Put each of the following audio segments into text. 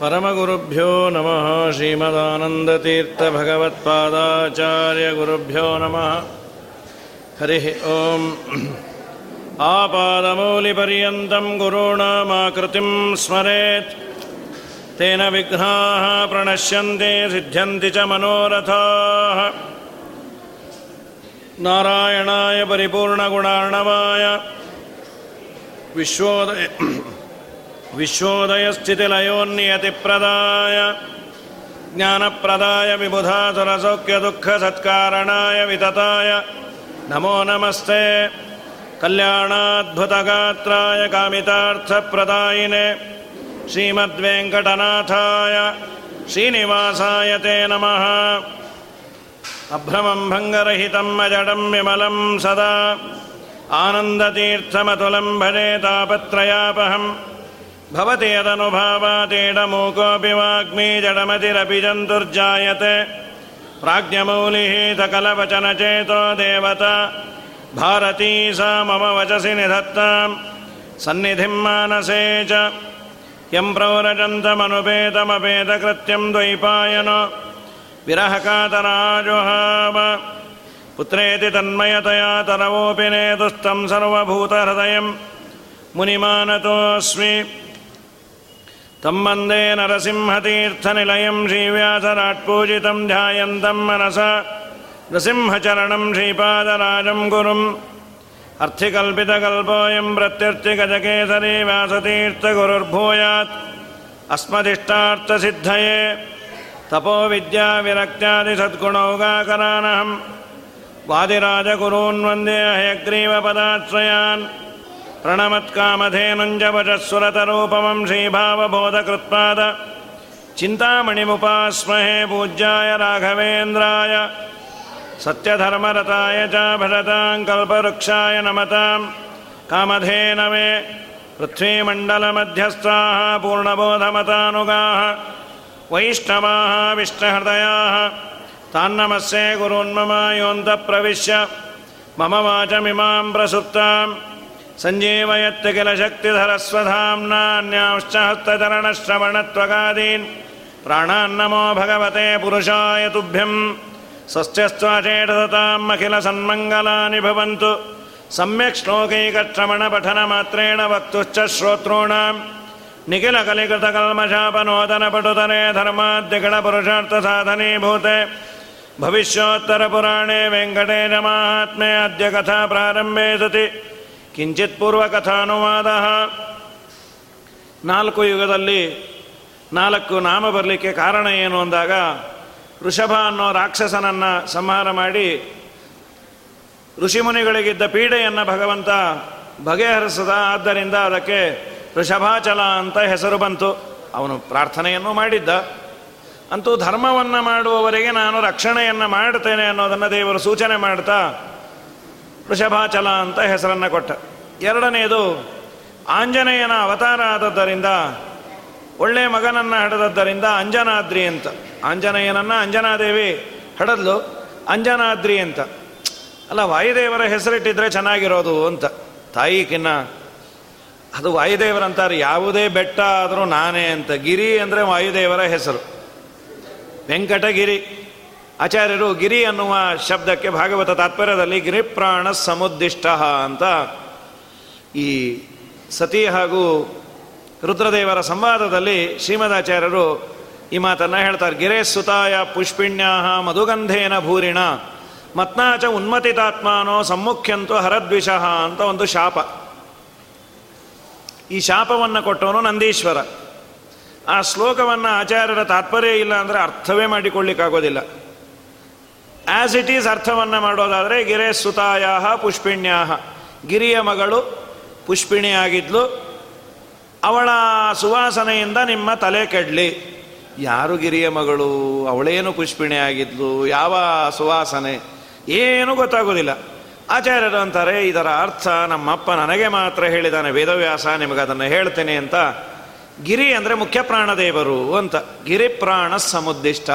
परमगुरुभ्यो नमः श्रीमदानन्दतीर्थभगवत्पादाचार्यगुरुभ्यो नमः। हरिः ओम्। आपादमौलिपर्यन्तं गुरूणामाकृतिं स्मरेत्। तेन विघ्नाः प्रणश्यन्ते सिद्ध्यन्ति च मनोरथाः। नारायणाय परिपूर्णगुणार्णवाय। विश्वोदय विश्वोदयस्थितिलयोन्नियतिप्रदाय ज्ञानप्रदाय विबुधासुरसौख्यदुःखसत्कारणाय वितताय नमो नमस्ते कल्याणाद्भुतगात्राय कामितार्थप्रदायिने श्रीमद्वेङ्कटनाथाय श्रीनिवासाय ते नमः। अभ्रमं भङ्गरहितं अजडं विमलं सदा। आनन्दतीर्थमतुलं भजे तापत्रयापहम् भवति यदनुभावातेडमूकोऽपि वाग्मी जडमतिरपि जन्तुर्जायते। प्राज्ञमौलिः सकलवचनचेतो देवता। भारती सा मम वचसि निधत्तां सन्निधिं मानसे च। यं प्रौरजन्तमनुपेतमपेतकृत्यं द्वैपायन। विरहकातराजुहाव। पुत्रेति तन्मयतया तरवोऽपि नेतुस्तं सर्वभूतहृदयं मुनिमानतोऽस्मि वन्दे नरसिंहतीर्थनिलयं श्रीव्यासराट्पूजितं ध्यायन्तं मनसा। नृसिंहचरणं श्रीपादराजं गुरुम्। अर्थिकल्पितकल्पोऽयं प्रत्यर्थिगजकेसरी व्यासतीर्थगुरुर्भूयात्। अस्मदिष्टार्थसिद्धये। तपोविद्याविरक्त्यादिसद्गुणौगाकरानहं वादिराजगुरून् वन्दे हयग्रीवपदाश्रयान् प्रणमत्कामधेनुञ्जवचस्वरतरूपमं श्रीभावबोधकृत्पाद चिन्तामणिमुपास्महे पूज्याय राघवेन्द्राय सत्यधर्मरताय च भरतां कल्पवृक्षाय नमतां कामधेनवे पृथ्वीमण्डलमध्यस्थाः पूर्णबोधमतानुगाः वैष्णवाः विष्णुहृदयाः तान्नमस्ये गुरून्मम योऽन्तप्रविश्य मम वाचमिमां प्रसुप्तां सञ्जीवयत्य किल शक्तिधरस्वधाम्नान्यांश्च हस्तचरणश्रवणत्वगादीन् प्राणान्नमो भगवते पुरुषाय तुभ्यम् स्वस्त्यस्त्वाचेटदताम् अखिलसन्मङ्गलानि भवन्तु। सम्यक् श्लोकैकश्रवणपठनमात्रेण वक्तुश्च श्रोतॄणाम्। निखिलकलिकृतकल्मषापनोदनपटुतरे धर्माद्यगणपुरुषार्थसाधनीभूते भविष्योत्तरपुराणे वेङ्कटेशमाहात्म्ये अद्य कथा प्रारम्भे सति ಕಿಂಚಿತ್ ಪೂರ್ವ ಕಥಾನುವಾದ ನಾಲ್ಕು ಯುಗದಲ್ಲಿ ನಾಲ್ಕು ನಾಮ ಬರಲಿಕ್ಕೆ ಕಾರಣ ಏನು ಅಂದಾಗ, ಋಷಭ ಅನ್ನೋ ರಾಕ್ಷಸನನ್ನು ಸಂಹಾರ ಮಾಡಿ ಋಷಿಮುನಿಗಳಿಗಿದ್ದ ಪೀಡೆಯನ್ನು ಭಗವಂತ ಬಗೆಹರಿಸದ ಆದ್ದರಿಂದ ಅದಕ್ಕೆ ಋಷಭಾಚಲ ಅಂತ ಹೆಸರು ಬಂತು. ಅವನು ಪ್ರಾರ್ಥನೆಯನ್ನು ಮಾಡಿದ್ದ. ಅಂತೂ ಧರ್ಮವನ್ನು ಮಾಡುವವರಿಗೆ ನಾನು ರಕ್ಷಣೆಯನ್ನು ಮಾಡ್ತೇನೆ ಅನ್ನೋದನ್ನು ದೇವರು ಸೂಚನೆ ಮಾಡ್ತಾ ವೃಷಭಾಚಲ ಅಂತ ಹೆಸರನ್ನು ಕೊಟ್ಟ. ಎರಡನೆಯದು ಆಂಜನೇಯನ ಅವತಾರ ಆದದ್ದರಿಂದ, ಒಳ್ಳೆ ಮಗನನ್ನು ಹಡೆದದ್ದರಿಂದ ಅಂಜನಾದ್ರಿ ಅಂತ. ಆಂಜನೇಯನನ್ನು ಅಂಜನಾದೇವಿ ಹಡದ್ಲು, ಅಂಜನಾದ್ರಿ ಅಂತ. ಅಲ್ಲ, ವಾಯುದೇವರ ಹೆಸರಿಟ್ಟಿದ್ರೆ ಚೆನ್ನಾಗಿರೋದು ಅಂತ. ತಾಯಿಕಿನ್ನ ಅದು ವಾಯುದೇವರಂತಾರೆ ಯಾವುದೇ ಬೆಟ್ಟ ಆದರೂ ನಾನೇ ಅಂತ. ಗಿರಿ ಅಂದರೆ ವಾಯುದೇವರ ಹೆಸರು. ವೆಂಕಟಗಿರಿ. ಆಚಾರ್ಯರು ಗಿರಿ ಅನ್ನುವ ಶಬ್ದಕ್ಕೆ ಭಾಗವತ ತಾತ್ಪರ್ಯದಲ್ಲಿ ಗಿರಿಪ್ರಾಣ ಸಮುದ್ದಿಷ್ಟ ಅಂತ ಈ ಸತಿ ಹಾಗೂ ರುದ್ರದೇವರ ಸಂವಾದದಲ್ಲಿ ಶ್ರೀಮದಾಚಾರ್ಯರು ಈ ಮಾತನ್ನು ಹೇಳ್ತಾರೆ. ಗಿರೇ ಸುತಾಯ ಪುಷ್ಪಿಣ್ಯಾ ಮಧುಗಂಧೇನ ಭೂರಿಣ ಮತ್ನಾಚ ಉನ್ಮತಿತಾತ್ಮಾನೋ ಸಮ್ಮುಖ್ಯಂತು ಹರದ್ವಿಷಃ ಅಂತ ಒಂದು ಶಾಪ. ಈ ಶಾಪವನ್ನು ಕೊಟ್ಟವನು ನಂದೀಶ್ವರ. ಆ ಶ್ಲೋಕವನ್ನು ಆಚಾರ್ಯರ ತಾತ್ಪರ್ಯ ಇಲ್ಲ ಅಂದರೆ ಅರ್ಥವೇ ಮಾಡಿಕೊಳ್ಳಿಕ್ಕಾಗೋದಿಲ್ಲ. ಆ್ಯಸ್ ಇಟ್ ಈಸ್ ಅರ್ಥವನ್ನು ಮಾಡೋದಾದರೆ ಗಿರೇ ಸುತಾಯ ಪುಷ್ಪಿಣ್ಯಾ ಗಿರಿಯ ಮಗಳು ಪುಷ್ಪಿಣಿಯಾಗಿದ್ಲು ಅವಳ ಸುವಾಸನೆಯಿಂದ ನಿಮ್ಮ ತಲೆ ಕೆಡ್ಲಿ. ಯಾರು ಗಿರಿಯ ಮಗಳು? ಅವಳೇನು ಪುಷ್ಪಿಣಿ ಆಗಿದ್ಲು? ಯಾವ ಸುವಾಸನೆ? ಏನು ಗೊತ್ತಾಗೋದಿಲ್ಲ. ಆಚಾರ್ಯರು ಅಂತಾರೆ, ಇದರ ಅರ್ಥ ನಮ್ಮಪ್ಪ ನನಗೆ ಮಾತ್ರ ಹೇಳಿದಾನೆ. ವೇದವ್ಯಾಸ, ನಿಮಗೆ ಅದನ್ನು ಹೇಳ್ತೇನೆ ಅಂತ. ಗಿರಿ ಅಂದರೆ ಮುಖ್ಯ ಪ್ರಾಣದೇವರು ಅಂತ. ಗಿರಿ ಪ್ರಾಣ ಸಮುದ್ದಿಷ್ಟ.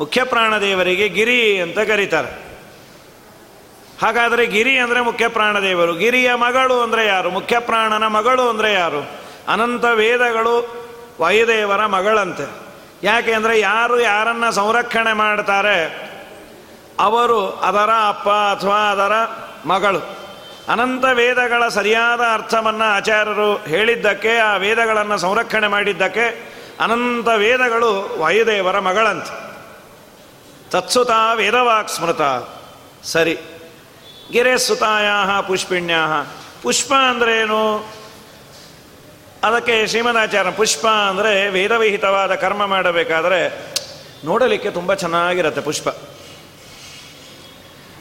ಮುಖ್ಯ ಪ್ರಾಣದೇವರಿಗೆ ಗಿರಿ ಅಂತ ಕರೀತಾರೆ. ಹಾಗಾದರೆ ಗಿರಿ ಅಂದರೆ ಮುಖ್ಯ ಪ್ರಾಣದೇವರು ಗಿರಿಯ ಮಗಳು ಅಂದರೆ ಯಾರು? ಮುಖ್ಯ ಪ್ರಾಣನ ಮಗಳು ಅಂದರೆ ಯಾರು? ಅನಂತ ವೇದಗಳು ವಾಯುದೇವರ ಮಗಳಂತೆ. ಯಾಕೆ ಅಂದರೆ ಯಾರು ಯಾರನ್ನು ಸಂರಕ್ಷಣೆ ಮಾಡ್ತಾರೆ? ಅವರು ಅದರ ಅಪ್ಪ ಅಥವಾ ಅದರ ಮಗಳು. ಅನಂತ ವೇದಗಳ ಸರಿಯಾದ ಅರ್ಥವನ್ನು ಆಚಾರ್ಯರು ಹೇಳಿದ್ದಕ್ಕೆ, ಆ ವೇದಗಳನ್ನು ಸಂರಕ್ಷಣೆ ಮಾಡಿದ್ದಕ್ಕೆ ಅನಂತ ವೇದಗಳು ವಾಯುದೇವರ ಮಗಳಂತೆ. ತತ್ಸುತ ವೇದವಾಕ್ ಸ್ಮೃತ ಸರಿ. ಗಿರೆ ಸುತಾಯ ಪುಷ್ಪಿಣ್ಯಾಹ. ಪುಷ್ಪ ಏನು ಅದಕ್ಕೆ ಶ್ರೀಮದಾಚಾರ್ಯ, ಪುಷ್ಪ ಅಂದರೆ ವೇದವಿಹಿತವಾದ ಕರ್ಮ ಮಾಡಬೇಕಾದ್ರೆ ನೋಡಲಿಕ್ಕೆ ತುಂಬ ಚೆನ್ನಾಗಿರುತ್ತೆ ಪುಷ್ಪ.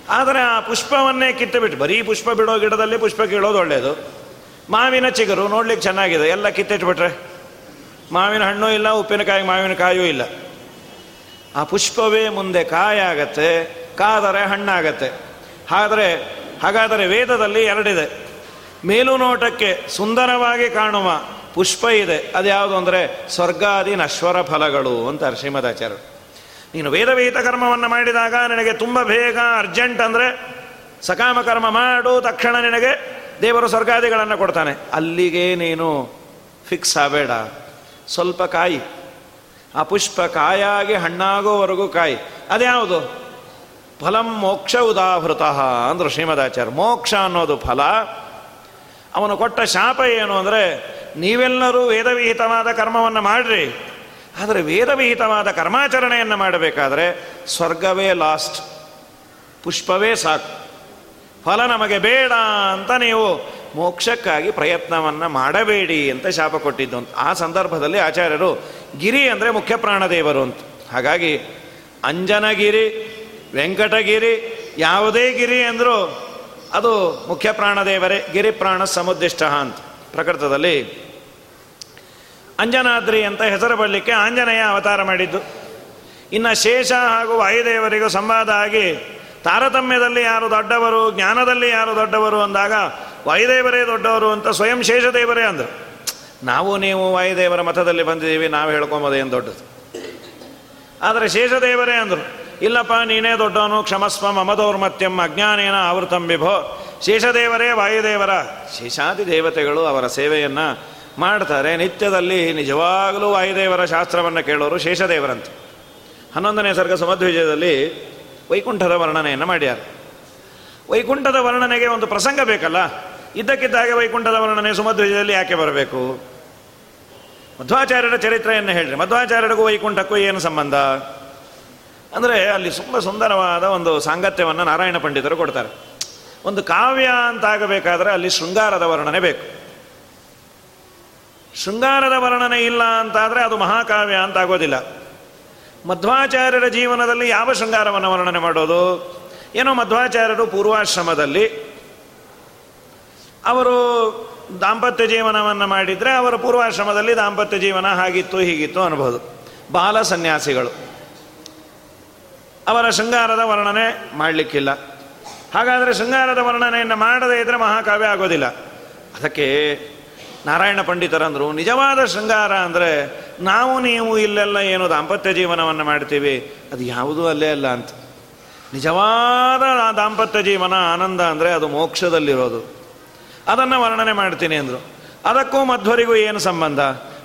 ಆದರೆ ಆ ಪುಷ್ಪವನ್ನೇ ಕಿತ್ತು ಬಿಟ್ಟು ಬರೀ ಪುಷ್ಪ ಬಿಡೋ ಗಿಡದಲ್ಲಿ ಪುಷ್ಪ ಕೀಳೋದು ಒಳ್ಳೆಯದು ಮಾವಿನ ಚಿಗುರು ನೋಡ್ಲಿಕ್ಕೆ ಚೆನ್ನಾಗಿದೆ, ಎಲ್ಲ ಕಿತ್ತಿಟ್ಬಿಟ್ರೆ. ಮಾವಿನ ಹಣ್ಣು ಇಲ್ಲ ಉಪ್ಪಿನಕಾಯಿ ಮಾವಿನಕಾಯೂ ಇಲ್ಲ. ಆ ಪುಷ್ಪವೇ ಮುಂದೆ ಕಾಯಾಗತ್ತೆ, ಕಾದರೆ ಹಣ್ಣಾಗತ್ತೆ. ಆದರೆ ಹಾಗಾದರೆ ವೇದದಲ್ಲಿ ಎರಡಿದೆ. ಮೇಲು ನೋಟಕ್ಕೆ ಸುಂದರವಾಗಿ ಕಾಣುವ ಪುಷ್ಪ ಇದೆ. ಅದ್ಯಾವುದು ಅಂದರೆ ಸ್ವರ್ಗಾದಿ ನಶ್ವರ ಫಲಗಳು ಅಂತ ಶ್ರೀಮದಾಚಾರ್ಯರು ನೀನು ವೇದವೇಹಿತ ಕರ್ಮವನ್ನು ಮಾಡಿದಾಗ ನಿನಗೆ ತುಂಬ ಬೇಗ ಅರ್ಜೆಂಟ್ ಅಂದರೆ ಸಕಾಮ ಕರ್ಮ ಮಾಡು, ತಕ್ಷಣ ನಿನಗೆ ದೇವರು ಸ್ವರ್ಗಾದಿಗಳನ್ನು ಕೊಡ್ತಾನೆ. ಅಲ್ಲಿಗೆ ನೀನು ಫಿಕ್ಸ್ ಆಗಬೇಡ. ಸ್ವಲ್ಪ ಕಾಯಿ. ಆ ಪುಷ್ಪ ಕಾಯಾಗಿ ಹಣ್ಣಾಗೋವರೆಗೂ ಕಾಯಿ. ಅದ್ಯಾವುದು? ಫಲಂ ಮೋಕ್ಷ ಉದಾಹೃತ ಅಂದರು ಶ್ರೀಮದಾಚಾರ್ಯ. ಮೋಕ್ಷ ಅನ್ನೋದು ಫಲ. ಅವನು ಕೊಟ್ಟ ಶಾಪ ಏನು ಅಂದರೆ, ನೀವೆಲ್ಲರೂ ವೇದವಿಹಿತವಾದ ಕರ್ಮವನ್ನು ಮಾಡ್ರಿ. ಆದರೆ ವೇದವಿಹಿತವಾದ ಕರ್ಮಾಚರಣೆಯನ್ನು ಮಾಡಬೇಕಾದ್ರೆ ಸ್ವರ್ಗವೇ ಲಾಸ್ಟ್. ಪುಷ್ಪವೇ ಸಾಕು. ಫಲ ನಮಗೆ ಬೇಡ ಅಂತ ನೀವು ಮೋಕ್ಷಕ್ಕಾಗಿ ಪ್ರಯತ್ನವನ್ನು ಮಾಡಬೇಡಿ ಅಂತ ಶಾಪ ಕೊಟ್ಟಿದ್ದು. ಆ ಸಂದರ್ಭದಲ್ಲಿ ಆಚಾರ್ಯರು ಗಿರಿ ಅಂದರೆ ಮುಖ್ಯ ಪ್ರಾಣದೇವರು ಅಂತ. ಹಾಗಾಗಿ ಅಂಜನಗಿರಿ, ವೆಂಕಟಗಿರಿ, ಯಾವುದೇ ಗಿರಿ ಅಂದರೂ ಅದು ಮುಖ್ಯ ಪ್ರಾಣದೇವರೇ, ಗಿರಿ ಪ್ರಾಣ ಸಮುದ್ದಿಷ್ಟ ಅಂತ ಪ್ರಕೃತದಲ್ಲಿ. ಅಂಜನಾದ್ರಿ ಅಂತ ಹೆಸರು ಬರಲಿಕ್ಕೆ ಆಂಜನೇಯ ಅವತಾರ ಮಾಡಿದ್ದು. ಇನ್ನು ಶೇಷ ಹಾಗೂ ವಾಯುದೇವರಿಗೂ ಸಂವಾದ ಆಗಿ ತಾರತಮ್ಯದಲ್ಲಿ ಯಾರು ದೊಡ್ಡವರು, ಜ್ಞಾನದಲ್ಲಿ ಯಾರು ದೊಡ್ಡವರು ಅಂದಾಗ ವಾಯುದೇವರೇ ದೊಡ್ಡವರು ಅಂತ ಸ್ವಯಂ ಶೇಷದೇವರೇ ಅಂದರು. ನಾವು ನೀವು ವಾಯುದೇವರ ಮತದಲ್ಲಿ ಬಂದಿದ್ದೀವಿ, ನಾವು ಹೇಳ್ಕೊಂಬೋದೇನು ದೊಡ್ಡದು. ಆದರೆ ಶೇಷದೇವರೇ ಅಂದರು, ಇಲ್ಲಪ್ಪ, ನೀನೇ ದೊಡ್ಡವನು, ಕ್ಷಮಸ್ವ ಮಮದೌರ್ಮತ್ಯಂ ಅಜ್ಞಾನೇನ ಆವೃತಂ ವಿಭೋ. ಶೇಷದೇವರೇ ವಾಯುದೇವರ, ಶೇಷಾದಿ ದೇವತೆಗಳು ಅವರ ಸೇವೆಯನ್ನು ಮಾಡ್ತಾರೆ. ನಿತ್ಯದಲ್ಲಿ ನಿಜವಾಗಲೂ ವಾಯುದೇವರ ಶಾಸ್ತ್ರವನ್ನು ಕೇಳೋರು ಶೇಷದೇವರಂತೆ. ಹನ್ನೊಂದನೇ ಸರ್ಗ ಸುಮಧ್ವಿಜಯದಲ್ಲಿ ವೈಕುಂಠದ ವರ್ಣನೆಯನ್ನು ಮಾಡ್ಯಾರ. ವೈಕುಂಠದ ವರ್ಣನೆಗೆ ಒಂದು ಪ್ರಸಂಗ ಬೇಕಲ್ಲ? ಇದ್ದಕ್ಕಿದ್ದಾಗೆ ವೈಕುಂಠದ ವರ್ಣನೆ ಸುಮಧ್ವಜದಲ್ಲಿ ಯಾಕೆ ಬರಬೇಕು? ಮಧ್ವಾಚಾರ್ಯರ ಚರಿತ್ರೆಯನ್ನು ಹೇಳ್ರಿ. ಮಧ್ವಾಚಾರ್ಯರಿಗೂ ವೈಕುಂಠಕ್ಕೂ ಏನು ಸಂಬಂಧ? ಅಂದರೆ ಅಲ್ಲಿ ತುಂಬ ಸುಂದರವಾದ ಒಂದು ಸಾಂಗತ್ಯವನ್ನು ನಾರಾಯಣ ಪಂಡಿತರು ಕೊಡ್ತಾರೆ. ಒಂದು ಕಾವ್ಯ ಅಂತಾಗಬೇಕಾದ್ರೆ ಅಲ್ಲಿ ಶೃಂಗಾರದ ವರ್ಣನೆ ಬೇಕು. ಶೃಂಗಾರದ ವರ್ಣನೆ ಇಲ್ಲ ಅಂತಾದರೆ ಅದು ಮಹಾಕಾವ್ಯ ಅಂತ ಆಗೋದಿಲ್ಲ ಮಧ್ವಾಚಾರ್ಯರ ಜೀವನದಲ್ಲಿ ಯಾವ ಶೃಂಗಾರವನ್ನು ವರ್ಣನೆ ಮಾಡೋದು? ಏನೋ ಮಧ್ವಾಚಾರ್ಯರು ಪೂರ್ವಾಶ್ರಮದಲ್ಲಿ ಅವರು ದಾಂಪತ್ಯ ಜೀವನವನ್ನು ಮಾಡಿದರೆ ಅವರ ಪೂರ್ವಾಶ್ರಮದಲ್ಲಿ ದಾಂಪತ್ಯ ಜೀವನ ಹಾಗಿತ್ತು ಹೀಗಿತ್ತು ಅನ್ಬೋದು. ಬಾಲ ಸನ್ಯಾಸಿಗಳು. ಅವರ ಶೃಂಗಾರದ ವರ್ಣನೆ ಮಾಡಲಿಕ್ಕಿಲ್ಲ. ಹಾಗಾದರೆ ಶೃಂಗಾರದ ವರ್ಣನೆಯನ್ನು ಮಾಡದೇ ಇದ್ದರೆ ಮಹಾಕಾವ್ಯ ಆಗೋದಿಲ್ಲ. ಅದಕ್ಕೆ ನಾರಾಯಣ ಪಂಡಿತರಂದರು, ನಿಜವಾದ ಶೃಂಗಾರ ಅಂದರೆ ನಾವು ನೀವು ಇಲ್ಲೆಲ್ಲ ಏನು ದಾಂಪತ್ಯ ಜೀವನವನ್ನು ಮಾಡ್ತೀವಿ, ಅದು ಯಾವುದೂ ಅಲ್ಲೇ ಅಲ್ಲ ಅಂತ. ನಿಜವಾದ ದಾಂಪತ್ಯ ಜೀವನ ಆನಂದ ಅಂದರೆ ಅದು ಮೋಕ್ಷದಲ್ಲಿರೋದು. ಅದನ್ನು ವರ್ಣನೆ ಮಾಡ್ತೀನಿ ಅಂದರು. ಅದಕ್ಕೂ ಮಧ್ವರಿಗೂ ಏನು ಸಂಬಂಧ?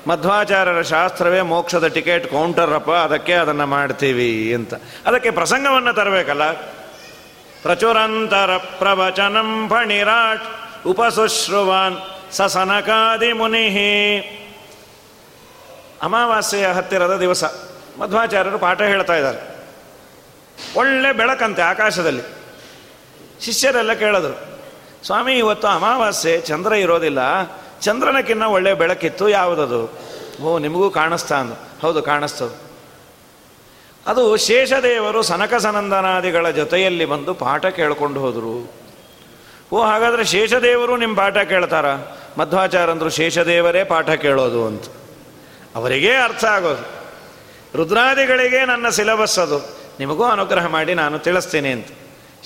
ಮಧ್ವಾಚಾರ್ಯರ ಶಾಸ್ತ್ರವೇ ಮೋಕ್ಷದ ಟಿಕೆಟ್ ಕೌಂಟರಪ್ಪ ಅದಕ್ಕೆ ಅದನ್ನು ಮಾಡ್ತೀವಿ ಅಂತ. ಅದಕ್ಕೆ ಪ್ರಸಂಗವನ್ನು ತರಬೇಕಲ್ಲ? ಪ್ರಚುರಂತರ ಪ್ರವಚನಂ ಫಣಿರಾಟ್, ಉಪಸುಶ್ರುವಾನ್, ಸಸನಕಾದಿ ಮುನಿ ಅಮಾವಾಸ್ಯೆಯ ಹತ್ತಿರದ ದಿವಸ ಮಧ್ವಾಚಾರ್ಯರು ಪಾಠ ಹೇಳ್ತಾ ಇದ್ದಾರೆ. ಒಳ್ಳೆ ಬೆಳಕಂತೆ ಆಕಾಶದಲ್ಲಿ. ಶಿಷ್ಯರೆಲ್ಲ ಕೇಳಿದ್ರು. ಸ್ವಾಮಿ, ಇವತ್ತು ಅಮಾವಾಸ್ಯೆ, ಚಂದ್ರ ಇರೋದಿಲ್ಲ. ಚಂದ್ರನಕ್ಕಿನ್ನ ಒಳ್ಳೆ ಬೆಳಕಿತ್ತು. ಯಾವುದದು? ಓ, ನಿಮಗೂ ಕಾಣಿಸ್ತಾ ಅಂದು. ಹೌದು ಕಾಣಿಸ್ತದೆ ಅದು ಶೇಷದೇವರು ಸನಕ ಸನಂದನಾದಿಗಳ ಜೊತೆಯಲ್ಲಿ ಬಂದು ಪಾಠ ಕೇಳ್ಕೊಂಡು ಹೋದರು. ಓ, ಹಾಗಾದರೆ ಶೇಷದೇವರು ನಿಮ್ಮ ಪಾಠ ಕೇಳ್ತಾರ? ಮಧ್ವಾಚಾರಂದ್ರು ಶೇಷದೇವರೇ ಪಾಠ ಕೇಳೋದು ಅಂತ. ಅವರಿಗೇ ಅರ್ಥ ಆಗೋದು. ರುದ್ರಾದಿಗಳಿಗೆ ನನ್ನ ಸಿಲೆಬಸ್ ಅದು. ನಿಮಗೂ ಅನುಗ್ರಹ ಮಾಡಿ ನಾನು ತಿಳಿಸ್ತೀನಿ ಅಂತ.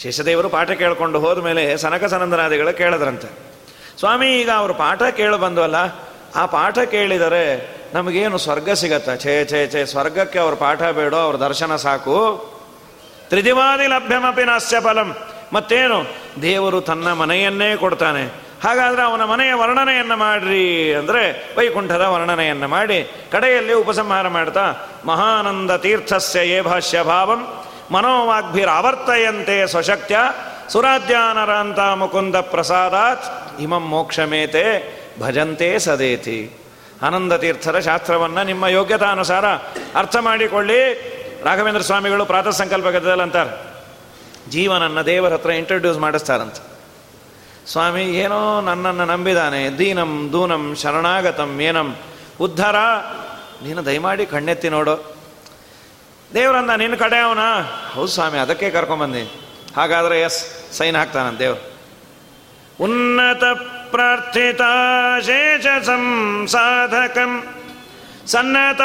ಶೇಷದೇವರು ಪಾಠ ಕೇಳಿಕೊಂಡು ಹೋದ ಮೇಲೆ ಸನಕ ಸನಂದನಾದಿಗಳು ಕೇಳಿದ್ರಂತೆ. ಸ್ವಾಮಿ, ಈಗ ಅವರು ಪಾಠ ಕೇಳಿ ಬಂದವಲ್ಲ, ಆ ಪಾಠ ಕೇಳಿದರೆ ನಮಗೇನು ಸ್ವರ್ಗ ಸಿಗತ್ತ? ಛೇ ಛೇ ಛೇ, ಸ್ವರ್ಗಕ್ಕೆ ಅವ್ರ ಪಾಠ ಬೇಡೋ, ಅವ್ರ ದರ್ಶನ ಸಾಕು. ತ್ರಿದಿವಾದಿ ಲಭ್ಯಮಪಿ ನಾಸ್ಯ ಫಲಂ. ಮತ್ತೇನು? ದೇವರು ತನ್ನ ಮನೆಯನ್ನೇ ಕೊಡ್ತಾನೆ. ಹಾಗಾದರೆ ಅವನ ಮನೆಯ ವರ್ಣನೆಯನ್ನು ಮಾಡ್ರಿ ಅಂದರೆ ವೈಕುಂಠದ ವರ್ಣನೆಯನ್ನು ಮಾಡಿ ಕಡೆಯಲ್ಲಿ ಉಪಸಂಹಾರ ಮಾಡ್ತಾ, ಮಹಾನಂದ ತೀರ್ಥಸ್ಯ ಏ ಭಾಷ್ಯ ಭಾವಂ. ಮನೋವಾಗ್ಭಿರಾವರ್ತಯಂತೆ ಸ್ವಶಕ್ತ್ಯ ಸುರಾಜ್ಯಾನರಾಂತ ಮುಕುಂದ ಪ್ರಸಾದಾತ್, ಇಮಂ ಮೋಕ್ಷಮೇತೆ ಭಜಂತೆ ಸದೇತಿ. ಆನಂದ ತೀರ್ಥರ ಶಾಸ್ತ್ರವನ್ನು ನಿಮ್ಮ ಯೋಗ್ಯತಾನುಸಾರ ಅರ್ಥ ಮಾಡಿಕೊಳ್ಳಿ. ರಾಘವೇಂದ್ರ ಸ್ವಾಮಿಗಳು ಪ್ರಾತಃ ಸಂಕಲ್ಪ ಗದ್ದದಲ್ಲಿ ಅಂತಾರೆ. ಜೀವನನ್ನು ದೇವರ ಹತ್ರ ಇಂಟ್ರೊಡ್ಯೂಸ್ ಮಾಡಿಸ್ತಾರಂತ. ಸ್ವಾಮಿ, ಏನೋ ನನ್ನನ್ನು ನಂಬಿದಾನೆ. ದೀನಂ ದೂನಂ ಶರಣಾಗತಂ ಏನಂ. ಉದ್ಧಾರ, ನೀನು ದಯಮಾಡಿ ಕಣ್ಣೆತ್ತಿ ನೋಡು. ದೇವರನ್ನ ನಿನ್ನ ಕಡೆ ಅವನ ಹೌದು ಸ್ವಾಮಿ ಅದಕ್ಕೆ ಕರ್ಕೊಂಬಂದಿ ಹಾಗಾದರೆ ಎಸ್ ಸೈನ್ ಹಾಕ್ತಾನಂತ ದೇವ್ರು ಉನ್ನತ ಪ್ರಾರ್ಥಿತ ಶೇಷ ಸಂಸಾಧಕಂ ಸನ್ನತ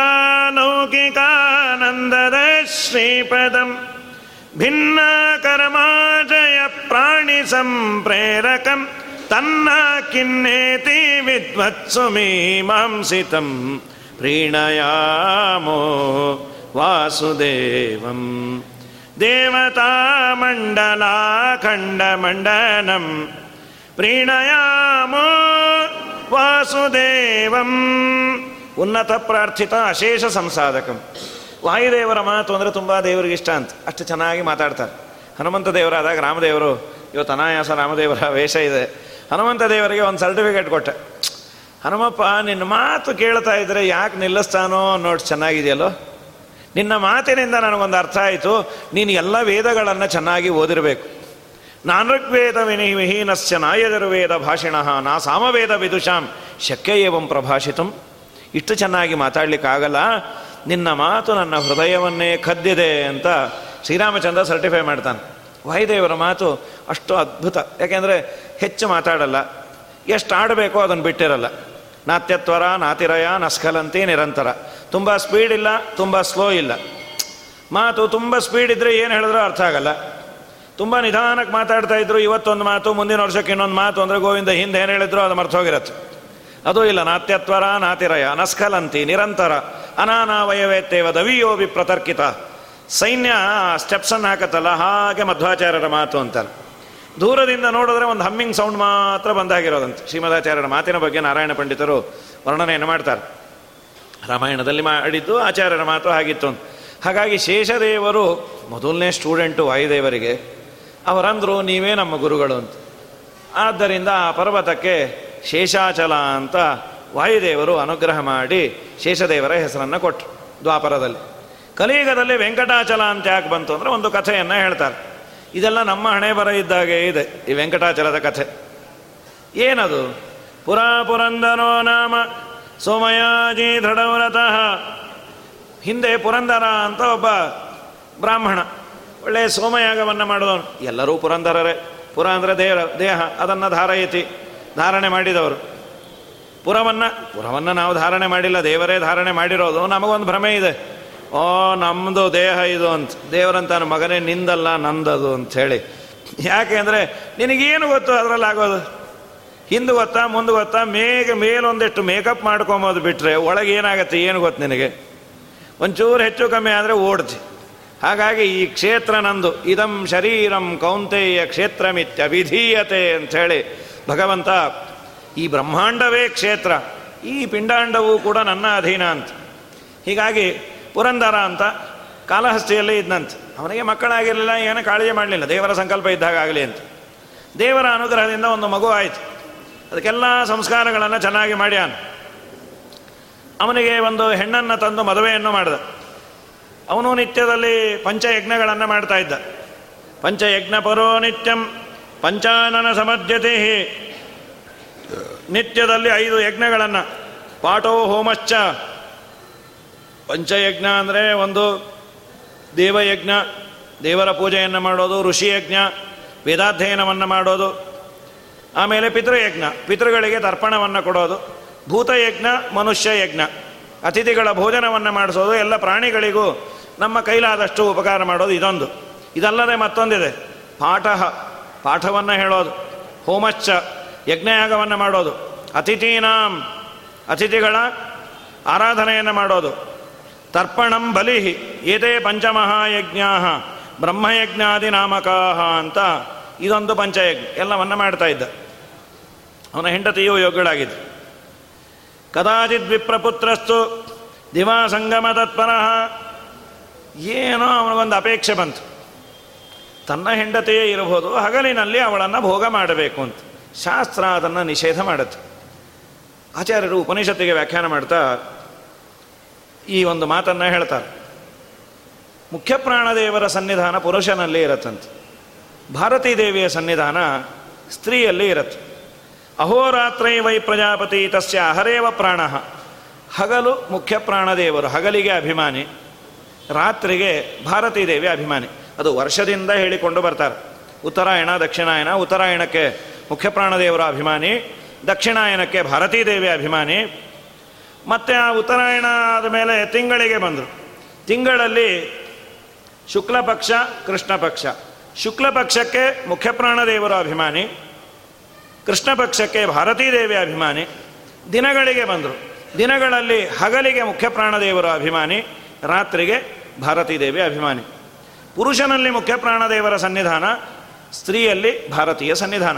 ಲೌಕಿಕಾನಂದದ ಶ್ರೀಪದಂ ಭಿನ್ನ ಕರ್ಮಾಜಯ ಪ್ರಾಣಿ ಸಂಪ್ರೇರಕಂ ತನ್ನ ಕಿನ್ನೇತಿ ವಿದ್ವತ್ಸು ಮೀಮಾಂಸಿತಂ देवतामण्डलाखण्डमण्डनं प्रीणयामो ವಾಸುದೇವಂ. ಉನ್ನತ ಪ್ರಾರ್ಥಿತ ಅಶೇಷ ಸಂಸಾಧಕಂ. ವಾಯುದೇವರ ಮಾತು ಅಂದರೆ ತುಂಬ ದೇವರಿಗೆ ಇಷ್ಟ ಅಂತ. ಅಷ್ಟು ಚೆನ್ನಾಗಿ ಮಾತಾಡ್ತಾರೆ. ಹನುಮಂತ ದೇವರಾದಾಗ ರಾಮದೇವರು, ಇವತ್ತು ಅನಾಯಾಸ ರಾಮದೇವರ ವೇಷ ಇದೆ. ಹನುಮಂತ ದೇವರಿಗೆ ಒಂದು ಸರ್ಟಿಫಿಕೇಟ್ ಕೊಟ್ಟೆ. ಹನುಮಪ್ಪ, ನಿನ್ನ ಮಾತು ಕೇಳ್ತಾ ಇದ್ರೆ ಯಾಕೆ ನಿಲ್ಲಿಸ್ತಾನೋ ನೋಡಿ ಚೆನ್ನಾಗಿದೆಯಲ್ಲೋ? ನಿನ್ನ ಮಾತಿನಿಂದ ನನಗೊಂದು ಅರ್ಥ ಆಯಿತು. ನೀನು ಎಲ್ಲ ವೇದಗಳನ್ನು ಚೆನ್ನಾಗಿ ಓದಿರಬೇಕು. ನಾನೃಗ್ವೇದ ವಿನಿ ವಿಹೀನಸ್ಯ ಭಾಷಿಣಃ ಭಾಷಿಣ, ನಾ ಸಾಮವೇದ ವಿದುಷಾಂ ಶಕ್ಯ ಪ್ರಭಾಷಿತಂ. ಇಷ್ಟು ಚೆನ್ನಾಗಿ ಮಾತಾಡಲಿಕ್ಕಾಗಲ್ಲ. ನಿನ್ನ ಮಾತು ನನ್ನ ಹೃದಯವನ್ನೇ ಕದ್ದಿದೆ ಅಂತ ಶ್ರೀರಾಮಚಂದ್ರ ಸರ್ಟಿಫೈ ಮಾಡ್ತಾನೆ. ವಾಯುದೇವರ ಮಾತು ಅಷ್ಟು ಅದ್ಭುತ. ಯಾಕೆಂದರೆ ಹೆಚ್ಚು ಮಾತಾಡಲ್ಲ. ಎಷ್ಟು ಆಡಬೇಕೋ ಅದನ್ನು ಬಿಟ್ಟಿರಲ್ಲ. ನಾತ್ಯತ್ವರ ನಾತಿರಯ ನಸ್ಕಲಂತಿ ನಿರಂತರ. ತುಂಬ ಸ್ಪೀಡ್ ಇಲ್ಲ, ತುಂಬ ಸ್ಲೋ ಇಲ್ಲ. ಮಾತು ತುಂಬ ಸ್ಪೀಡ್ ಇದ್ದರೆ ಏನು ಹೇಳಿದ್ರೂ ಅರ್ಥ ಆಗಲ್ಲ. ತುಂಬ ನಿಧಾನಕ್ಕೆ ಮಾತಾಡ್ತಾ ಇದ್ರು, ಇವತ್ತೊಂದು ಮಾತು, ಮುಂದಿನ ವರ್ಷಕ್ಕೆ ಇನ್ನೊಂದು ಮಾತು ಅಂದರೆ ಗೋವಿಂದ ಹಿಂದೆ ಏನು ಹೇಳಿದ್ರು ಅದು ಮರ್ತೋಗಿರತ್ತೆ ಅದು ಇಲ್ಲ ನಾತ್ಯತ್ವರ ನಾತಿರಯ ನಸ್ಕಲಂತಿ ನಿರಂತರ, ಅನಾನಾವಯವೇತ್ತೇವ ದವಿಯೋಬಿ ಪ್ರತರ್ಕಿತ ಸೈನ್ಯ ಸ್ಟೆಪ್ಸನ್ನು ಹಾಕತ್ತಲ್ಲ, ಹಾಗೆ ಮಧ್ವಾಚಾರ್ಯರ ಮಾತು ಅಂತಾರೆ. ದೂರದಿಂದ ನೋಡಿದ್ರೆ ಒಂದು ಹಮ್ಮಿಂಗ್ ಸೌಂಡ್ ಮಾತ್ರ ಬಂದಾಗಿರೋದಂತೆ. ಶ್ರೀಮದಾಚಾರ್ಯರ ಮಾತಿನ ಬಗ್ಗೆ ನಾರಾಯಣ ಪಂಡಿತರು ವರ್ಣನೆಯನ್ನು ಮಾಡ್ತಾರೆ. ರಾಮಾಯಣದಲ್ಲಿ ಮಾಡಿದ್ದು ಆಚಾರ್ಯರ ಮಾತು ಆಗಿತ್ತು ಅಂತ. ಹಾಗಾಗಿ ಶೇಷದೇವರು ಮೊದಲನೇ ಸ್ಟೂಡೆಂಟು ವಾಯುದೇವರಿಗೆ, ಅವರಂದರು ನೀವೇ ನಮ್ಮ ಗುರುಗಳು ಅಂತ. ಆದ್ದರಿಂದ ಆ ಪರ್ವತಕ್ಕೆ ಶೇಷಾಚಲ ಅಂತ ವಾಯುದೇವರು ಅನುಗ್ರಹ ಮಾಡಿ ಶೇಷದೇವರ ಹೆಸರನ್ನು ಕೊಟ್ಟರು ದ್ವಾಪರದಲ್ಲಿ. ಕಲಿಯುಗದಲ್ಲಿ ವೆಂಕಟಾಚಲ ಅಂತ ಯಾಕೆ ಬಂತು ಅಂದರೆ ಒಂದು ಕಥೆಯನ್ನು ಹೇಳ್ತಾರೆ. ಇದೆಲ್ಲ ನಮ್ಮ ಹಣೆ ಬರ ಇದ್ದಾಗೆ ಇದೆ, ಈ ವೆಂಕಟಾಚಲದ ಕಥೆ. ಏನದು? ಪುರಾ ಪುರಂದರೋ ನಾಮ, ಸೋಮಯಾಜಿ ದೃಢವ್ರತಃ. ಹಿಂದೆ ಪುರಂದರ ಅಂತ ಒಬ್ಬ ಬ್ರಾಹ್ಮಣ ಒಳ್ಳೆಯ ಸೋಮಯಾಗವನ್ನು ಮಾಡಿದವನು ಎಲ್ಲರೂ ಪುರಂದರರೇ. ಪುರ ಅಂದರೆ ದೇಹ ದೇಹ, ಅದನ್ನು ಧಾರಯತಿ, ಧಾರಣೆ ಮಾಡಿದವರು. ಪುರವನ್ನು ಪುರವನ್ನು ನಾವು ಧಾರಣೆ ಮಾಡಿಲ್ಲ, ದೇವರೇ ಧಾರಣೆ ಮಾಡಿರೋದು, ನಮಗೊಂದು ಭ್ರಮೆ ಇದೆ. ಓ ನಮ್ಮದು ದೇಹ ಇದು ಅಂತ. ದೇವರಂತಾನು ಮಗನೇ ನಿಂದಲ್ಲ, ನಂದದು ಅಂತ ಹೇಳಿ. ಯಾಕೆ ಅಂದರೆ ನಿನಗೇನು ಗೊತ್ತು ಅದರಲ್ಲಿ ಆಗೋದು? ಹಿಂದೆ ಗೊತ್ತಾ, ಮುಂದೆ ಗೊತ್ತಾ ಮೇಗ ಮೇಲೊಂದಿಷ್ಟು ಮೇಕಪ್ ಮಾಡ್ಕೊಂಬೋದು ಬಿಟ್ಟರೆ ಒಳಗೆ ಏನಾಗುತ್ತೆ ಏನು ಗೊತ್ತು ನಿನಗೆ? ಒಂಚೂರು ಹೆಚ್ಚು ಕಮ್ಮಿ ಆದರೆ ಓಡ್ತಿ. ಹಾಗಾಗಿ ಈ ಕ್ಷೇತ್ರ ನಂದು, ಇದಂ ಶರೀರಂ ಕೌಂತೆಯ ಅಂತ ಹೇಳಿ ಭಗವಂತ, ಈ ಬ್ರಹ್ಮಾಂಡವೇ ಕ್ಷೇತ್ರ, ಈ ಪಿಂಡಾಂಡವೂ ಕೂಡ ನನ್ನ ಅಧೀನ ಅಂತ. ಹೀಗಾಗಿ ಪುರಂದರ ಅಂತ ಕಾಲಹಸ್ತಿಯಲ್ಲೇ ಇದ್ದಂತೆ ಅವನಿಗೆ ಮಕ್ಕಳಾಗಿರಲಿಲ್ಲ ಏನೂ ಕಾಳಜಿ ಮಾಡಲಿಲ್ಲ. ದೇವರ ಸಂಕಲ್ಪ ಇದ್ದಾಗ ಆಗಲಿ ಅಂತ. ದೇವರ ಅನುಗ್ರಹದಿಂದ ಒಂದು ಮಗು ಆಯಿತು. ಅದಕ್ಕೆಲ್ಲ ಸಂಸ್ಕಾರಗಳನ್ನು ಚೆನ್ನಾಗಿ ಮಾಡ್ಯಾನ. ಅವನಿಗೆ ಒಂದು ಹೆಣ್ಣನ್ನು ತಂದು ಮದುವೆಯನ್ನು ಮಾಡಿದ. ಅವನು ನಿತ್ಯದಲ್ಲಿ ಪಂಚಯಜ್ಞಗಳನ್ನು ಮಾಡ್ತಾ ಇದ್ದ. ಪಂಚಯಜ್ಞ ಪರೋ ನಿತ್ಯಂ ಪಂಚಾನನ ಸಮಧ್ಯತೆ ನಿತ್ಯದಲ್ಲಿ ಐದು ಯಜ್ಞಗಳನ್ನು. ಪಾಠೋ ಹೋಮಶ್ಚ ಪಂಚಯಜ್ಞ ಅಂದರೆ ಒಂದು ದೇವಯಜ್ಞ, ದೇವರ ಪೂಜೆಯನ್ನು ಮಾಡೋದು, ಋಷಿಯಜ್ಞ, ವೇದಾಧ್ಯಯನವನ್ನು ಮಾಡೋದು, ಆಮೇಲೆ ಪಿತೃಯಜ್ಞ, ಪಿತೃಗಳಿಗೆ ತರ್ಪಣವನ್ನು ಕೊಡೋದು, ಭೂತಯಜ್ಞ ಮನುಷ್ಯ ಯಜ್ಞ ಅತಿಥಿಗಳ ಭೋಜನವನ್ನು ಮಾಡಿಸೋದು, ಎಲ್ಲ ಪ್ರಾಣಿಗಳಿಗೂ ನಮ್ಮ ಕೈಲಾದಷ್ಟು ಉಪಕಾರ ಮಾಡೋದು ಇದೊಂದು. ಇದಲ್ಲದೆ ಮತ್ತೊಂದಿದೆ, ಪಾಠ, ಪಾಠವನ್ನು ಹೇಳೋದು, ಹೋಮಶ್ಚ, ಯಜ್ಞಯಾಗವನ್ನು ಮಾಡೋದು, ಅತಿಥೀನಾಂ, ಅತಿಥಿಗಳ ಆರಾಧನೆಯನ್ನು ಮಾಡೋದು. ತರ್ಪಣಂ ಬಲಿ ಏತೇ ಪಂಚಮಹಾಯಜ್ಞ ಬ್ರಹ್ಮಯಜ್ಞಾದಿ ನಾಮಕಾಹ ಅಂತ ಇದೊಂದು ಪಂಚಯಜ್ಞ, ಎಲ್ಲವನ್ನ ಮಾಡ್ತಾ ಇದ್ದ. ಅವನ ಹೆಂಡತಿಯು ಯೋಗ್ಯಳಾಗಿದ್ದ. ಕದಾಚಿತ್ ವಿಪ್ರಪುತ್ರಸ್ತು ದಿವಾ ಸಂಗಮ ತತ್ಪರಃ ಏನೋ ಅವನಿಗೊಂದು ಅಪೇಕ್ಷೆ ಬಂತು. ತನ್ನ ಹೆಂಡತಿಯೇ ಇರಬಹುದು, ಹಗಲಿನಲ್ಲಿ ಅವಳನ್ನು ಭೋಗ ಮಾಡಬೇಕು ಅಂತ. ಶಾಸ್ತ್ರ ಅದನ್ನು ನಿಷೇಧ ಮಾಡುತ್ತೆ. ಆಚಾರ್ಯರು ಉಪನಿಷತ್ತಿಗೆ ವ್ಯಾಖ್ಯಾನ ಮಾಡ್ತಾ ಈ ಒಂದು ಮಾತನ್ನು ಹೇಳ್ತಾರೆ. ಮುಖ್ಯ ಪ್ರಾಣದೇವರ ಸನ್ನಿಧಾನ ಪುರುಷನಲ್ಲಿ ಇರತ್ತಂತೆ. ಭಾರತೀ ದೇವಿಯ ಸನ್ನಿಧಾನ ಸ್ತ್ರೀಯಲ್ಲಿ ಇರತ್ತೆ. ಅಹೋರಾತ್ರೈ ವೈ ಪ್ರಜಾಪತಿ ತಸ್ಯ ಅಹರೇವ ಪ್ರಾಣ. ಹಗಲು ಮುಖ್ಯ ಪ್ರಾಣದೇವರು, ಹಗಲಿಗೆ ಅಭಿಮಾನಿ, ರಾತ್ರಿಗೆ ಭಾರತೀ ದೇವಿ ಅಭಿಮಾನಿ. ಅದು ವರ್ಷದಿಂದ ಹೇಳಿಕೊಂಡು ಬರ್ತಾರೆ. ಉತ್ತರಾಯಣ ದಕ್ಷಿಣಾಯನ ಉತ್ತರಾಯಣಕ್ಕೆ ಮುಖ್ಯ ಪ್ರಾಣದೇವರ ಅಭಿಮಾನಿ, ದಕ್ಷಿಣಾಯನಕ್ಕೆ ಭಾರತೀ ದೇವಿ ಅಭಿಮಾನಿ ಮತ್ತು ಆ ಉತ್ತರಾಯಣ ಆದ ಮೇಲೆ ತಿಂಗಳಿಗೆ ಬಂದರು. ತಿಂಗಳಲ್ಲಿ ಶುಕ್ಲ ಪಕ್ಷ, ಕೃಷ್ಣ ಪಕ್ಷ. ಶುಕ್ಲ ಪಕ್ಷಕ್ಕೆ ಮುಖ್ಯಪ್ರಾಣ ಪ್ರಾಣದೇವರ ಅಭಿಮಾನಿ. ಕೃಷ್ಣ ಪಕ್ಷಕ್ಕೆ ಭಾರತೀ ದೇವಿ ಅಭಿಮಾನಿ. ದಿನಗಳಿಗೆ ಬಂದರು. ದಿನಗಳಲ್ಲಿ ಹಗಲಿಗೆ ಮುಖ್ಯಪ್ರಾಣ ದೇವರ ಅಭಿಮಾನಿ. ರಾತ್ರಿಗೆ ಭಾರತೀ ದೇವಿ ಅಭಿಮಾನಿ. ಪುರುಷನಲ್ಲಿ ಮುಖ್ಯಪ್ರಾಣ ದೇವರ ಸನ್ನಿಧಾನ, ಸ್ತ್ರೀಯಲ್ಲಿ ಭಾರತೀಯ ಸನ್ನಿಧಾನ.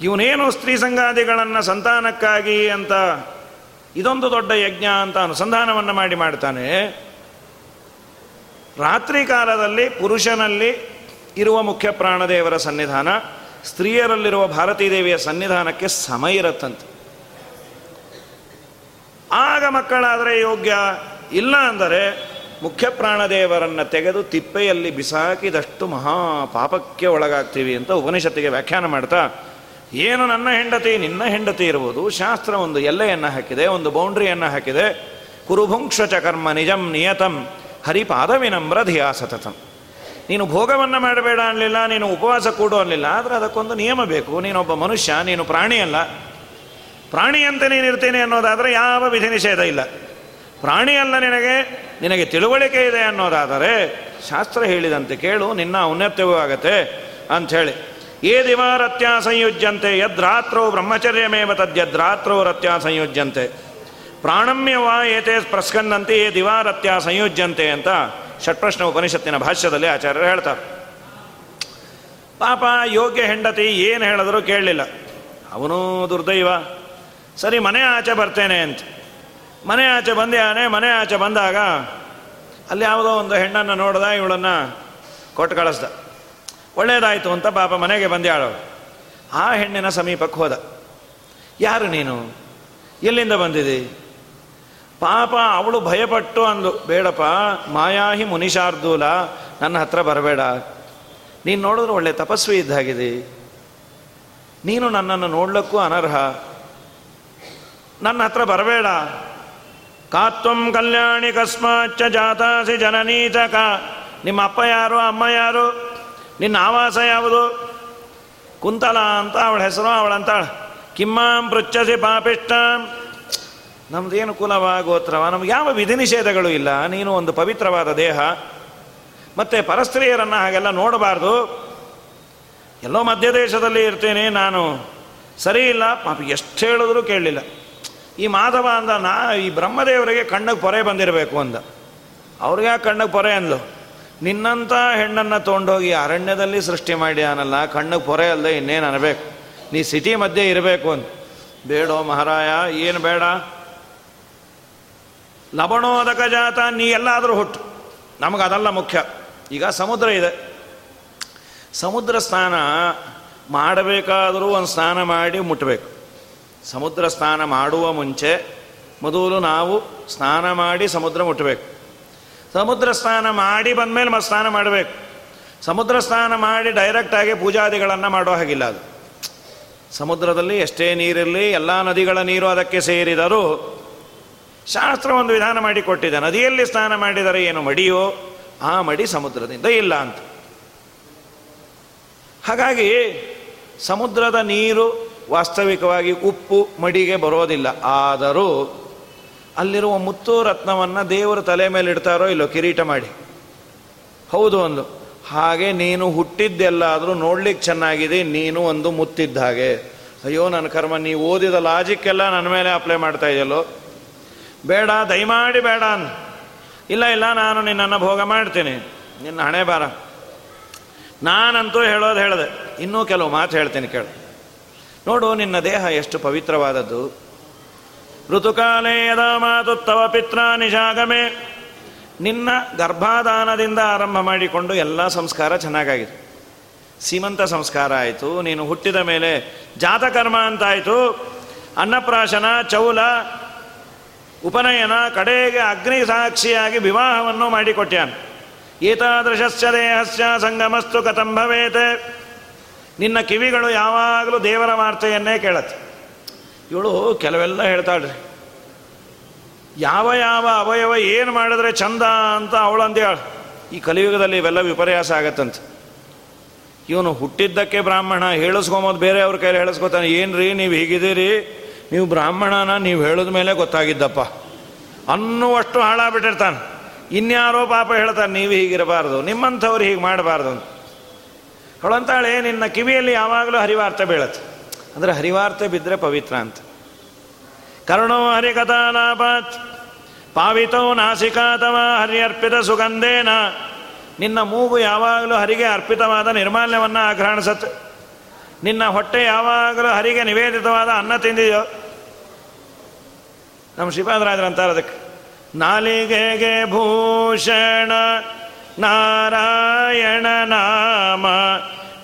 ಇವನೇನು ಸ್ತ್ರೀ ಸಂಗಾದಿಗಳನ್ನು ಸಂತಾನಕ್ಕಾಗಿ ಅಂತ ಇದೊಂದು ದೊಡ್ಡ ಯಜ್ಞ ಅಂತ ಅನುಸಂಧಾನವನ್ನು ಮಾಡಿ ಮಾಡ್ತಾನೆ. ರಾತ್ರಿ ಕಾಲದಲ್ಲಿ ಪುರುಷನಲ್ಲಿ ಇರುವ ಮುಖ್ಯ ಪ್ರಾಣದೇವರ ಸನ್ನಿಧಾನ, ಸ್ತ್ರೀಯರಲ್ಲಿರುವ ಭಾರತೀ ದೇವಿಯ ಸನ್ನಿಧಾನಕ್ಕೆ ಸಮ ಇರತ್ತಂತೆ. ಆಗ ಮಕ್ಕಳಾದರೆ ಯೋಗ್ಯ ಇಲ್ಲ ಅಂದರೆ ಮುಖ್ಯ ಪ್ರಾಣದೇವರನ್ನು ತೆಗೆದು ತಿಪ್ಪೆಯಲ್ಲಿ ಬಿಸಾಕಿದಷ್ಟು ಮಹಾ ಪಾಪಕ್ಕೆ ಒಳಗಾಗ್ತೀವಿ ಅಂತ ಉಪನಿಷತ್ತಿಗೆ ವ್ಯಾಖ್ಯಾನ ಮಾಡ್ತಾ ಏನು ನನ್ನ ಹೆಂಡತಿ, ನಿನ್ನ ಹೆಂಡತಿ ಇರುವುದು? ಶಾಸ್ತ್ರ ಒಂದು ಎಲ್ಲೆಯನ್ನು ಹಾಕಿದೆ, ಒಂದು ಬೌಂಡ್ರಿಯನ್ನು ಹಾಕಿದೆ. ಕುರುಭುಂಕ್ಷ ಕರ್ಮ ನಿಜಂ ನಿಯತಂ ಹರಿಪಾದ ವಿನಮ್ರ ಧಿಯಾ ಸತತಂ ನೀನು ಭೋಗವನ್ನು ಮಾಡಬೇಡ ಅನ್ನಲಿಲ್ಲ ನೀನು ಉಪವಾಸ ಕೂಡು ಅನ್ನಲಿಲ್ಲ ಆದರೆ ಅದಕ್ಕೊಂದು ನಿಯಮ ಬೇಕು. ನೀನೊಬ್ಬ ಮನುಷ್ಯ, ನೀನು ಪ್ರಾಣಿ ಅಲ್ಲ. ಪ್ರಾಣಿಯಂತೆ ನೀನಿರ್ತೀನಿ ಅನ್ನೋದಾದರೆ ಯಾವ ವಿಧಿ ನಿಷೇಧ ಇಲ್ಲ. ಪ್ರಾಣಿ ಅಲ್ಲ ನಿನಗೆ ನಿನಗೆ ತಿಳುವಳಿಕೆ ಇದೆ ಅನ್ನೋದಾದರೆ, ಶಾಸ್ತ್ರ ಹೇಳಿದಂತೆ ಕೇಳು, ನಿನ್ನ ಔನ್ನತ್ಯವೂ ಆಗತ್ತೆ ಅಂಥೇಳಿ. ಏ ದಿವಾರತ್ಯ ಸಂಯುಜ್ಯಂತೆ ಯದ್ರಾತ್ರೋ ಬ್ರಹ್ಮಚರ್ಯಮೇವ ತದ್ಯದ್ರಾತ್ರೋ ರತ್ಯ ಸಂಯುಜ್ಯಂತೆ ಪ್ರಾಣಮ್ಯವಾ ಏತೆ ಪ್ರಸ್ಕಂದಂತೆ ಏ ದಿವಾರತ್ಯ ಸಂಯುಜ್ಯಂತೆ ಅಂತ ಷಟ್ಪ್ರಶ್ನ ಉಪನಿಷತ್ತಿನ ಭಾಷ್ಯದಲ್ಲಿ ಆಚಾರ್ಯರು ಹೇಳ್ತಾರೆ. ಪಾಪ ಯೋಗ್ಯ ಹೆಂಡತಿ ಏನು ಹೇಳಿದ್ರು ಕೇಳಲಿಲ್ಲ. ಅವನು ದುರ್ದೈವ. ಸರಿ, ಮನೆ ಆಚೆ ಬರ್ತೇನೆ ಅಂತ. ಮನೆ ಆಚೆ ಬಂದ್ಯಾನೆ, ಮನೆ ಆಚೆ ಬಂದಾಗ ಅಲ್ಲಿ ಯಾವುದೋ ಒಂದು ಹೆಣ್ಣನ್ನು ನೋಡ್ದ, ಇವಳನ್ನು ಕೊಟ್ಟು ಕಳಿಸ್ದ. ಒಳ್ಳೇದಾಯಿತು ಅಂತ ಪಾಪ ಮನೆಗೆ ಬಂದ್ಯಾಳು ಆ ಹೆಣ್ಣಿನ ಸಮೀಪಕ್ಕೆ ಹೋದ. ಯಾರು ನೀನು? ಎಲ್ಲಿಂದ ಬಂದಿದೆ? ಪಾಪ ಅವಳು ಭಯಪಟ್ಟು ಅಂದು ಬೇಡಪ್ಪ, ಮಾಯಾಹಿ ಮುನಿಶಾರ್ದೂಲ, ನನ್ನ ಹತ್ರ ಬರಬೇಡ. ನೀನು ನೋಡಿದ್ರೆ ಒಳ್ಳೆ ತಪಸ್ವಿ ಇದ್ದಾಗಿದೆ ನೀನು ನನ್ನನ್ನು ನೋಡ್ಲಕ್ಕೂ ಅನರ್ಹ. ನನ್ನ ಹತ್ರ ಬರಬೇಡ. ಕಾತ್ವಂ ಕಲ್ಯಾಣಿ ಕಸ್ಮಾಚ್ಚ ಜಾತಾಸಿ ಜನನೀತಕ ನಿಮ್ಮ ಅಪ್ಪ ಯಾರು, ಅಮ್ಮ ಯಾರು? ನಿನ್ನ ಆವಾಸ ಯಾವುದು? ಕುಂತಲ ಅಂತ ಅವಳ ಹೆಸರು ಅವಳಂತಾಳ ಕಿಮ್ಮಾಂ ಪೃಚ್ಛಸಿ ಪಾಪಿಷ್ಟಾಂ ನಮ್ದೇನು ಕುಲವ, ಗೋತ್ರವ? ನಮ್ಗೆ ಯಾವ ವಿಧಿ ನಿಷೇಧಗಳು ಇಲ್ಲ. ನೀನು ಒಂದು ಪವಿತ್ರವಾದ ದೇಹ. ಮತ್ತೆ ಪರಸ್ತ್ರೀಯರನ್ನು ಹಾಗೆಲ್ಲ ನೋಡಬಾರ್ದು. ಎಲ್ಲೋ ಮಧ್ಯದೇಶದಲ್ಲಿ ಇರ್ತೇನೆ ನಾನು. ಸರಿ ಇಲ್ಲ, ಪಾಪ, ಎಷ್ಟು ಹೇಳಿದ್ರು ಕೇಳಲಿಲ್ಲ. ಈ ಮಾಧವ ಅಂದ, ನಾ ಈ ಬ್ರಹ್ಮದೇವರಿಗೆ ಕಣ್ಣಗೆ ಪೊರೆ ಬಂದಿರಬೇಕು ಅಂದ. ಅವ್ರಿಗೆ ಕಣ್ಣಗೆ ಪೊರೆ ಅಂದ್ಲು? ನಿನ್ನಂಥ ಹೆಣ್ಣನ್ನು ತೊಗೊಂಡೋಗಿ ಅರಣ್ಯದಲ್ಲಿ ಸೃಷ್ಟಿ ಮಾಡಿ ಮಾಡ್ಯಾನಲ್ಲ ಕಣ್ಣಿಗೆ ಪೊರೆ ಅಲ್ಲದೆ ಇನ್ನೇನು ಅನ್ಬೇಕು? ನೀ ಸಿಟಿ ಮಧ್ಯೆ ಇರಬೇಕು ಅಂತ ಬೇಡೋ ಮಹಾರಾಯ, ಏನು ಬೇಡ? ಲವಣೋದಕ ಜಾತ, ನೀ ಎಲ್ಲಾದರೂ ಹುಟ್ಟು. ನಮಗೆ ಅದಲ್ಲ ಮುಖ್ಯ. ಈಗ ಸಮುದ್ರ ಇದೆ. ಸಮುದ್ರ ಸ್ನಾನ ಮಾಡಬೇಕಾದರೂ ಒಂದು ಸ್ನಾನ ಮಾಡಿ ಮುಟ್ಟಬೇಕು ಸಮುದ್ರ ಸ್ನಾನ ಮಾಡುವ ಮುಂಚೆ ಮೊದಲು ನಾವು ಸ್ನಾನ ಮಾಡಿ ಸಮುದ್ರ ಮುಟ್ಟಬೇಕು ಸಮುದ್ರ ಸ್ನಾನ ಮಾಡಿ ಬಂದಮೇಲೆ ಮತ್ತೆ ಸ್ನಾನ ಮಾಡಬೇಕು. ಸಮುದ್ರ ಸ್ನಾನ ಮಾಡಿ ಡೈರೆಕ್ಟಾಗಿ ಪೂಜಾದಿಗಳನ್ನು ಮಾಡೋ ಹಾಗಿಲ್ಲ ಅದು. ಸಮುದ್ರದಲ್ಲಿ ಎಷ್ಟೇ ನೀರಿರಲಿ, ಎಲ್ಲ ನದಿಗಳ ನೀರು ಅದಕ್ಕೆ ಸೇರಿದರೂ ಶಾಸ್ತ್ರ ಒಂದು ವಿಧಾನ ಮಾಡಿಕೊಟ್ಟಿದೆ ನದಿಯಲ್ಲಿ ಸ್ನಾನ ಮಾಡಿದರೆ ಏನು ಮಡಿಯೋ, ಆ ಮಡಿ ಸಮುದ್ರದಿಂದ ಇಲ್ಲ ಅಂತ. ಹಾಗಾಗಿ ಸಮುದ್ರದ ನೀರು ವಾಸ್ತವಿಕವಾಗಿ ಉಪ್ಪು ಮಡಿಗೆ ಬರೋದಿಲ್ಲ. ಆದರೂ ಅಲ್ಲಿರುವ ಮುತ್ತು ರತ್ನವನ್ನು ದೇವರು ತಲೆ ಮೇಲೆ ಇಡ್ತಾರೋ ಇಲ್ಲೋ ಕಿರೀಟ ಮಾಡಿ. ಹೌದು ಒಂದು. ಹಾಗೆ ನೀನು ಹುಟ್ಟಿದ್ದೆಲ್ಲಾದರೂ ನೋಡ್ಲಿಕ್ಕೆ ಚೆನ್ನಾಗಿದೆ, ನೀನು ಒಂದು ಮುತ್ತಿದ್ದ ಹಾಗೆ. ಅಯ್ಯೋ ನನ್ನ ಕರ್ಮ ನೀವು ಓದಿದ ಲಾಜಿಕ್ ಎಲ್ಲ ನನ್ನ ಮೇಲೆ ಅಪ್ಲೈ ಮಾಡ್ತಾ ಇದೆಯಲ್ಲೋ? ಬೇಡ, ದಯಮಾಡಿ ಬೇಡ ಇಲ್ಲ ಇಲ್ಲ, ನಾನು ನಿನ್ನನ್ನು ಭೋಗ ಮಾಡ್ತೀನಿ. ನಿನ್ನ ಹಣೆ ಬಾರ. ನಾನಂತೂ ಹೇಳೋದು ಹೇಳಿದೆ. ಇನ್ನೂ ಕೆಲವು ಮಾತು ಹೇಳ್ತೀನಿ ಕೇಳು. ನೋಡು, ನಿನ್ನ ದೇಹ ಎಷ್ಟು ಪವಿತ್ರವಾದದ್ದು. ಋತುಕಾಲೇ ಯದ ಮಾತು ತವ ಪಿತ್ರ ನಿಶಾಗಮೆ ನಿನ್ನ ಗರ್ಭಾದಾನದಿಂದ ಆರಂಭ ಮಾಡಿಕೊಂಡು ಎಲ್ಲ ಸಂಸ್ಕಾರ ಚೆನ್ನಾಗಾಗಿದೆ. ಸೀಮಂತ ಸಂಸ್ಕಾರ ಆಯಿತು, ನೀನು ಹುಟ್ಟಿದ ಮೇಲೆ ಜಾತಕರ್ಮ ಅಂತಾಯಿತು. ಅನ್ನಪ್ರಾಶನ, ಚೌಲ, ಉಪನಯನ, ಕಡೆಗೆ ಅಗ್ನಿ ಸಾಕ್ಷಿಯಾಗಿ ವಿವಾಹವನ್ನು ಮಾಡಿಕೊಟ್ಟ್ಯಾನು ಏತಾದೃಶಸ್ಯ ದೇಹಸ್ಯ ಸಂಗಮಸ್ತು ಕತಂಭವೇತೆ ನಿನ್ನ ಕಿವಿಗಳು ಯಾವಾಗಲೂ ದೇವರ ವಾರ್ತೆಯನ್ನೇ ಕೇಳತ್ತೆ. ಇವಳು ಕೆಲವೆಲ್ಲ ಹೇಳ್ತಾಳ್ರಿ. ಯಾವ ಯಾವ ಅವಯವ ಏನು ಮಾಡಿದ್ರೆ ಚಂದ ಅಂತ ಅವಳು ಅಂದೇಳ ಈ ಕಲಿಯುಗದಲ್ಲಿ ಇವೆಲ್ಲ ವಿಪರ್ಯಾಸ ಆಗತ್ತಂತ. ಇವನು ಹುಟ್ಟಿದ್ದಕ್ಕೆ ಬ್ರಾಹ್ಮಣ, ಹೇಳಿಸ್ಕೊಂಬೋದು ಬೇರೆ ಅವ್ರ ಕೈಲಿ ಹೇಳಿಸ್ಕೊತಾನೆ, ಏನ್ರಿ ನೀವು ಹೀಗಿದ್ದೀರಿ? ನೀವು ಬ್ರಾಹ್ಮಣನ ನೀವು ಹೇಳಿದ ಮೇಲೆ ಗೊತ್ತಾಗಿದ್ದಪ್ಪ. ಅನ್ನುವಷ್ಟು ಹಾಳಾಗ್ಬಿಟ್ಟಿರ್ತಾನೆ. ಇನ್ಯಾರೋ ಪಾಪ ಹೇಳ್ತಾನೆ, ನೀವು ಹೀಗಿರಬಾರ್ದು, ನಿಮ್ಮಂಥವ್ರು ಹೀಗೆ ಮಾಡಬಾರ್ದು ಅಂತ. ಹೊಳಂತಾಳೆ ನಿನ್ನ ಕಿವಿಯಲ್ಲಿ ಯಾವಾಗಲೂ ಹರಿವಾರ್ತೆ ಬೀಳತ್ತೆ. ಅಂದರೆ ಹರಿವಾರ್ತೆ ಬಿದ್ದರೆ ಪವಿತ್ರ ಅಂತ. ಕರ್ಣೋ ಹರಿಕಥಾಲಾಪಾತ್ ಪಾವಿತೋ ಹರಿ ಅರ್ಪಿತ ಸುಗಂಧೇನ. ನಿನ್ನ ಮೂಗು ಯಾವಾಗಲೂ ಹರಿಗೆ ಅರ್ಪಿತವಾದ ನಿರ್ಮಾಲ್ಯವನ್ನು ಆಘ್ರಾಣಿಸತ್ತೆ. ನಿನ್ನ ಹೊಟ್ಟೆ ಯಾವಾಗಲೂ ಹರಿಗೆ ನಿವೇದಿತವಾದ ಅನ್ನ ತಿಂದಿದೆಯೋ? ನಮ್ಮ ಶ್ರೀಪಾದರಾಜರು ಅಂತಾರೆ ಅದಕ್ಕೆ. ನಾಲಿಗೆಗೆ ಭೂಷಣ, ನಾರಾಯಣ ನಾಮ,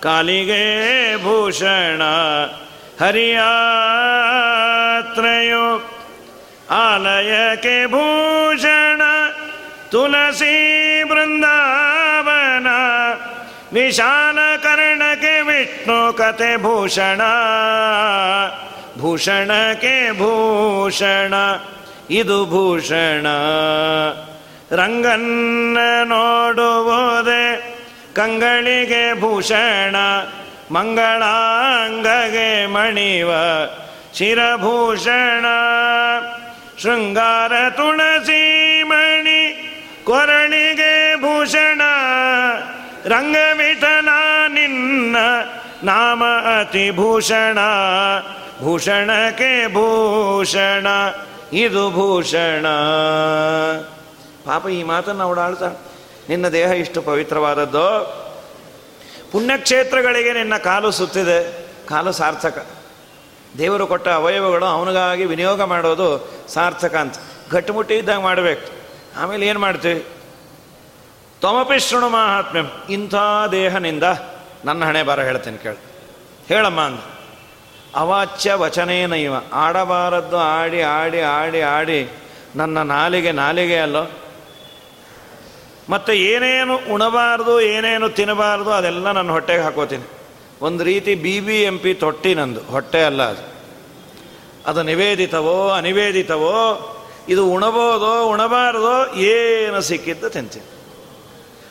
ಕಾಲಿಗೆ ಭೂಷಣ ಹರಿಯಾತ್ರಯೋ ಆಲಯಕ್ಕೆ ಭೂಷಣ ತುಳಸಿ ಬೃಂದಾವನ ಕರ್ಣಕ್ಕೆ ವಿಷ್ಣು ಕತೆ ಭೂಷಣ ಕೆ ಭೂಷಣ, ಇದು ಭೂಷಣ. ರಂಗನ್ನ ನೋಡುವುದೇ ಕಂಗಳಿಗೆ ಭೂಷಣ. ಮಂಗಳಾಂಗಗೆ ಮಣಿವ ಶಿರಭೂಷಣ, ಶೃಂಗಾರ ತುಳಸಿ ಮಣಿ ಕೊರಣಿಗೆ ಭೂಷಣ, ರಂಗವಿಠಲ ನಿನ್ನ ನಾಮ ಅತಿ ಭೂಷಣ ಭೂಷಣಕ್ಕೆ ಭೂಷಣ, ಇದು ಭೂಷಣ. ಪಾಪ ಈ ಮಾತನ್ನು ಅವಳಾಳ್ತಾಳೆ ನಿನ್ನ ದೇಹ ಇಷ್ಟು ಪವಿತ್ರವಾದದ್ದು ಪುಣ್ಯಕ್ಷೇತ್ರಗಳಿಗೆ ನಿನ್ನ ಕಾಲು ಸುತ್ತಿದೆ. ಕಾಲು ಸಾರ್ಥಕ. ದೇವರು ಕೊಟ್ಟ ಅವಯವಗಳು ಅವನಿಗಾಗಿ ವಿನಿಯೋಗ ಮಾಡೋದು ಸಾರ್ಥಕ ಅಂತ. ಗಟ್ಟಿಮುಟ್ಟಿ ಇದ್ದಾಗ ಮಾಡಬೇಕು. ಆಮೇಲೆ ಏನು ಮಾಡ್ತೀವಿ? ತೊಮಪಿ ಶೃಣು ಮಹಾತ್ಮ್ಯ. ಇಂಥ ದೇಹನಿಂದ ನನ್ನ ಹಣೆ ಬರ ಹೇಳ್ತೇನೆ ಕೇಳಿ. ಹೇಳಮ್ಮ ಅಂದ. ಅವಾಚ್ಯ ವಚನೇನೈವ ಆಡಬಾರದ್ದು, ಆಡಿ ಆಡಿ ಆಡಿ ಆಡಿ. ನನ್ನ ನಾಲಿಗೆ ನಾಲಿಗೆ ಅಲ್ಲೋ? ಮತ್ತು ಏನೇನು ಉಣಬಾರ್ದು, ಏನೇನು ತಿನ್ನಬಾರ್ದು, ಅದೆಲ್ಲ ನನ್ನ ಹೊಟ್ಟೆಗೆ ಹಾಕೋತೀನಿ. ಒಂದು ರೀತಿ ಬಿ ಬಿ ಎಂ ಪಿ ತೊಟ್ಟಿ ನಂದು, ಹೊಟ್ಟೆ ಅಲ್ಲ ಅದು. ಅದು ನಿವೇದಿತವೋ, ಅನಿವೇದಿತವೋ, ಇದು ಉಣಬೋದೋ, ಉಣಬಾರ್ದೋ, ಏನು ಸಿಕ್ಕಿದ್ದು ತಿಂತೀನಿ.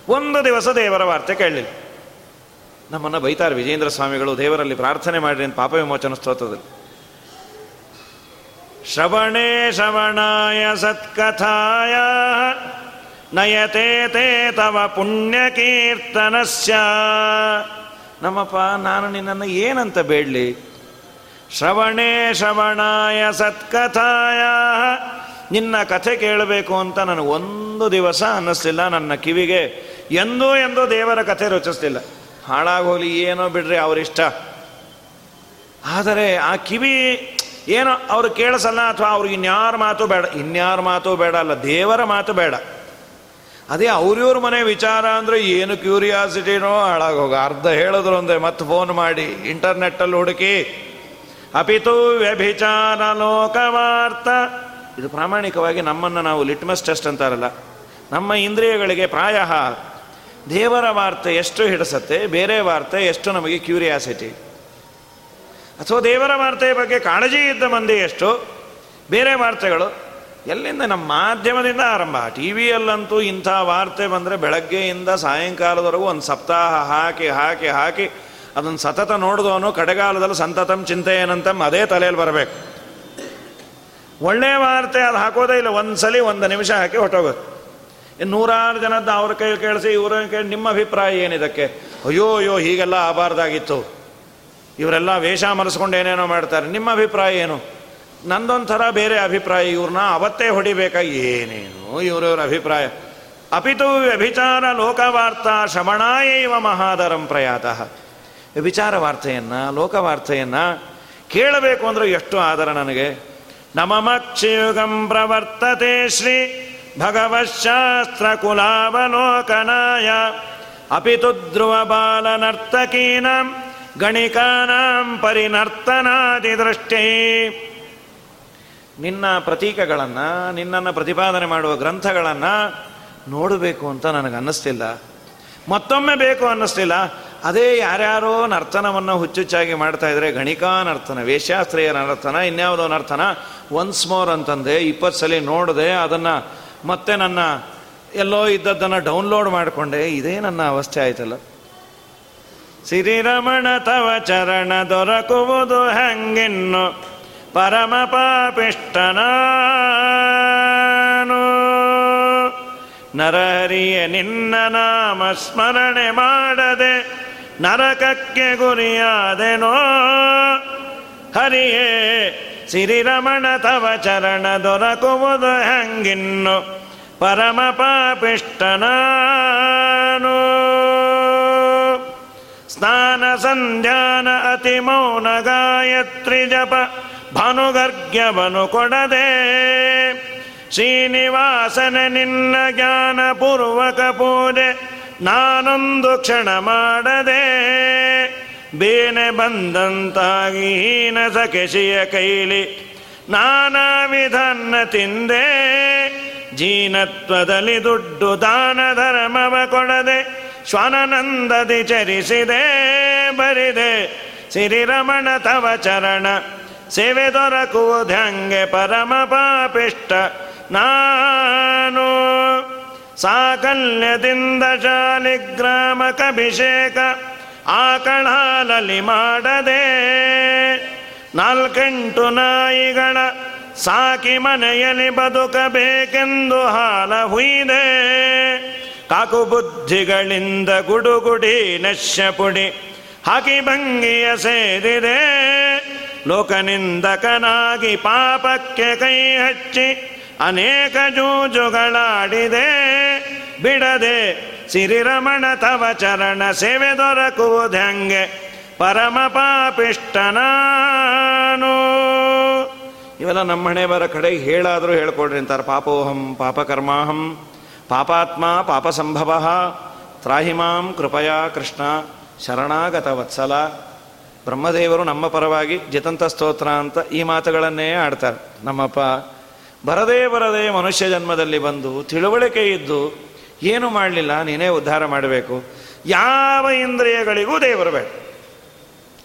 ಒಂದು ದಿವಸ ದೇವರ ವಾರ್ತೆ ಕೇಳಲಿಲ್ಲ. ನಮ್ಮನ್ನು ಬೈತಾರೆ ವಿಜೇಂದ್ರ ಸ್ವಾಮಿಗಳು, ದೇವರಲ್ಲಿ ಪ್ರಾರ್ಥನೆ ಮಾಡಿರಿ ಪಾಪ ವಿಮೋಚನ ಸ್ತೋತ್ರದಲ್ಲಿ. ಶ್ರವಣೇ ಶ್ರವಣಾಯ ಸತ್ಕಥಾಯ. ನಯತೆ ತೇ ತವ ಪುಣ್ಯಕೀರ್ತನಸ್ಯ. ನಮ್ಮಪ್ಪ, ನಾನು ನಿನ್ನನ್ನು ಏನಂತ ಬೇಡಲಿ? ಶ್ರವಣೇ ಶ್ರವಣಾಯ ಸತ್ಕಥಾಯ. ನಿನ್ನ ಕಥೆ ಕೇಳಬೇಕು ಅಂತ ನನಗೆ ಒಂದು ದಿವಸ ಅನ್ನಿಸ್ಲಿಲ್ಲ ನನ್ನ ಕಿವಿಗೆ. ಎಂದೂ ಎಂದೂ ದೇವರ ಕಥೆ ರಚಿಸ್ಲಿಲ್ಲ. ಹಾಳಾಗೋಲಿ ಏನೋ ಬಿಡ್ರಿ ಅವರಿಷ್ಟ. ಆದರೆ ಆ ಕಿವಿ ಏನೋ ಅವರು ಕೇಳಿಸಲ್ಲ ಅಥವಾ ಅವ್ರಿಗೆ ಇನ್ಯಾರ ಮಾತು ಬೇಡ. ಇನ್ಯಾರ ಮಾತು ಬೇಡ ಅಲ್ಲ, ದೇವರ ಮಾತು ಬೇಡ. ಅದೇ ಅವ್ರಿವ್ರ ಮನೆ ವಿಚಾರ ಅಂದರೆ ಏನು ಕ್ಯೂರಿಯಾಸಿಟಿನೋ ಹಾಳಾಗೋಗ ಅರ್ಧ ಹೇಳಿದ್ರು ಅಂದರೆ ಮತ್ತೆ ಫೋನ್ ಮಾಡಿ ಇಂಟರ್ನೆಟ್ಟಲ್ಲಿ ಹುಡುಕಿ, ಅಪಿತು ವ್ಯಭಿಚಾರ ಲೋಕವಾರ್ತ. ಇದು ಪ್ರಾಮಾಣಿಕವಾಗಿ ನಮ್ಮನ್ನು ನಾವು ಲಿಟ್ಮಸ್ ಟೆಸ್ಟ್ ಅಂತಾರಲ್ಲ. ನಮ್ಮ ಇಂದ್ರಿಯಗಳಿಗೆ ಪ್ರಾಯ ದೇವರ ವಾರ್ತೆ ಎಷ್ಟು ಹಿಡಿಸತ್ತೆ, ಬೇರೆ ವಾರ್ತೆ ಎಷ್ಟು ನಮಗೆ ಕ್ಯೂರಿಯಾಸಿಟಿ ಅಥವಾ ದೇವರ ವಾರ್ತೆಯ ಬಗ್ಗೆ ಕಾಳಜಿ ಇದ್ದ ಮಂದಿ ಎಷ್ಟು, ಬೇರೆ ವಾರ್ತೆಗಳು? ಎಲ್ಲಿಂದ? ನಮ್ಮ ಮಾಧ್ಯಮದಿಂದ ಆರಂಭ. ಟಿ ವಿಯಲ್ಲಂತೂ ಇಂಥ ವಾರ್ತೆ ಬಂದರೆ ಬೆಳಗ್ಗೆಯಿಂದ ಸಾಯಂಕಾಲದವರೆಗೂ ಒಂದು ಸಪ್ತಾಹ ಹಾಕಿ ಹಾಕಿ ಹಾಕಿ ಅದನ್ನು ಸತತ ನೋಡಿದವನು ಕಡೆಗಾಲದಲ್ಲಿ ಸಂತತಂ ಚಿಂತೆ ಏನಂತ ಅದೇ ತಲೆಯಲ್ಲಿ ಬರಬೇಕು. ಒಳ್ಳೆ ವಾರ್ತೆ ಅದು ಹಾಕೋದೇ ಇಲ್ಲ. ಒಂದು ಸಲ ಒಂದು ನಿಮಿಷ ಹಾಕಿ ಹೊಟ್ಟೋಗೋದು ಇನ್ನು ನೂರಾರು ಜನದ್ದು ಅವ್ರ ಕೈ ಕೇಳಿಸಿ, ಇವ್ರ ಕೇಳಿ ನಿಮ್ಮ ಅಭಿಪ್ರಾಯ ಏನಿದಕ್ಕೆ ಅಯ್ಯೋ ಅಯ್ಯೋ, ಹೀಗೆಲ್ಲ ಆಬಾರ್ದಾಗಿತ್ತು ಇವರೆಲ್ಲ ವೇಷ ಮರೆಸ್ಕೊಂಡು ಏನೇನೋ ಮಾಡ್ತಾರೆ. ನಿಮ್ಮ ಅಭಿಪ್ರಾಯ ಏನು? ನಂದೊಂಥರ ಬೇರೆ ಅಭಿಪ್ರಾಯ, ಇವ್ರನ್ನ ಅವತ್ತೇ ಹೊಡಿಬೇಕಾ ಏನೇನು ಇವರವ್ರ ಅಭಿಪ್ರಾಯ. ಅಪಿತು ವ್ಯಭಿಚಾರ ಲೋಕವಾರ್ತಾ ಶ್ರವಣಾಯೈವ ಮಹಾದರಂ ಪ್ರಯಾತಃ. ವ್ಯಭಿಚಾರ ವಾರ್ತೆಯನ್ನು ಲೋಕವಾರ್ತೆಯನ್ನು ಕೇಳಬೇಕು ಅಂದ್ರೆ ಎಷ್ಟು ಆದರ ನನಗೆ. ನಮಮಕ್ಷಯುಗಂ ಪ್ರವರ್ತತೆ ಶ್ರೀ ಭಗವಶಾಸ್ತ್ರ ಕುಲಾವಲೋಕನಾಯ ಅಪಿತು ಧ್ರುವ ಬಾಲನರ್ತಕೀನಾಂ ಗಣಿಕಾನಾಂ ಪರಿನರ್ತನಾದಿ ದೃಷ್ಟಿ ನಿನ್ನ ಪ್ರತೀಕಗಳನ್ನು, ನಿನ್ನನ್ನು ಪ್ರತಿಪಾದನೆ ಮಾಡುವ ಗ್ರಂಥಗಳನ್ನು ನೋಡಬೇಕು ಅಂತ ನನಗೆ ಅನ್ನಿಸ್ತಿಲ್ಲ. ಮತ್ತೊಮ್ಮೆ ಬೇಕು ಅನ್ನಿಸ್ತಿಲ್ಲ. ಅದೇ ಯಾರ್ಯಾರೋ ನರ್ತನವನ್ನು ಹುಚ್ಚುಚ್ಚಾಗಿ ಮಾಡ್ತಾ ಇದ್ರೆ ಗಣಿಕಾ ನರ್ತನ ವೇಷಾಸ್ತ್ರೀಯ ನರ್ತನ, ಇನ್ಯಾವುದೋ ನರ್ತನ ಒನ್ಸ್ ಮೋರ್ ಅಂತಂದೆ, ಇಪ್ಪತ್ತು ಸಲ ನೋಡಿದೆ, ಅದನ್ನು ಮತ್ತೆ ನನ್ನ ಎಲ್ಲೋ ಇದ್ದದ್ದನ್ನು ಡೌನ್ಲೋಡ್ ಮಾಡಿಕೊಂಡೆ, ಇದೇ ನನ್ನ ಅವಸ್ಥೆ ಆಯ್ತಲ್ಲ. ಸಿರಿರಮಣ ತವ ಚರಣ ದೊರಕುವುದು ಹಂಗಿನ್ನು ಪರಮ ಪಾಪಿಷ್ಟನಾನು ನರಹರಿಯ, ನಿನ್ನ ನಾಮ ಸ್ಮರಣೆ ಮಾಡದೆ ನರಕಕ್ಕೆ ಗುರಿಯಾದೆನೋ. ಹರಿಯೇ, ಸಿರಿರಮಣ ತವ ಚರಣ ದೊರಕುವುದು ಹಂಗಿನ್ನು. ಪರಮ ಪಾಪಿಷ್ಟನಾನು ಸ್ನಾನ ಸಂಧ್ಯಾನ ಅತಿ ಮೌನ ಗಾಯತ್ರಿ ಜಪ. ಭಾನುಗರ್ಗ್ಯವನು ಕೊಡದೆ ಶ್ರೀನಿವಾಸನ ನಿನ್ನ ಜ್ಞಾನ ಪೂರ್ವಕ ಪೂಜೆ ನಾನೊಂದು ಕ್ಷಣ ಮಾಡದೆ ಬೇನೆ ಬಂದಂತಾಗಿ ಹೀನ ಸಕೆಶಿಯ ಕೈಲಿ ನಾನಾ ವಿಧನ್ನ ತಿಂದೆ ಜೀನತ್ವದಲ್ಲಿ ದುಡ್ಡು ದಾನ ಧರ್ಮವ ಕೊಡದೆ ಶ್ವಾನನಂದದಿ ಚರಿಸಿದೆ ಬರಿದೆ ಸಿರಿರಮಣ ತವ ಚರಣ ಸೇವೆ ದೊರಕುವುದಂಗೆ ಪರಮ ಪಾಪಿಷ್ಟ ನಾನು. ಸಾಕಲ್ಯದಿಂದ ಶಾಲಿಗ್ರಾಮಕಭಿಷೇಕ ಆಕಳಾಲಲಿ ಮಾಡದೆ. ನಾಲ್ಕೆಂಟು ನಾಯಿಗಳ ಸಾಕಿ ಮನೆಯಲ್ಲಿ ಬದುಕಬೇಕೆಂದು ಹಾಲ ಹುಯ್ದೆ. ಕಾಕು ಬುದ್ಧಿಗಳಿಂದ ಗುಡುಗುಡಿ ನಶ್ಯ ಪುಡಿ ಹಾಕಿ ಭಂಗಿಯ ಸೇರಿದೆ ಲೋಕನಿಂದಕನಾಗಿ ಪಾಪಕ್ಕೆ ಕೈ ಹಚ್ಚಿ ಅನೇಕ ಜೂಜುಗಳಾಡಿದೆ. ಬಿಡದೆ ಸಿರಿರಮಣ ತವ ಚರಣ ಸೇವೆ ದೊರಕುವುದಂಗೆ ಪರಮ ಪಾಪಿಷ್ಟನಾನು ಇವೆಲ್ಲ ನಮ್ಮ ಹಣೆ ಬರ ಕಡೆ ಹೇಳಾದರೂ ಹೇಳ್ಕೊಡ್ರಿ ಅಂತಾರೆ. ಪಾಪೋಹಂ ಪಾಪಕರ್ಮಾಹಂ ಪಾಪಾತ್ಮ ಪಾಪ ಸಂಭವ ತ್ರಾಹಿಮಾಂ ಕೃಪಯಾ ಕೃಷ್ಣ. ಶರಣಾಗತ ವತ್ಸಲ ಬ್ರಹ್ಮದೇವರು ನಮ್ಮ ಪರವಾಗಿ ಜಿತಂತ ಸ್ತೋತ್ರ ಅಂತ ಈ ಮಾತುಗಳನ್ನೇ ಆಡ್ತಾರೆ. ನಮ್ಮಪ್ಪ, ಬರದೇ ಬರದೇ ಮನುಷ್ಯ ಜನ್ಮದಲ್ಲಿ ಬಂದು ತಿಳುವಳಿಕೆ ಇದ್ದು ಏನು ಮಾಡಲಿಲ್ಲ, ನೀನೇ ಉದ್ಧಾರ ಮಾಡಬೇಕು. ಯಾವ ಇಂದ್ರಿಯಗಳಿಗೂ ದೇವರು ಬೇಡ.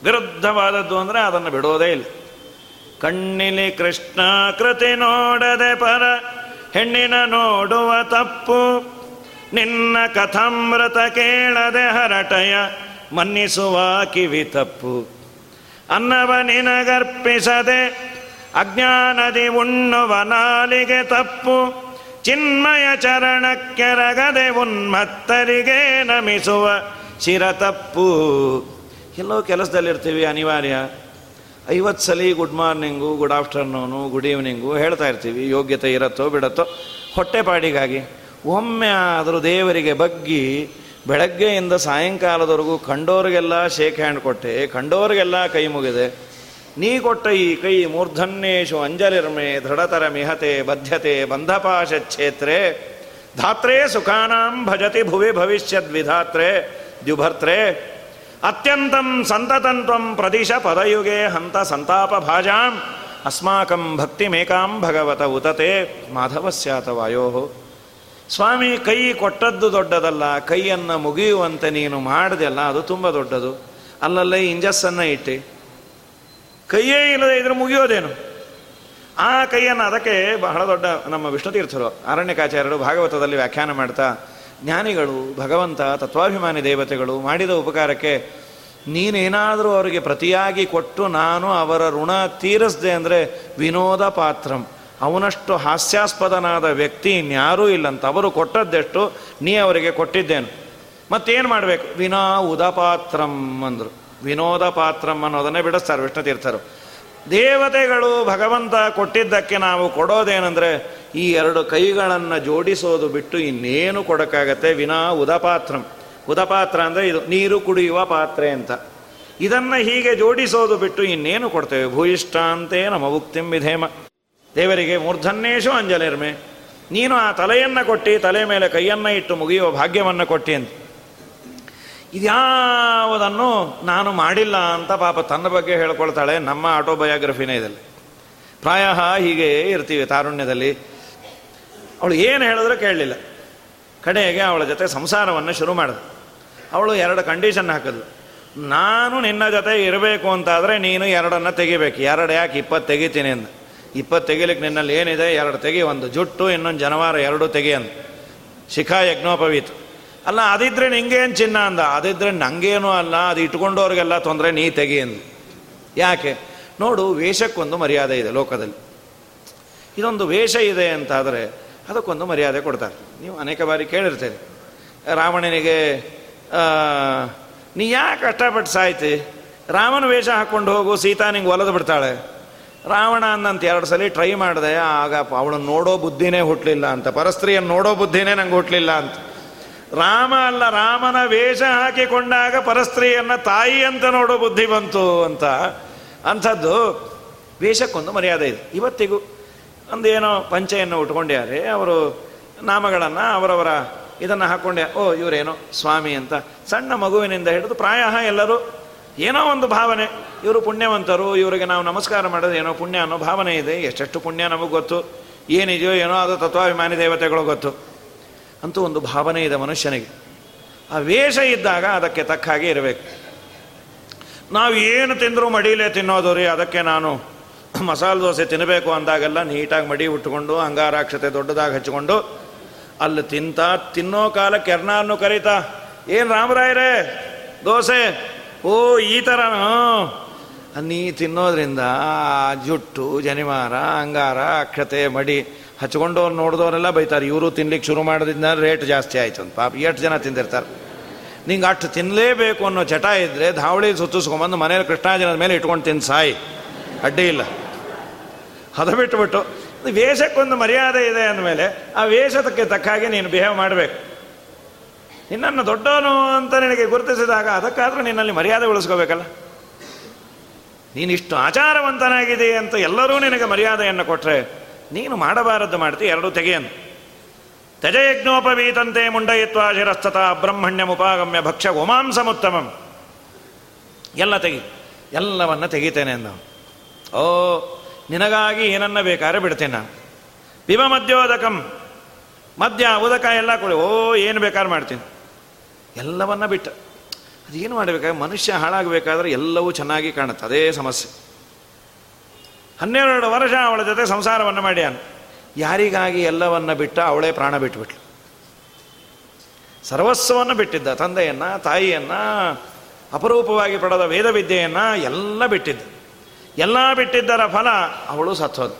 ವಿರುದ್ಧವಾದದ್ದು ಅಂದರೆ ಅದನ್ನು ಬಿಡೋದೇ ಇಲ್ಲ. ಕಣ್ಣಿಲಿ ಕೃಷ್ಣ ಕೃತಿ ನೋಡದೆ ಪರ, ಹೆಣ್ಣಿನ ನೋಡುವ ತಪ್ಪು. ನಿನ್ನ ಕಥಾಮೃತ ಕೇಳದೆ ಹರಟಯ. ಮನ್ನಿಸುವ ಕಿವಿ ತಪ್ಪು. ಅನ್ನವ ನಿನಗರ್ಪಿಸದೆ ಅಜ್ಞಾನದಿ ಉಣ್ಣುವ ನಾಲಿಗೆ ತಪ್ಪು. ಚಿನ್ಮಯ ಚರಣಕ್ಕೆರಗದೆ ಉನ್ಮತ್ತರಿಗೆ ನಮಿಸುವ ಶಿರ ತಪ್ಪು. ಎಲ್ಲೋ ಕೆಲಸದಲ್ಲಿರ್ತೀವಿ ಅನಿವಾರ್ಯ. ಐವತ್ತು ಸಲ good morning, good afternoon, good evening ಹೇಳ್ತಾ ಇರ್ತೀವಿ. ಯೋಗ್ಯತೆ ಇರತ್ತೋ ಬಿಡತ್ತೋ ಹೊಟ್ಟೆಪಾಡಿಗಾಗಿ ಒಮ್ಮೆ ಆದರೂ ದೇವರಿಗೆ ಬಗ್ಗಿ ಬೆಳಗ್ಗೆಯಿಂದ ಸಾಯಂಕಾಲದವರೆಗೂ ಕಂಡೋರಿಗೆಲ್ಲ ಶೇಕ್ ಹ್ಯಾಂಡ್ ಕೊಟ್ಟೆ. ಕಂಡೋರಿಗೆಲ್ಲ ಕೈ ಮುಗಿದೆ. ನೀ ಕೊಟ್ಟ ಈ ಕೈ ಮೂರ್ಧನ್ಯೇಶು ಅಂಜಲಿರ್ಮೆ, ದೃಢತರ ಮಿಹತೆ, ಬದ್ಧತೆ ಬಂಧಪಾಶೇತ್ರೆ ಧಾತ್ರೇ ಸುಖಾನಾಂ ಭಜತಿ ಭುವಿ ಭವಿಷ್ಯದ್ವಿಧಾತ್ರೆ. ದ್ಯುಭರ್ತ್ರೆ, ಅತ್ಯಂತಂ ಸಂತತಂತ್ವಂ ಪ್ರದಿಶ ಪದಯುಗೆ ಹಂತ ಸಂತಾಪ ಭಾಜಾಂ. ಅಸ್ಮಾಕಂ ಭಕ್ತಿಮೇಕಾಂ ಭಗವತ ಉತತೆ. ಮಾಧವಸ್ಯಾತ ವಾಯೋ. ಸ್ವಾಮಿ, ಕೈ ಕೊಟ್ಟದ್ದು ದೊಡ್ಡದಲ್ಲ, ಕೈಯನ್ನು ಮುಗಿಯುವಂತೆ ನೀನು ಮಾಡಿದೆಲ್ಲ ಅದು ತುಂಬ ದೊಡ್ಡದು. ಅಲ್ಲಲ್ಲೇ ಇಂಜಸ್ಸನ್ನು ಇಟ್ಟು. ಕೈಯೇ ಇಲ್ಲದೆ ಇದ್ರೆ ಮುಗಿಯೋದೇನು? ಆ ಕೈಯನ್ನು ಅದಕ್ಕೆ ಬಹಳ ದೊಡ್ಡ ನಮ್ಮ ವಿಷ್ಣುತೀರ್ಥರು ಅರಣ್ಯಕಾಚಾರ್ಯರು ಭಾಗವತದಲ್ಲಿ ವ್ಯಾಖ್ಯಾನ ಮಾಡ್ತಾ, ಜ್ಞಾನಿಗಳು, ಭಗವಂತ, ತತ್ವಾಭಿಮಾನಿ ದೇವತೆಗಳು ಮಾಡಿದ ಉಪಕಾರಕ್ಕೆ ನೀನೇನಾದರೂ ಅವರಿಗೆ ಪ್ರತಿಯಾಗಿ ಕೊಟ್ಟು ನಾನು ಅವರ ಋಣ ತೀರಿಸ್ದೆ ಅಂದರೆ ವಿನೋದ ಪಾತ್ರಂ. ಅವನಷ್ಟು ಹಾಸ್ಯಾಸ್ಪದನಾದ ವ್ಯಕ್ತಿ ಇನ್ಯಾರೂ ಇಲ್ಲಂತ ಅವರು ಕೊಟ್ಟದ್ದೆಷ್ಟು? ನೀ ಅವರಿಗೆ ಕೊಟ್ಟಿದ್ದೇನು. ಮತ್ತೇನು ಮಾಡಬೇಕು? ವಿನಾ ಉದಪಾತ್ರಂ ಅಂದರು. ವಿನೋದ ಪಾತ್ರಂ ಅನ್ನೋದನ್ನೇ ಬಿಡಿಸ್ತಾರೆ ವಿಷ್ಣು ತೀರ್ಥರು. ದೇವತೆಗಳು ಭಗವಂತ ಕೊಟ್ಟಿದ್ದಕ್ಕೆ ನಾವು ಕೊಡೋದೇನೆಂದರೆ ಈ ಎರಡು ಕೈಗಳನ್ನು ಜೋಡಿಸೋದು ಬಿಟ್ಟು ಇನ್ನೇನು ಕೊಡೋಕ್ಕಾಗತ್ತೆ? ವಿನಾ ಉದಪಾತ್ರಂ. ಉದಪಾತ್ರ ಅಂದರೆ ಇದು ನೀರು ಕುಡಿಯುವ ಪಾತ್ರೆ ಅಂತ. ಇದನ್ನು ಹೀಗೆ ಜೋಡಿಸೋದು ಬಿಟ್ಟು ಇನ್ನೇನು ಕೊಡ್ತೇವೆ? ಭೂಯಿಷ್ಠಾಂತೇ ನಮ್ಮ ಉಕ್ತಿಂ ವಿಧೇಮ. ದೇವರಿಗೆ ಮೂರ್ಧನ್ಯೇಶು ಅಂಜಲಿರ್ಮೆ. ನೀನು ಆ ತಲೆಯನ್ನು ಕೊಟ್ಟು, ತಲೆ ಮೇಲೆ ಕೈಯನ್ನು ಇಟ್ಟು ಮುಗಿಯುವ ಭಾಗ್ಯವನ್ನು ಕೊಟ್ಟಿ ಅಂತ. ಇದ್ಯಾವುದನ್ನು ನಾನು ಮಾಡಿಲ್ಲ ಅಂತ ಪಾಪ ತನ್ನ ಬಗ್ಗೆ ಹೇಳ್ಕೊಳ್ತಾಳೆ, ನಮ್ಮ ಆಟೋಬಯೋಗ್ರಫಿನೇ ಇದಲ್ಲಿ. ಪ್ರಾಯ ಹೀಗೆ ಇರ್ತೀವಿ ತಾರುಣ್ಯದಲ್ಲಿ. ಅವಳು ಏನು ಹೇಳಿದ್ರೆ ಕೇಳಲಿಲ್ಲ. ಕಡೆಗೆ ಅವಳ ಜೊತೆ ಸಂಸಾರವನ್ನು ಶುರು ಮಾಡಿದೆ. ಅವಳು ಎರಡು ಕಂಡೀಷನ್ ಹಾಕಿದ್ಲು ನಾನು ನಿನ್ನ ಜೊತೆ ಇರಬೇಕು ಅಂತಾದರೆ ನೀನು ಎರಡನ್ನು ತೆಗಿಬೇಕು. ಎರಡು ಯಾಕೆ ಇಪ್ಪತ್ತು ತೆಗಿತೀನಿ ಅಂದ ಇಪ್ಪತ್ತು ತೆಗಿಲಿಕ್ಕೆ ನಿನ್ನಲ್ಲಿ ಏನಿದೆ? ಎರಡು ತೆಗಿ, ಒಂದು ಜುಟ್ಟು, ಇನ್ನೊಂದು ಜನವಾರ, ಎರಡು ತೆಗಿ ಅಂತ. ಶಿಖಾ ಯಜ್ಞೋಪವೀತ. ಅಲ್ಲ, ಅದಿದ್ರೆ ನಿಂಗೇನು ಚಿನ್ನ ಅಂದ? ಅದಿದ್ರೆ ನಂಗೇನು ಅಲ್ಲ, ಅದು ಇಟ್ಕೊಂಡವ್ರಿಗೆಲ್ಲ ತೊಂದರೆ, ನೀ ತೆಗಿ ಅಂದ. ಯಾಕೆ? ನೋಡು, ವೇಷಕ್ಕೊಂದು ಮರ್ಯಾದೆ ಇದೆ ಲೋಕದಲ್ಲಿ. ಇದೊಂದು ವೇಷ ಇದೆ ಅಂತಾದರೆ ಅದಕ್ಕೊಂದು ಮರ್ಯಾದೆ ಕೊಡ್ತಾರೆ. ನೀವು ಅನೇಕ ಬಾರಿ ಕೇಳಿರ್ತೀರಿ. ರಾವಣನಿಗೆ ನೀ ಯಾಕೆ ಕಷ್ಟಪಟ್ಟು ಸಾಯ್ತಿ? ರಾಮನ ವೇಷ ಹಾಕ್ಕೊಂಡು ಹೋಗು, ಸೀತಾ ನಿಂಗೆ ಒಲದು ಬಿಡ್ತಾಳೆ. ರಾವಣ ಅನ್ನಂತ ಎರಡು ಸಲ ಟ್ರೈ ಮಾಡಿದೆ, ಆಗ ಅವಳನ್ನು ನೋಡೋ ಬುದ್ಧಿನೇ ಹುಟ್ಟಲಿಲ್ಲ ಅಂತ. ಪರಸ್ತ್ರೀಯನ್ನು ನೋಡೋ ಬುದ್ಧಿನೇ ನಂಗೆ ಹುಟ್ಟಲಿಲ್ಲ ಅಂತ. ರಾಮ ಅಲ್ಲ, ರಾಮನ ವೇಷ ಹಾಕಿಕೊಂಡಾಗ ಪರಸ್ತ್ರೀಯನ್ನ ತಾಯಿ ಅಂತ ನೋಡೋ ಬುದ್ಧಿ ಬಂತು ಅಂತ. ಅಂಥದ್ದು ವೇಷಕ್ಕೊಂದು ಮರ್ಯಾದೆ ಇದೆ. ಇವತ್ತಿಗೂ ಒಂದೇನೋ ಪಂಚೆಯನ್ನು ಉಟ್ಕೊಂಡ್ಯಾರೆ ಅವರು ನಾಮಗಳನ್ನು ಅವರವರ ಇದನ್ನು ಹಾಕ್ಕೊಂಡೆ ಓ, ಇವರೇನೋ ಸ್ವಾಮಿ ಅಂತ. ಸಣ್ಣ ಮಗುವಿನಿಂದ ಹಿಡಿದು ಪ್ರಾಯ ಎಲ್ಲರೂ ಏನೋ ಒಂದು ಭಾವನೆ. ಇವರು ಪುಣ್ಯವಂತರು, ಇವರಿಗೆ ನಾವು ನಮಸ್ಕಾರ ಮಾಡೋದು ಏನೋ ಪುಣ್ಯ ಅನ್ನೋ ಭಾವನೆ ಇದೆ. ಎಷ್ಟೆಷ್ಟು ಪುಣ್ಯ ನಮಗೆ ಗೊತ್ತು. ಏನಿದೆಯೋ ಏನೋ ಅದು ತತ್ವಾಭಿಮಾನಿ ದೇವತೆಗಳು ಗೊತ್ತು. ಅಂತೂ ಒಂದು ಭಾವನೆ ಇದೆ ಮನುಷ್ಯನಿಗೆ. ಆ ವೇಷ ಇದ್ದಾಗ ಅದಕ್ಕೆ ತಕ್ಕ ಹಾಗೆ ಇರಬೇಕು. ನಾವು ಏನು ತಿಂದರೂ ಮಡಿಲೇ ತಿನ್ನೋದು ರೀ, ಅದಕ್ಕೆ ನಾನು ಮಸಾಲೆ ದೋಸೆ ತಿನ್ನಬೇಕು ಅಂದಾಗೆಲ್ಲ ನೀಟಾಗಿ ಮಡಿ ಉಟ್ಕೊಂಡು, ಅಂಗಾರಾಕ್ಷತೆ ದೊಡ್ಡದಾಗಿ ಹಚ್ಕೊಂಡು, ಅಲ್ಲಿ ತಿಂತ, ತಿನ್ನೋ ಕಾಲಕ್ಕೆ ಎರ್ನಾರನ್ನು ಕರೀತಾ, ಏನು ರಾಮರಾಯರೇ, ದೋಸೆ ಓ, ಈ ಥರ ನೀ ತಿನ್ನೋದ್ರಿಂದ ಜುಟ್ಟು, ಜನಿವಾರ, ಅಂಗಾರ, ಅಕ್ಷತೆ, ಮಡಿ ಹಚ್ಕೊಂಡವ್ರು ನೋಡಿದವರೆಲ್ಲ ಬೈತಾರೆ. ಇವರು ತಿನ್ಲಿಕ್ಕೆ ಶುರು ಮಾಡೋದ್ರಿಂದ ರೇಟ್ ಜಾಸ್ತಿ ಆಯ್ತು ಅಂತ. ಪಾಪ ಎಷ್ಟು ಜನ ತಿಂದಿರ್ತಾರೆ. ನಿಂಗೆ ಅಷ್ಟು ತಿನ್ನಲೇಬೇಕು ಅನ್ನೋ ಚಟ ಇದ್ದರೆ ಧಾವಳಿ ಸುತ್ತಿಸ್ಕೊಂಬಂದು ಮನೇಲಿ ಕೃಷ್ಣಾಜನದ ಮೇಲೆ ಇಟ್ಕೊಂಡು ತಿನ್ನು ಸಾಯಿ. ಅಡ್ಡಿ ಇಲ್ಲ. ಅದು ಬಿಟ್ಟುಬಿಟ್ಟು ವೇಷಕ್ಕೊಂದು ಮರ್ಯಾದೆ ಇದೆ ಅಂದಮೇಲೆ ಆ ವೇಷದಕ್ಕೆ ತಕ್ಕ ಹಾಗೆ ನೀನು ಬಿಹೇವ್ ಮಾಡಬೇಕು. ನಿನ್ನನ್ನು ದೊಡ್ಡವನು ಅಂತ ನಿನಗೆ ಗುರುತಿಸಿದಾಗ ಅದಕ್ಕಾದರೂ ನಿನ್ನಲ್ಲಿ ಮರ್ಯಾದೆ ಉಳಿಸ್ಕೋಬೇಕಲ್ಲ? ನೀನಿಷ್ಟು ಆಚಾರವಂತನಾಗಿದೆ ಅಂತ ಎಲ್ಲರೂ ನಿನಗೆ ಮರ್ಯಾದೆಯನ್ನು ಕೊಟ್ಟರೆ ನೀನು ಮಾಡಬಾರದ್ದು ಮಾಡ್ತಿ, ಎರಡೂ ತೆಗೆಯನು. ತಜಯಜ್ಞೋಪವೀತಂತೆ ಮುಂಡಯಿತ್ವ ಶಿರಸ್ತತ ಬ್ರಹ್ಮಣ್ಯ ಮುಪಾಗಮ್ಯ ಭಕ್ಷ್ಯ ಉಮಾಂಸಮುತ್ತಮಂ ಎಲ್ಲ ತೆಗಿ, ಎಲ್ಲವನ್ನ ತೆಗಿತೇನೆ ಅಂದ ಓ, ನಿನಗಾಗಿ ಏನನ್ನ ಬೇಕಾದ್ರೆ ಬಿಡ್ತೇನೆ ನಾನು. ಪಿವ ಮದ್ಯೋದಕಂ ಮದ್ಯ, ಉದಕ ಎಲ್ಲ ಕೊಡಿ. ಓ, ಏನು ಬೇಕಾದ್ರೆ ಮಾಡ್ತೀನಿ. ಎಲ್ಲವನ್ನ ಬಿಟ್ಟ. ಅದೇನು ಮಾಡಬೇಕಾದ್ರೆ ಮನುಷ್ಯ ಹಾಳಾಗಬೇಕಾದ್ರೆ ಎಲ್ಲವೂ ಚೆನ್ನಾಗಿ ಕಾಣುತ್ತೆ. ಅದೇ ಸಮಸ್ಯೆ. ಹನ್ನೆರಡು ವರ್ಷ ಅವಳ ಜೊತೆ ಸಂಸಾರವನ್ನು ಮಾಡ್ಯಾನ. ಯಾರಿಗಾಗಿ ಎಲ್ಲವನ್ನ ಬಿಟ್ಟ ಅವಳೇ ಪ್ರಾಣ ಬಿಟ್ಟುಬಿಟ್ಲು ಸರ್ವಸ್ವವನ್ನು ಬಿಟ್ಟಿದ್ದ, ತಂದೆಯನ್ನ, ತಾಯಿಯನ್ನ, ಅಪರೂಪವಾಗಿ ಪಡೆದ ವೇದವಿದ್ಯೆಯನ್ನ ಎಲ್ಲ ಬಿಟ್ಟಿದ್ದ. ಎಲ್ಲ ಬಿಟ್ಟಿದ್ದರ ಫಲ ಅವಳು ಸತ್ತೋದು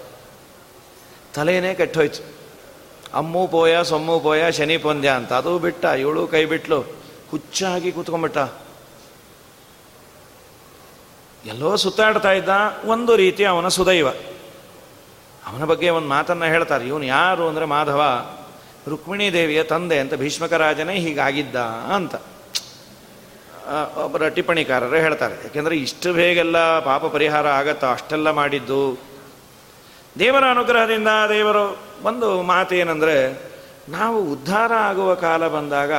ತಲೆಯೇ ಕೆಟ್ಟೋಯ್ತು. ಅಮ್ಮು ಪೋಯ, ಸೊಮ್ಮು ಪೋಯ, ಶನಿ ಪೊಂದ್ಯ ಅಂತ. ಅದು ಬಿಟ್ಟ, ಇವಳು ಕೈ ಬಿಟ್ಲು. ಹುಚ್ಚಾಗಿ ಕೂತ್ಕೊಂಡ್ಬಿಟ್ಟ. ಎಲ್ಲೋ ಸುತ್ತಾಡ್ತಾ ಇದ್ದ ಒಂದು ರೀತಿ ಅವನ ಸುದೈವ. ಅವನ ಬಗ್ಗೆ ಒಂದು ಮಾತನ್ನು ಹೇಳ್ತಾರೆ, ಇವನು ಯಾರು ಅಂದರೆ ಮಾಧವ? ರುಕ್ಮಿಣಿ ದೇವಿಯ ತಂದೆ ಅಂತ ಭೀಷ್ಮಕರಾಜನೇ ಹೀಗಾಗಿದ್ದ ಅಂತ. ಒಬ್ಬರ ಟಿಪ್ಪಣಿಕಾರರು ಹೇಳ್ತಾರೆ, ಯಾಕೆಂದರೆ ಇಷ್ಟು ಬೇಗೆಲ್ಲ ಪಾಪ ಪರಿಹಾರ ಆಗತ್ತೋ, ಅಷ್ಟೆಲ್ಲ ಮಾಡಿದ್ದು. ದೇವರ ಅನುಗ್ರಹದಿಂದ ದೇವರು ಒಂದು ಮಾತೇನೆಂದರೆ, ನಾವು ಉದ್ಧಾರ ಆಗುವ ಕಾಲ ಬಂದಾಗ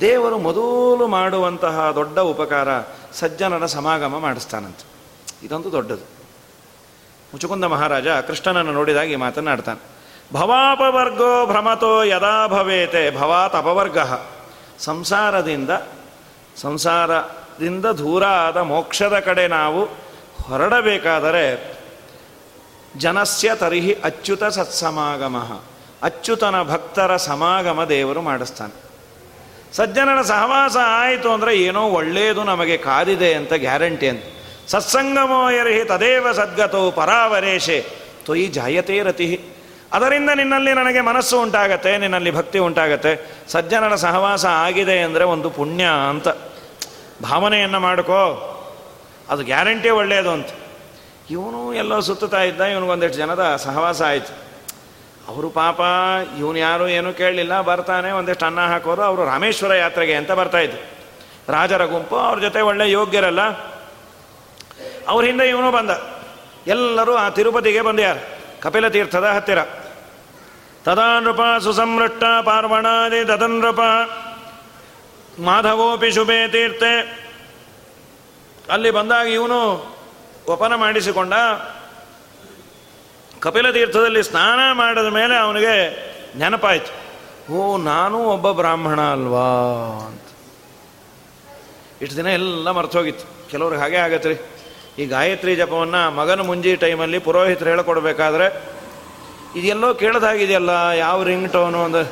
ದೇವರು ಮೊದಲು ಮಾಡುವಂತಹ ದೊಡ್ಡ ಉಪಕಾರ ಸಜ್ಜನರ ಸಮಾಗಮ ಮಾಡಿಸ್ತಾನಂತೆ. ಇದೊಂದು ದೊಡ್ಡದು. ಮುಚುಕುಂದ ಮಹಾರಾಜ ಕೃಷ್ಣನನ್ನು ನೋಡಿದಾಗ ಈ ಮಾತನಾಡ್ತಾನೆ ಭವಾಪವರ್ಗೋ ಭ್ರಮತೋ ಯದಾ ಭವೇತೆ ಭವಾತ್ ಅಪವರ್ಗ ಸಂಸಾರದಿಂದ ಸಂಸಾರದಿಂದ ದೂರ ಆದ ಮೋಕ್ಷದ ಕಡೆ ನಾವು ಹೊರಡಬೇಕಾದರೆ ಜನಸ್ಯ ತರಿಹಿ ಅಚ್ಯುತ ಸತ್ಸಮಾಗಮ. ಅಚ್ಯುತನ ಭಕ್ತರ ಸಮಾಗಮ ದೇವರು ಮಾಡಿಸ್ತಾನೆ. ಸಜ್ಜನರ ಸಹವಾಸ ಆಯಿತು ಅಂದರೆ ಏನೋ ಒಳ್ಳೆಯದು ನಮಗೆ ಕಾದಿದೆ ಅಂತ ಗ್ಯಾರಂಟಿ ಅಂತ. ಸತ್ಸಂಗಮೋ ಯರ್ಹಿ ತದೇವ ಸದ್ಗತೋ ಪರಾವರೇಶೆ. ತೊಯಿ ಜಾಯತೆ ರತಿ. ಅದರಿಂದ ನಿನ್ನಲ್ಲಿ ನನಗೆ ಮನಸ್ಸು ಉಂಟಾಗತ್ತೆ, ನಿನ್ನಲ್ಲಿ ಭಕ್ತಿ ಉಂಟಾಗತ್ತೆ. ಸಜ್ಜನರ ಸಹವಾಸ ಆಗಿದೆ ಅಂದರೆ ಒಂದು ಪುಣ್ಯ ಅಂತ. ಭಾವನೆಯನ್ನು ಮಾಡ್ಕೋ. ಅದು ಗ್ಯಾರಂಟಿ ಒಳ್ಳೆಯದು ಅಂತ. ಇವನು ಎಲ್ಲೋ ಸುತ್ತುತ್ತಾ ಇದ್ದ, ಇವನಿಗೊಂದೆಷ್ಟು ಜನದ ಸಹವಾಸ ಆಯಿತು. ಅವರು ಪಾಪ, ಇವನು ಯಾರು ಏನೂ ಕೇಳಲಿಲ್ಲ, ಬರ್ತಾನೆ, ಒಂದಿಷ್ಟು ಅನ್ನ ಹಾಕೋರು, ಅವರು ರಾಮೇಶ್ವರ ಯಾತ್ರೆಗೆ ಅಂತ ಬರ್ತಾಯಿದ್ರು ರಾಜರ ಗುಂಪು, ಅವ್ರ ಜೊತೆ ಒಳ್ಳೆ ಯೋಗ್ಯರಲ್ಲ. ಅವ್ರ ಹಿಂದೆ ಇವನು ಬಂದ. ಎಲ್ಲರೂ ಆ ತಿರುಪತಿಗೆ ಬಂದ್ಯಾರ ಕಪಿಲ ತೀರ್ಥದ ಹತ್ತಿರ. ತದಾ ನೃಪ ಸುಸಮೃಷ್ಟ ಪಾರ್ವಣಾದಿ ನೃಪ ಮಾಧವೋಪಿ ಶುಭೆ ತೀರ್ಥೆ. ಅಲ್ಲಿ ಬಂದಾಗ ಇವನು ಒಪನ ಮಾಡಿಸಿಕೊಂಡ ಕಪಿಲ ತೀರ್ಥದಲ್ಲಿ ಸ್ನಾನ ಮಾಡಿದ ಮೇಲೆ ಅವನಿಗೆ ನೆನಪಾಯ್ತು. ಓ, ನಾನು ಒಬ್ಬ ಬ್ರಾಹ್ಮಣ ಅಲ್ವಾ ಅಂತ. ಇಷ್ಟು ದಿನ ಎಲ್ಲ ಮರ್ತೋಗಿತ್ತು. ಕೆಲವ್ರಿಗೆ ಹಾಗೆ ಆಗತ್ತೆ ರೀ. ಈ ಗಾಯತ್ರಿ ಜಪವನ್ನು ಮಗನ ಮುಂಜಿ ಟೈಮಲ್ಲಿ ಪುರೋಹಿತರು ಹೇಳಿಕೊಡ್ಬೇಕಾದ್ರೆ ಇದೆಲ್ಲೋ ಕೇಳದಾಗಿದೆಯಲ್ಲ, ಯಾವ ರಿಂಗ್ ಟೋನು ಒಂದು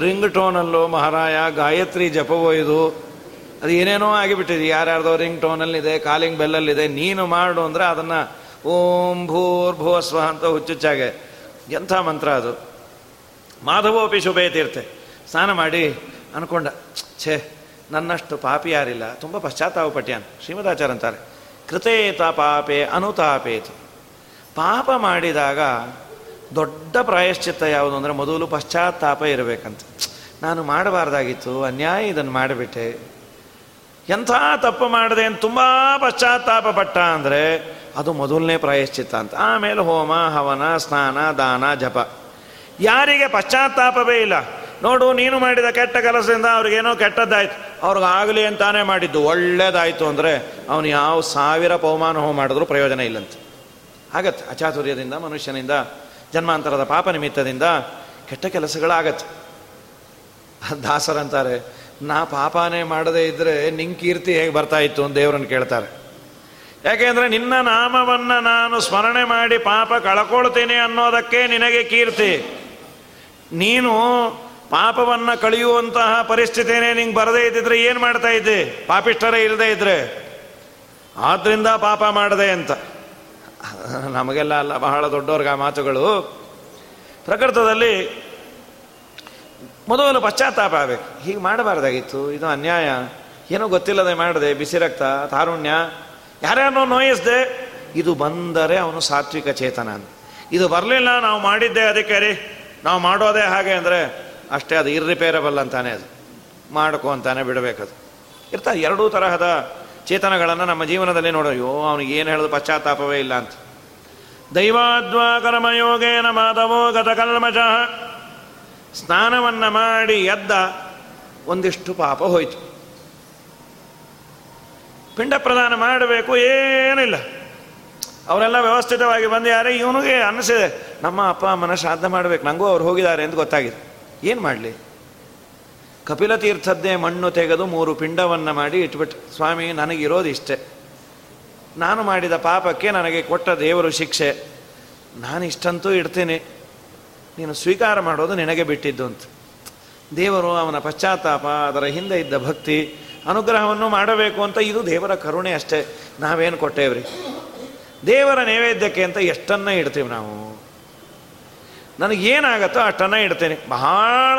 ರಿಂಗ್ ಟೋನಲ್ಲೋ ಮಹಾರಾಯ, ಗಾಯತ್ರಿ ಜಪವೋ ಇದು. ಅದು ಏನೇನೋ ಆಗಿಬಿಟ್ಟಿದೆ. ಯಾರ್ಯಾರ್ದೋ ರಿಂಗ್ ಟೋನಲ್ಲಿದೆ ಕಾಲಿಂಗ್ ಬೆಲ್ಲಲ್ಲಿದೆ, ನೀನು ಮಾಡು ಅಂದರೆ ಅದನ್ನು ಓಂ ಭೂರ್ಭುವ ಭೂಸ್ವ ಅಂತ ಹುಚ್ಚುಚ್ಚಾಗೆ. ಎಂಥ ಮಂತ್ರ ಅದು? ಮಾಧವೋಪಿ ಶುಭೆ ತೀರ್ಥೆ. ಸ್ನಾನ ಮಾಡಿ ಅನ್ಕೊಂಡ, ಛೇ, ನನ್ನಷ್ಟು ಪಾಪಿ ಯಾರಿಲ್ಲ. ತುಂಬ ಪಶ್ಚಾತ್ತಾಪ ಪಟ್ಯಾನ್ ಶ್ರೀಮದಾಚಾರ್ಯ ಅಂತಾರೆ ಕೃತೇತ ಪಾಪೆ ಅನುತಾಪೇತು. ಪಾಪ ಮಾಡಿದಾಗ ದೊಡ್ಡ ಪ್ರಾಯಶ್ಚಿತ್ತ ಯಾವುದು ಅಂದರೆ ಮೊದಲು ಪಶ್ಚಾತ್ತಾಪ ಇರಬೇಕಂತ. ನಾನು ಮಾಡಬಾರ್ದಾಗಿತ್ತು, ಅನ್ಯಾಯ ಇದನ್ನು ಮಾಡಿಬಿಟ್ಟೆ. ಎಂಥ ತಪ್ಪು ಮಾಡಿದೆ ಅಂತ ತುಂಬ ಪಶ್ಚಾತ್ತಾಪ ಪಟ್ಟ ಅಂದರೆ ಅದು ಮೊದಲನೇ ಪ್ರಾಯಶ್ಚಿತ್ತ ಅಂತ. ಆಮೇಲೆ ಹೋಮ, ಹವನ, ಸ್ನಾನ, ದಾನ, ಜಪ. ಯಾರಿಗೆ ಪಶ್ಚಾತ್ತಾಪವೇ ಇಲ್ಲ. ನೋಡು, ನೀನು ಮಾಡಿದ ಕೆಟ್ಟ ಕೆಲಸದಿಂದ ಅವ್ರಿಗೇನೋ ಕೆಟ್ಟದ್ದಾಯ್ತು. ಅವ್ರಿಗಾಗಲಿ ಅಂತಾನೆ ಮಾಡಿದ್ದು. ಒಳ್ಳೇದಾಯಿತು ಅಂದರೆ ಅವನು ಯಾವ ಸಾವಿರ ಪೌಮಾನ ಹೋಮ ಮಾಡಿದ್ರೂ ಪ್ರಯೋಜನ ಇಲ್ಲಂತ. ಆಗತ್ತೆ. ಅಚಾತುರ್ಯದಿಂದ, ಮನುಷ್ಯನಿಂದ, ಜನ್ಮಾಂತರದ ಪಾಪ ನಿಮಿತ್ತದಿಂದ ಕೆಟ್ಟ ಕೆಲಸಗಳಾಗತ್ತೆ. ದಾಸರಂತಾರೆ, ನಾ ಪಾಪನೇ ಮಾಡದೇ ಇದ್ದರೆ ನಿಂಗೆ ಕೀರ್ತಿ ಹೇಗೆ ಬರ್ತಾ ಇತ್ತು? ಅಂತ ದೇವ್ರನ್ನ ಕೇಳ್ತಾರೆ. ಯಾಕೆಂದ್ರೆ ನಿನ್ನ ನಾಮವನ್ನು ನಾನು ಸ್ಮರಣೆ ಮಾಡಿ ಪಾಪ ಕಳ್ಕೊಳ್ತೇನೆ ಅನ್ನೋದಕ್ಕೆ ನಿನಗೆ ಕೀರ್ತಿ. ನೀನು ಪಾಪವನ್ನು ಕಳೆಯುವಂತಹ ಪರಿಸ್ಥಿತಿನೇ ನಿಂಗೆ ಬರದೇ ಇದ್ದಿದ್ರೆ ಏನು ಮಾಡ್ತಾ ಇದ್ದೆ? ಪಾಪಿಷ್ಟರೇ ಇಲ್ಲದೆ ಇದ್ದರೆ ಆದ್ದರಿಂದ ಪಾಪ ಮಾಡದೆ ಅಂತ. ನಮಗೆಲ್ಲ ಅಲ್ಲ, ಬಹಳ ದೊಡ್ಡವ್ರಿಗೆ ಆ ಮಾತುಗಳು. ಪ್ರಕೃತದಲ್ಲಿ ಮೊದಲು ಪಶ್ಚಾತ್ತಾಪ ಆಗಬೇಕು. ಹೀಗೆ ಮಾಡಬಾರ್ದಾಗಿತ್ತು, ಇದು ಅನ್ಯಾಯ. ಏನೋ ಗೊತ್ತಿಲ್ಲದೆ ಮಾಡಿದೆ, ಬಿಸಿ ರಕ್ತ, ತಾರುಣ್ಯ. ಯಾರ್ಯಾರನೋ ನೋಯಿಸ್ದೆ, ಇದು ಬಂದರೆ ಅವನು ಸಾತ್ವಿಕ ಚೇತನ ಅಂತ. ಇದು ಬರಲಿಲ್ಲ, ನಾವು ಮಾಡಿದ್ದೆ, ಅದಕ್ಕೆ ರೀ ನಾವು ಮಾಡೋದೇ ಹಾಗೆ ಅಂದರೆ ಅಷ್ಟೇ, ಅದು ಇರ್ರಿಪೇರಬಲ್ ಅಂತಾನೆ ಅದು. ಮಾಡ್ಕೊ ಅಂತಾನೆ ಬಿಡಬೇಕದು. ಇರ್ತಾ ಎರಡೂ ತರಹದ ಚೇತನಗಳನ್ನು ನಮ್ಮ ಜೀವನದಲ್ಲಿ ನೋಡೋ, ಅಯ್ಯೋ, ಅವನಿಗೆ ಏನು ಹೇಳೋದು ಪಶ್ಚಾತ್ತಾಪವೇ ಇಲ್ಲ ಅಂತ. ದೈವಾದ್ವಾ ಕರ್ಮಯೋಗೇನ ಮಾಧವೋ ಗತಕಲ್ಮಜ ಸ್ನಾನವನ್ನು ಮಾಡಿ ಎದ್ದ ಒಂದಿಷ್ಟು ಪಾಪ ಹೋಯಿತು. ಪಿಂಡ ಪ್ರದಾನ ಮಾಡಬೇಕು ಏನಿಲ್ಲ ಅವರೆಲ್ಲ ವ್ಯವಸ್ಥಿತವಾಗಿ ಬಂದು ಯಾರೇ ಇವನಿಗೆ ಅನ್ನಿಸಿದೆ, ನಮ್ಮ ಅಪ್ಪ ಅಮ್ಮನ ಶ್ರಾದ್ದ ಮಾಡಬೇಕು ನನಗೂ ಅವ್ರು ಹೋಗಿದ್ದಾರೆ ಅಂತ ಗೊತ್ತಾಗಿದೆ. ಏನು ಮಾಡಲಿ? ಕಪಿಲ ತೀರ್ಥದ್ದೇ ಮಣ್ಣು ತೆಗೆದು ಮೂರು ಪಿಂಡವನ್ನು ಮಾಡಿ ಇಟ್ಬಿಟ್ಟು, ಸ್ವಾಮಿ, ನನಗಿರೋದು ಇಷ್ಟೆ. ನಾನು ಮಾಡಿದ ಪಾಪಕ್ಕೆ ನನಗೆ ಕೊಟ್ಟ ದೇವರು ಶಿಕ್ಷೆ. ನಾನು ಇಷ್ಟಂತೂ ಇಡ್ತೀನಿ. ನೀನು ಸ್ವೀಕಾರ ಮಾಡೋದು ನಿನಗೆ ಬಿಟ್ಟಿದ್ದು ಅಂತ. ದೇವರು ಅವನ ಪಶ್ಚಾತ್ತಾಪ, ಅದರ ಹಿಂದೆ ಇದ್ದ ಭಕ್ತಿ ಅನುಗ್ರಹವನ್ನು ಮಾಡಬೇಕು ಅಂತ ಇದು ದೇವರ ಕರುಣೆ ಅಷ್ಟೇ. ನಾವೇನು ಕೊಟ್ಟೇವ್ರಿ? ದೇವರ ನೈವೇದ್ಯಕ್ಕೆ ಅಂತ ಎಷ್ಟನ್ನ ಇಡ್ತೀವಿ ನಾವು? ನನಗೇನಾಗತ್ತೋ ಅಷ್ಟನ್ನ ಇಡ್ತೇನೆ. ಬಹಳ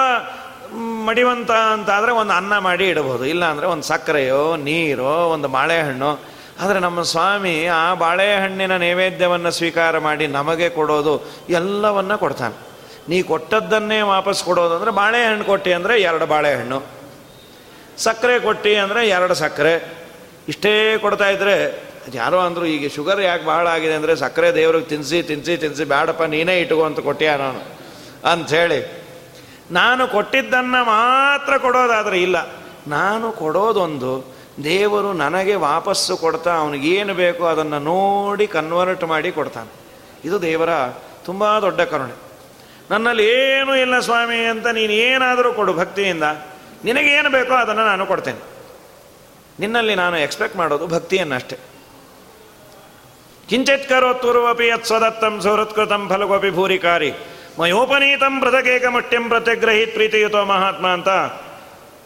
ಮಡಿವಂತ ಅಂತ ಆದರೆ ಒಂದು ಅನ್ನ ಮಾಡಿ ಇಡಬಹುದು. ಇಲ್ಲಾಂದರೆ ಒಂದು ಸಕ್ಕರೆಯೋ, ನೀರೋ, ಒಂದು ಬಾಳೆಹಣ್ಣು. ಆದರೆ ನಮ್ಮ ಸ್ವಾಮಿ ಆ ಬಾಳೆಹಣ್ಣಿನ ನೈವೇದ್ಯವನ್ನು ಸ್ವೀಕಾರ ಮಾಡಿ ನಮಗೆ ಕೊಡೋದು ಎಲ್ಲವನ್ನ ಕೊಡ್ತಾನೆ. ನೀ ಕೊಟ್ಟದ್ದನ್ನೇ ವಾಪಸ್ ಕೊಡೋದು ಅಂದರೆ ಬಾಳೆಹಣ್ಣು ಕೊಟ್ಟಿ ಅಂದರೆ ಎರಡು ಬಾಳೆಹಣ್ಣು. ಸಕ್ಕರೆ ಕೊಟ್ಟಿ ಅಂದರೆ ಎರಡು ಸಕ್ಕರೆ. ಇಷ್ಟೇ ಕೊಡ್ತಾ ಇದ್ರೆ ಯಾರೋ ಅಂದರು ಈಗ ಶುಗರ್ ಯಾಕೆ ಭಾಳ ಆಗಿದೆ ಅಂದರೆ ಸಕ್ಕರೆ ದೇವ್ರಿಗೆ ತಿನ್ನಿಸಿ ತಿನ್ನಿಸಿ ತಿನ್ನಿಸಿ ಬೇಡಪ್ಪ ನೀನೇ ಇಟ್ಕೋ ಅಂತ ಕೊಟ್ಟಿಯ ನಾನು? ಅಂಥೇಳಿ ನಾನು ಕೊಟ್ಟಿದ್ದನ್ನು ಮಾತ್ರ ಕೊಡೋದಾದರೆ ಇಲ್ಲ. ನಾನು ಕೊಡೋದೊಂದು, ದೇವರು ನನಗೆ ವಾಪಸ್ಸು ಕೊಡ್ತಾ ಅವನಿಗೇನು ಬೇಕೋ ಅದನ್ನು ನೋಡಿ ಕನ್ವರ್ಟ್ ಮಾಡಿ ಕೊಡ್ತಾನೆ. ಇದು ದೇವರ ತುಂಬ ದೊಡ್ಡ ಕರುಣೆ. ನನ್ನಲ್ಲಿ ಏನೂ ಇಲ್ಲ ಸ್ವಾಮಿ ಅಂತ ನೀನು ಏನಾದರೂ ಕೊಡು ಭಕ್ತಿಯಿಂದ. ನಿನಗೇನು ಬೇಕೋ ಅದನ್ನು ನಾನು ಕೊಡ್ತೇನೆ. ನಿನ್ನಲ್ಲಿ ನಾನು ಎಕ್ಸ್ಪೆಕ್ಟ್ ಮಾಡೋದು ಭಕ್ತಿಯನ್ನಷ್ಟೇ. ಕಿಂಚಿತ್ ಕರೋತ್ತುರುವಪಿ ಯತ್ ಸ್ವದತ್ತಂ ಸುಹೃತ್ಕೃತಂ ಫಲಗೋಪಿ ಭೂರಿಕಾರಿ. ಮಯೋಪನೀತಂ ಪೃಥಕೇಕ ಮುಟ್ಟ್ಯಂ ಪ್ರತ್ಯಗ್ರಹೀತ್ ಪ್ರೀತಿಯುತೋ ಮಹಾತ್ಮ ಅಂತ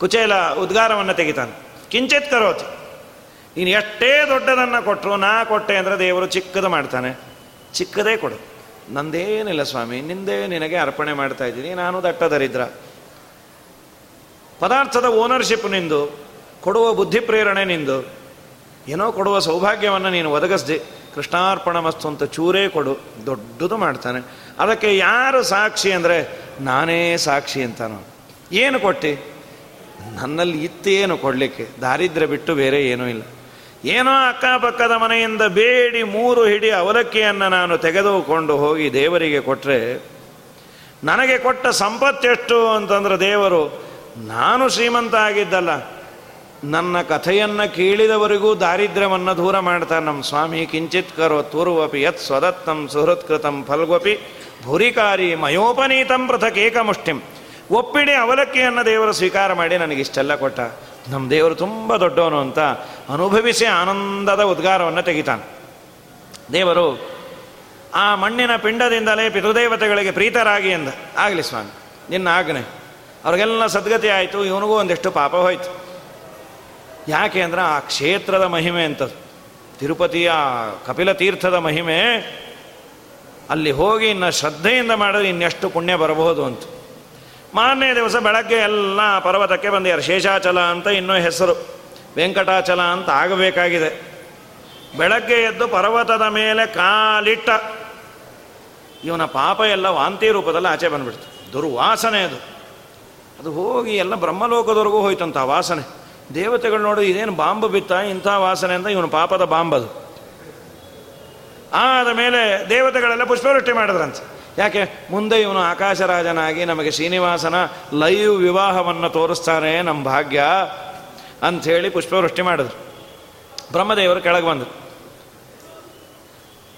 ಕುಚೇಲ ಉದ್ಗಾರವನ್ನು ತೆಗಿತಾನೆ. ಕಿಂಚಿತ್ ಕರೋತಿ, ನೀನು ಎಷ್ಟೇ ದೊಡ್ಡದನ್ನು ಕೊಟ್ಟರು ನಾ ಕೊಟ್ಟೆ ಅಂದರೆ ದೇವರು ಚಿಕ್ಕದು ಮಾಡ್ತಾನೆ. ಚಿಕ್ಕದೇ ಕೊಡು. ನಂದೇನಿಲ್ಲ ಸ್ವಾಮಿ, ನಿಂದೇ ನಿನಗೆ ಅರ್ಪಣೆ ಮಾಡ್ತಾ ಇದ್ದೀನಿ, ನಾನು ದಟ್ಟ ದರಿದ್ರ ಪದಾರ್ಥದ ಓನರ್ಶಿಪ್ ನಿಂದು, ಕೊಡುವ ಬುದ್ಧಿ ಪ್ರೇರಣೆ ನಿಂದು, ಏನೋ ಕೊಡುವ ಸೌಭಾಗ್ಯವನ್ನು ನೀನು ಒದಗಿಸ್ದೆ ಕೃಷ್ಣಾರ್ಪಣ ಮಸ್ತು ಅಂತ ಚೂರೇ ಕೊಡು, ದೊಡ್ಡದು ಮಾಡ್ತಾನೆ. ಅದಕ್ಕೆ ಯಾರು ಸಾಕ್ಷಿ ಅಂದರೆ ನಾನೇ ಸಾಕ್ಷಿ ಅಂತಾನು ಏನು ಕೊಟ್ಟಿ? ನನ್ನಲ್ಲಿ ಇತ್ತೇನು ಕೊಡಲಿಕ್ಕೆ? ದಾರಿದ್ರ್ಯ ಬಿಟ್ಟು ಬೇರೆ ಏನೂ ಇಲ್ಲ. ಏನೋ ಅಕ್ಕಪಕ್ಕದ ಮನೆಯಿಂದ ಬೇಡಿ ಮೂರು ಹಿಡಿ ಅವಲಕ್ಕಿಯನ್ನು ನಾನು ತೆಗೆದುಕೊಂಡು ಹೋಗಿ ದೇವರಿಗೆ ಕೊಟ್ಟರೆ ನನಗೆ ಕೊಟ್ಟ ಸಂಪತ್ತೆಷ್ಟು ಅಂತಂದ್ರೆ ದೇವರು ನಾನು ಶ್ರೀಮಂತ ಆಗಿದ್ದಲ್ಲ, ನನ್ನ ಕಥೆಯನ್ನು ಕೇಳಿದವರಿಗೂ ದಾರಿದ್ರ್ಯವನ್ನು ದೂರ ಮಾಡ್ತಾ ನಮ್ಮ ಸ್ವಾಮಿ. ಕಿಂಚಿತ್ ಕರೋ ತೂರ್ವಪಿ, ಯತ್ ಸ್ವದತ್ತಂ ಸುಹೃತ್ಕೃತಂ ಫಲ್ಗೊಪಿ ಭುರಿಕಾರಿ ಮಯೋಪನೀತಂ ಪೃಥಕ್ ಏಕಮುಷ್ಟಿಂ. ಒಪ್ಪಿಡಿ ಅವಲಕ್ಕಿಯನ್ನು ದೇವರು ಸ್ವೀಕಾರ ಮಾಡಿ ನನಗಿಷ್ಟೆಲ್ಲ ಕೊಟ್ಟ. ನಮ್ಮ ದೇವರು ತುಂಬ ದೊಡ್ಡವನು ಅಂತ ಅನುಭವಿಸಿ ಆನಂದದ ಉದ್ಗಾರವನ್ನು ತೆಗಿತಾನೆ. ದೇವರು, ಆ ಮಣ್ಣಿನ ಪಿಂಡದಿಂದಲೇ ಪಿತೃದೇವತೆಗಳಿಗೆ ಪ್ರೀತರಾಗಿ ಎಂದ. ಆಗಲಿ ಸ್ವಾಮಿ, ನಿನ್ನ ಆಜ್ಞೆ. ಅವ್ರಿಗೆಲ್ಲ ಸದ್ಗತಿ ಆಯಿತು, ಇವನಿಗೂ ಒಂದಿಷ್ಟು ಪಾಪ ಹೋಯ್ತು. ಯಾಕೆ ಅಂದ್ರೆ ಆ ಕ್ಷೇತ್ರದ ಮಹಿಮೆ ಅಂತದ್ದು. ತಿರುಪತಿಯ ಕಪಿಲ ತೀರ್ಥದ ಮಹಿಮೆ ಅಲ್ಲಿ ಹೋಗಿ ಇನ್ನು ಶ್ರದ್ಧೆಯಿಂದ ಮಾಡಿದ್ರೆ ಇನ್ನೆಷ್ಟು ಪುಣ್ಯ ಬರಬಹುದು ಅಂತ. ಮಾರನೇ ದಿವಸ ಬೆಳಗ್ಗೆ ಎಲ್ಲ ಪರ್ವತಕ್ಕೆ ಬಂದಿದ್ದಾರೆ. ಶೇಷಾಚಲ ಅಂತ ಇನ್ನೂ ಹೆಸರು. ವೆಂಕಟಾಚಲ ಅಂತ ಆಗಬೇಕಾಗಿದೆ. ಬೆಳಗ್ಗೆ ಎದ್ದು ಪರ್ವತದ ಮೇಲೆ ಕಾಲಿಟ್ಟ. ಇವನ ಪಾಪ ಎಲ್ಲ ವಾಂತಿ ರೂಪದಲ್ಲಿ ಆಚೆ ಬಂದ್ಬಿಡ್ತು. ದುರ್ವಾಸನೆ ಅದು. ಅದು ಹೋಗಿ ಎಲ್ಲ ಬ್ರಹ್ಮಲೋಕದವರೆಗೂ ಹೋಯ್ತಂತ ವಾಸನೆ. ದೇವತೆಗಳು ನೋಡು, ಇದೇನು ಬಾಂಬು ಬಿತ್ತ, ಇಂಥ ವಾಸನೆ ಅಂತ ಇವನು ಪಾಪದ ಬಾಂಬದು ಆದ ಮೇಲೆ ದೇವತೆಗಳೆಲ್ಲ ಪುಷ್ಪವೃಷ್ಟಿ ಮಾಡಿದ್ರಂತೆ. ಯಾಕೆ? ಮುಂದೆ ಇವನು ಆಕಾಶರಾಜನಾಗಿ ನಮಗೆ ಶ್ರೀನಿವಾಸನ ಲೈವ್ ವಿವಾಹವನ್ನು ತೋರಿಸ್ತಾನೆ ನಮ್ಮ ಭಾಗ್ಯ ಅಂಥೇಳಿ ಪುಷ್ಪವೃಷ್ಟಿ ಮಾಡಿದ್ರು. ಬ್ರಹ್ಮದೇವರು ಕೆಳಗೆ ಬಂದರು.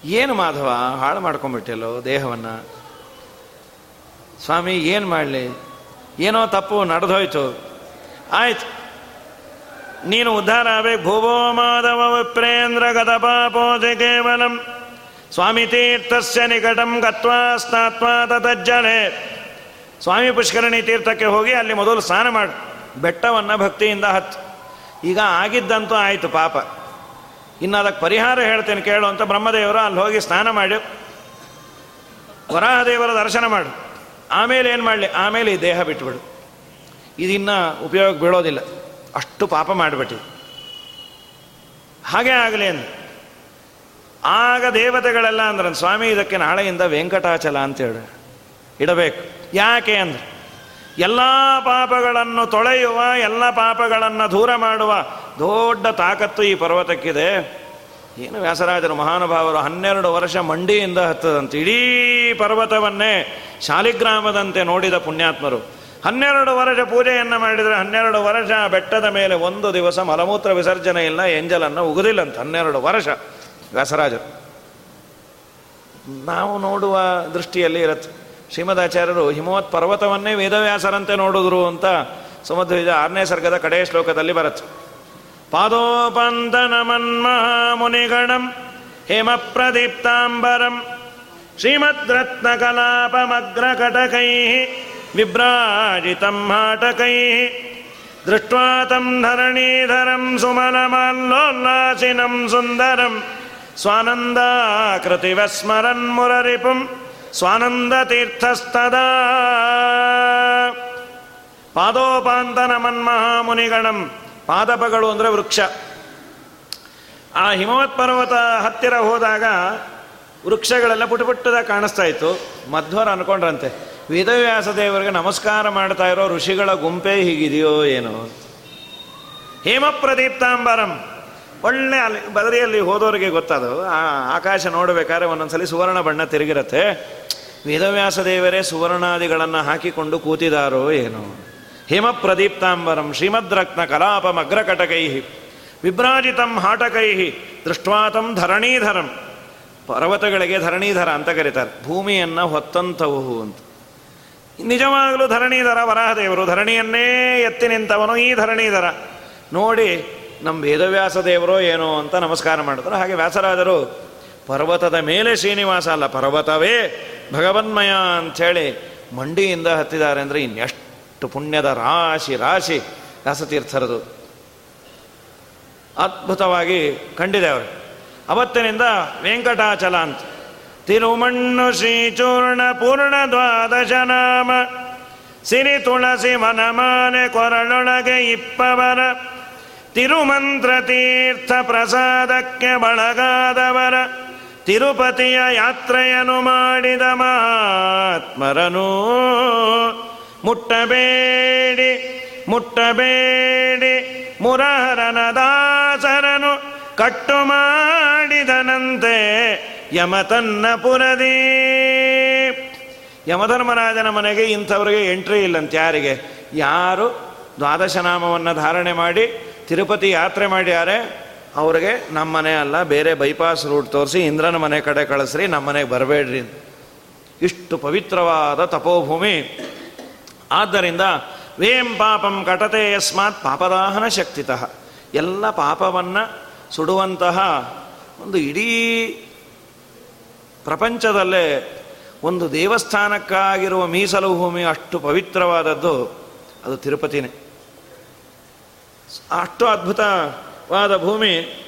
ಏನು ಮಾಧವ, ಹಾಳು ಮಾಡ್ಕೊಂಡ್ಬಿಟ್ಟಿಲ್ಲೋ ದೇಹವನ್ನು? ಸ್ವಾಮಿ, ಏನು ಮಾಡಲಿ? ಏನೋ ತಪ್ಪು ನಡೆದೋಯ್ತು. ಆಯ್ತು. ನೀನು ಉದ್ಧಾರ ಆಗಬೇಕು. ಭುವೋ ಮಾಧವ ವಿಪ್ರೇಂದ್ರ ಗತಪಾಪೋಜೆ ಕೇವಲಂ. ಸ್ವಾಮಿ ತೀರ್ಥಸ್ಯ ನಿಕಟಂ ಗತ್ವಾ ಸ್ನಾತ್ವಾ ತಜ್ಜಲೆ ಸ್ವಾಮಿ ಪುಷ್ಕರಣಿ ತೀರ್ಥಕ್ಕೆ ಹೋಗಿ ಅಲ್ಲಿ ಮೊದಲು ಸ್ನಾನ ಮಾಡು. ಬೆಟ್ಟವನ್ನು ಭಕ್ತಿಯಿಂದ ಹತ್ತು. ಈಗ ಆಗಿದ್ದಂತೂ ಆಯಿತು ಪಾಪ. ಇನ್ನು ಅದಕ್ಕೆ ಪರಿಹಾರ ಹೇಳ್ತೇನೆ ಕೇಳು ಅಂತ ಬ್ರಹ್ಮದೇವರು ಅಲ್ಲಿ ಹೋಗಿ ಸ್ನಾನ ಮಾಡಿ. ವರಾಹದೇವರ ದರ್ಶನ ಮಾಡು. ಆಮೇಲೆ ಏನು ಮಾಡಲಿ? ಆಮೇಲೆ ಈ ದೇಹ ಬಿಟ್ಬಿಡು. ಇದಿನ್ನು ಉಪಯೋಗ ಬೀಳೋದಿಲ್ಲ. ಅಷ್ಟು ಪಾಪ ಮಾಡಿಬಿಟ್ಟು ಹಾಗೆ ಆಗಲಿ ಅಂದ ಆಗ ದೇವತೆಗಳೆಲ್ಲ ಅಂದ್ರೆ ಸ್ವಾಮಿ, ಇದಕ್ಕೆ ನಾಳೆಯಿಂದ ವೆಂಕಟಾಚಲ ಅಂತೇಳಿ ಇಡಬೇಕು. ಯಾಕೆ ಅಂದ್ರೆ ಎಲ್ಲ ಪಾಪಗಳನ್ನು ತೊಳೆಯುವ, ಎಲ್ಲ ಪಾಪಗಳನ್ನು ದೂರ ಮಾಡುವ ದೊಡ್ಡ ತಾಕತ್ತು ಈ ಪರ್ವತಕ್ಕಿದೆ. ಏನು ವ್ಯಾಸರಾಜರು? ಮಹಾನುಭಾವರು ಹನ್ನೆರಡು ವರ್ಷ ಮಂಡಿಯಿಂದ ಹತ್ತದಂತೆ. ಇಡೀ ಪರ್ವತವನ್ನೇ ಶಾಲಿಗ್ರಾಮದಂತೆ ನೋಡಿದ ಪುಣ್ಯಾತ್ಮರು. ಹನ್ನೆರಡು ವರ್ಷ ಪೂಜೆಯನ್ನು ಮಾಡಿದರೆ ಹನ್ನೆರಡು ವರ್ಷ ಬೆಟ್ಟದ ಮೇಲೆ ಒಂದು ದಿವಸ ಮಲಮೂತ್ರ ವಿಸರ್ಜನೆ ಇಲ್ಲ ಎಂಜಲನ್ನು ಉಗುದಿಲ್ಲಂತ ಹನ್ನೆರಡು ವರ್ಷ ವ್ಯಾಸರಾಜರು. ನಾವು ನೋಡುವ ದೃಷ್ಟಿಯಲ್ಲಿ ಇರುತ್ತೆ. ಶ್ರೀಮದಾಚಾರ್ಯರು, ಹಿಮವತ್ ಪರ್ವತವನ್ನೇ ವೇದವ್ಯಾಸರಂತೆ ನೋಡಿದ್ರು ಅಂತ ಸಮುದ್ರ ಆರನೇ ಸರ್ಗದ ಕಡೆಯ ಶ್ಲೋಕದಲ್ಲಿ ಬರುತ್ತೆ. पादोपान्तन मन्महामुनिगणम् श्रीमद्रत्नकलापमग्रकटकैः विभ्राजितम् हाटकैः दृष्ट्वा तं धरणीधरं सुमनमाल्लोल्लासिनं सुन्दरम् स्वानन्दाकृतिवस्मरन्मुररिपुं स्वानन्दतीर्थस्तदा। पादोपान्तनमन्महामुनिगणम् ಪಾದಪಗಳು ಅಂದರೆ ವೃಕ್ಷ. ಆ ಹಿಮವತ್ ಪರ್ವತ ಹತ್ತಿರ ಹೋದಾಗ ವೃಕ್ಷಗಳೆಲ್ಲ ಪುಟ ಪುಟ್ಟದ ಕಾಣಿಸ್ತಾ ಇತ್ತು. ಮಧ್ವರ ಅನ್ಕೊಂಡ್ರಂತೆ. ವೇದವ್ಯಾಸ ದೇವರಿಗೆ ನಮಸ್ಕಾರ ಮಾಡ್ತಾ ಇರೋ ಋಷಿಗಳ ಗುಂಪೇ ಹೀಗಿದೆಯೋ ಏನೋ ಹೇಮ ಪ್ರದೀಪ್ತಾಂಬರಂ ಒಳ್ಳೆ ಅಲ್ಲಿ ಬದರಿಯಲ್ಲಿ ಹೋದವರಿಗೆ ಗೊತ್ತದು. ಆ ಆಕಾಶ ನೋಡಬೇಕಾದ್ರೆ ಒಂದೊಂದ್ಸಲಿ ಸುವರ್ಣ ಬಣ್ಣ ತಿರುಗಿರತ್ತೆ. ವೇದವ್ಯಾಸ ದೇವರೇ ಸುವರ್ಣಾದಿಗಳನ್ನು ಹಾಕಿಕೊಂಡು ಕೂತಿದಾರೋ ಏನೋ ಹೇಮ ಪ್ರದೀಪ್ತಾಂಬರಂ ಶ್ರೀಮದ್ರತ್ನ ಕಲಾಪಮಗ್ರಕಟಕೈ ವಿಭ್ರಾಜಿತಂ ಹಾಟಕೈ ದೃಷ್ಟ್ವಾತಂ ಧರಣೀಧರಂ ಪರ್ವತಗಳಿಗೆ ಧರಣೀಧರ ಅಂತ ಕರೀತಾರೆ. ಭೂಮಿಯನ್ನು ಹೊತ್ತಂತವು ಅಂತ. ನಿಜವಾಗಲೂ ಧರಣೀಧರ ವರಾಹದೇವರು. ಧರಣಿಯನ್ನೇ ಎತ್ತಿ ನಿಂತವನು ಈ ಧರಣೀಧರ. ನೋಡಿ ನಮ್ಮ ವೇದವ್ಯಾಸ ದೇವರೋ ಏನೋ ಅಂತ ನಮಸ್ಕಾರ ಮಾಡಿದ್ರು. ಹಾಗೆ ವ್ಯಾಸರಾದರು, ಪರ್ವತದ ಮೇಲೆ ಶ್ರೀನಿವಾಸ ಅಲ್ಲ, ಪರ್ವತವೇ ಭಗವನ್ಮಯ ಅಂಥೇಳಿ ಮಂಡಿಯಿಂದ ಹತ್ತಿದ್ದಾರೆ ಅಂದರೆ ಇನ್ನೆಷ್ಟು ಪುಣ್ಯದ ರಾಶಿ ರಾಶಿ ವ್ಯಾಸತೀರ್ಥರದು ಅದ್ಭುತವಾಗಿ ಕಂಡಿದೆ ಅವರು. ಅವತ್ತಿನಿಂದ ವೆಂಕಟಾಚಲ ಅಂತ. ತಿರುಮಣ್ಣು ಶ್ರೀಚೂರ್ಣ ಪೂರ್ಣ ದ್ವಾದಶ ನಾಮ. ಸಿರಿ ತುಳಸಿ ಮನಮಾನೆ ಕೊರಳೊಳಗೆ ಇಪ್ಪವರ. ತಿರುಮಂತ್ರ ತೀರ್ಥ ಪ್ರಸಾದಕ್ಕೆ ಬಳಗಾದವರ. ತಿರುಪತಿಯ ಯಾತ್ರೆಯನ್ನು ಮಾಡಿದ ಮಾತ್ಮರನು ಮುಟ್ಟಬೇಡಿ ಮುಟ್ಟಬೇಡಿ. ಮುರಹರನ ದಾಸರನು ಕಟ್ಟು ಮಾಡಿದನಂತೆ ಯಮತನ್ನ ಪುರದಿ ಯಮಧರ್ಮರಾಜನ ಮನೆಗೆ ಇಂಥವ್ರಿಗೆ ಎಂಟ್ರಿ ಇಲ್ಲಂತೆ ಯಾರಿಗೆ? ಯಾರು ದ್ವಾದಶ ನಾಮವನ್ನು ಧಾರಣೆ ಮಾಡಿ ತಿರುಪತಿ ಯಾತ್ರೆ ಮಾಡ್ಯಾರೆ? ಅವ್ರಿಗೆ ನಮ್ಮ ಮನೆ ಅಲ್ಲ, ಬೇರೆ ಬೈಪಾಸ್ ರೂಟ್ ತೋರಿಸಿ ಇಂದ್ರನ ಮನೆ ಕಡೆ ಕಳಿಸ್ರಿ, ನಮ್ಮ ಮನೆಗೆ ಬರಬೇಡ್ರಿ ಇಷ್ಟು ಪವಿತ್ರವಾದ ತಪೋಭೂಮಿ. ಆದ್ದರಿಂದ ವೇಂ ಪಾಪಂ ಕಟತೆ ಯಸ್ಮಾತ್ ಪಾಪದಾಹನ ಶಕ್ತಿತಃ. ಎಲ್ಲ ಪಾಪವನ್ನು ಸುಡುವಂತಹ ಒಂದು ಇಡೀ ಪ್ರಪಂಚದಲ್ಲೇ ಒಂದು ದೇವಸ್ಥಾನಕ್ಕಾಗಿರುವ ಮೀಸಲು ಭೂಮಿ ಅಷ್ಟು ಪವಿತ್ರವಾದದ್ದು, ಅದು ತಿರುಪತಿನೇ. ಅಷ್ಟು ಅದ್ಭುತವಾದ ಭೂಮಿ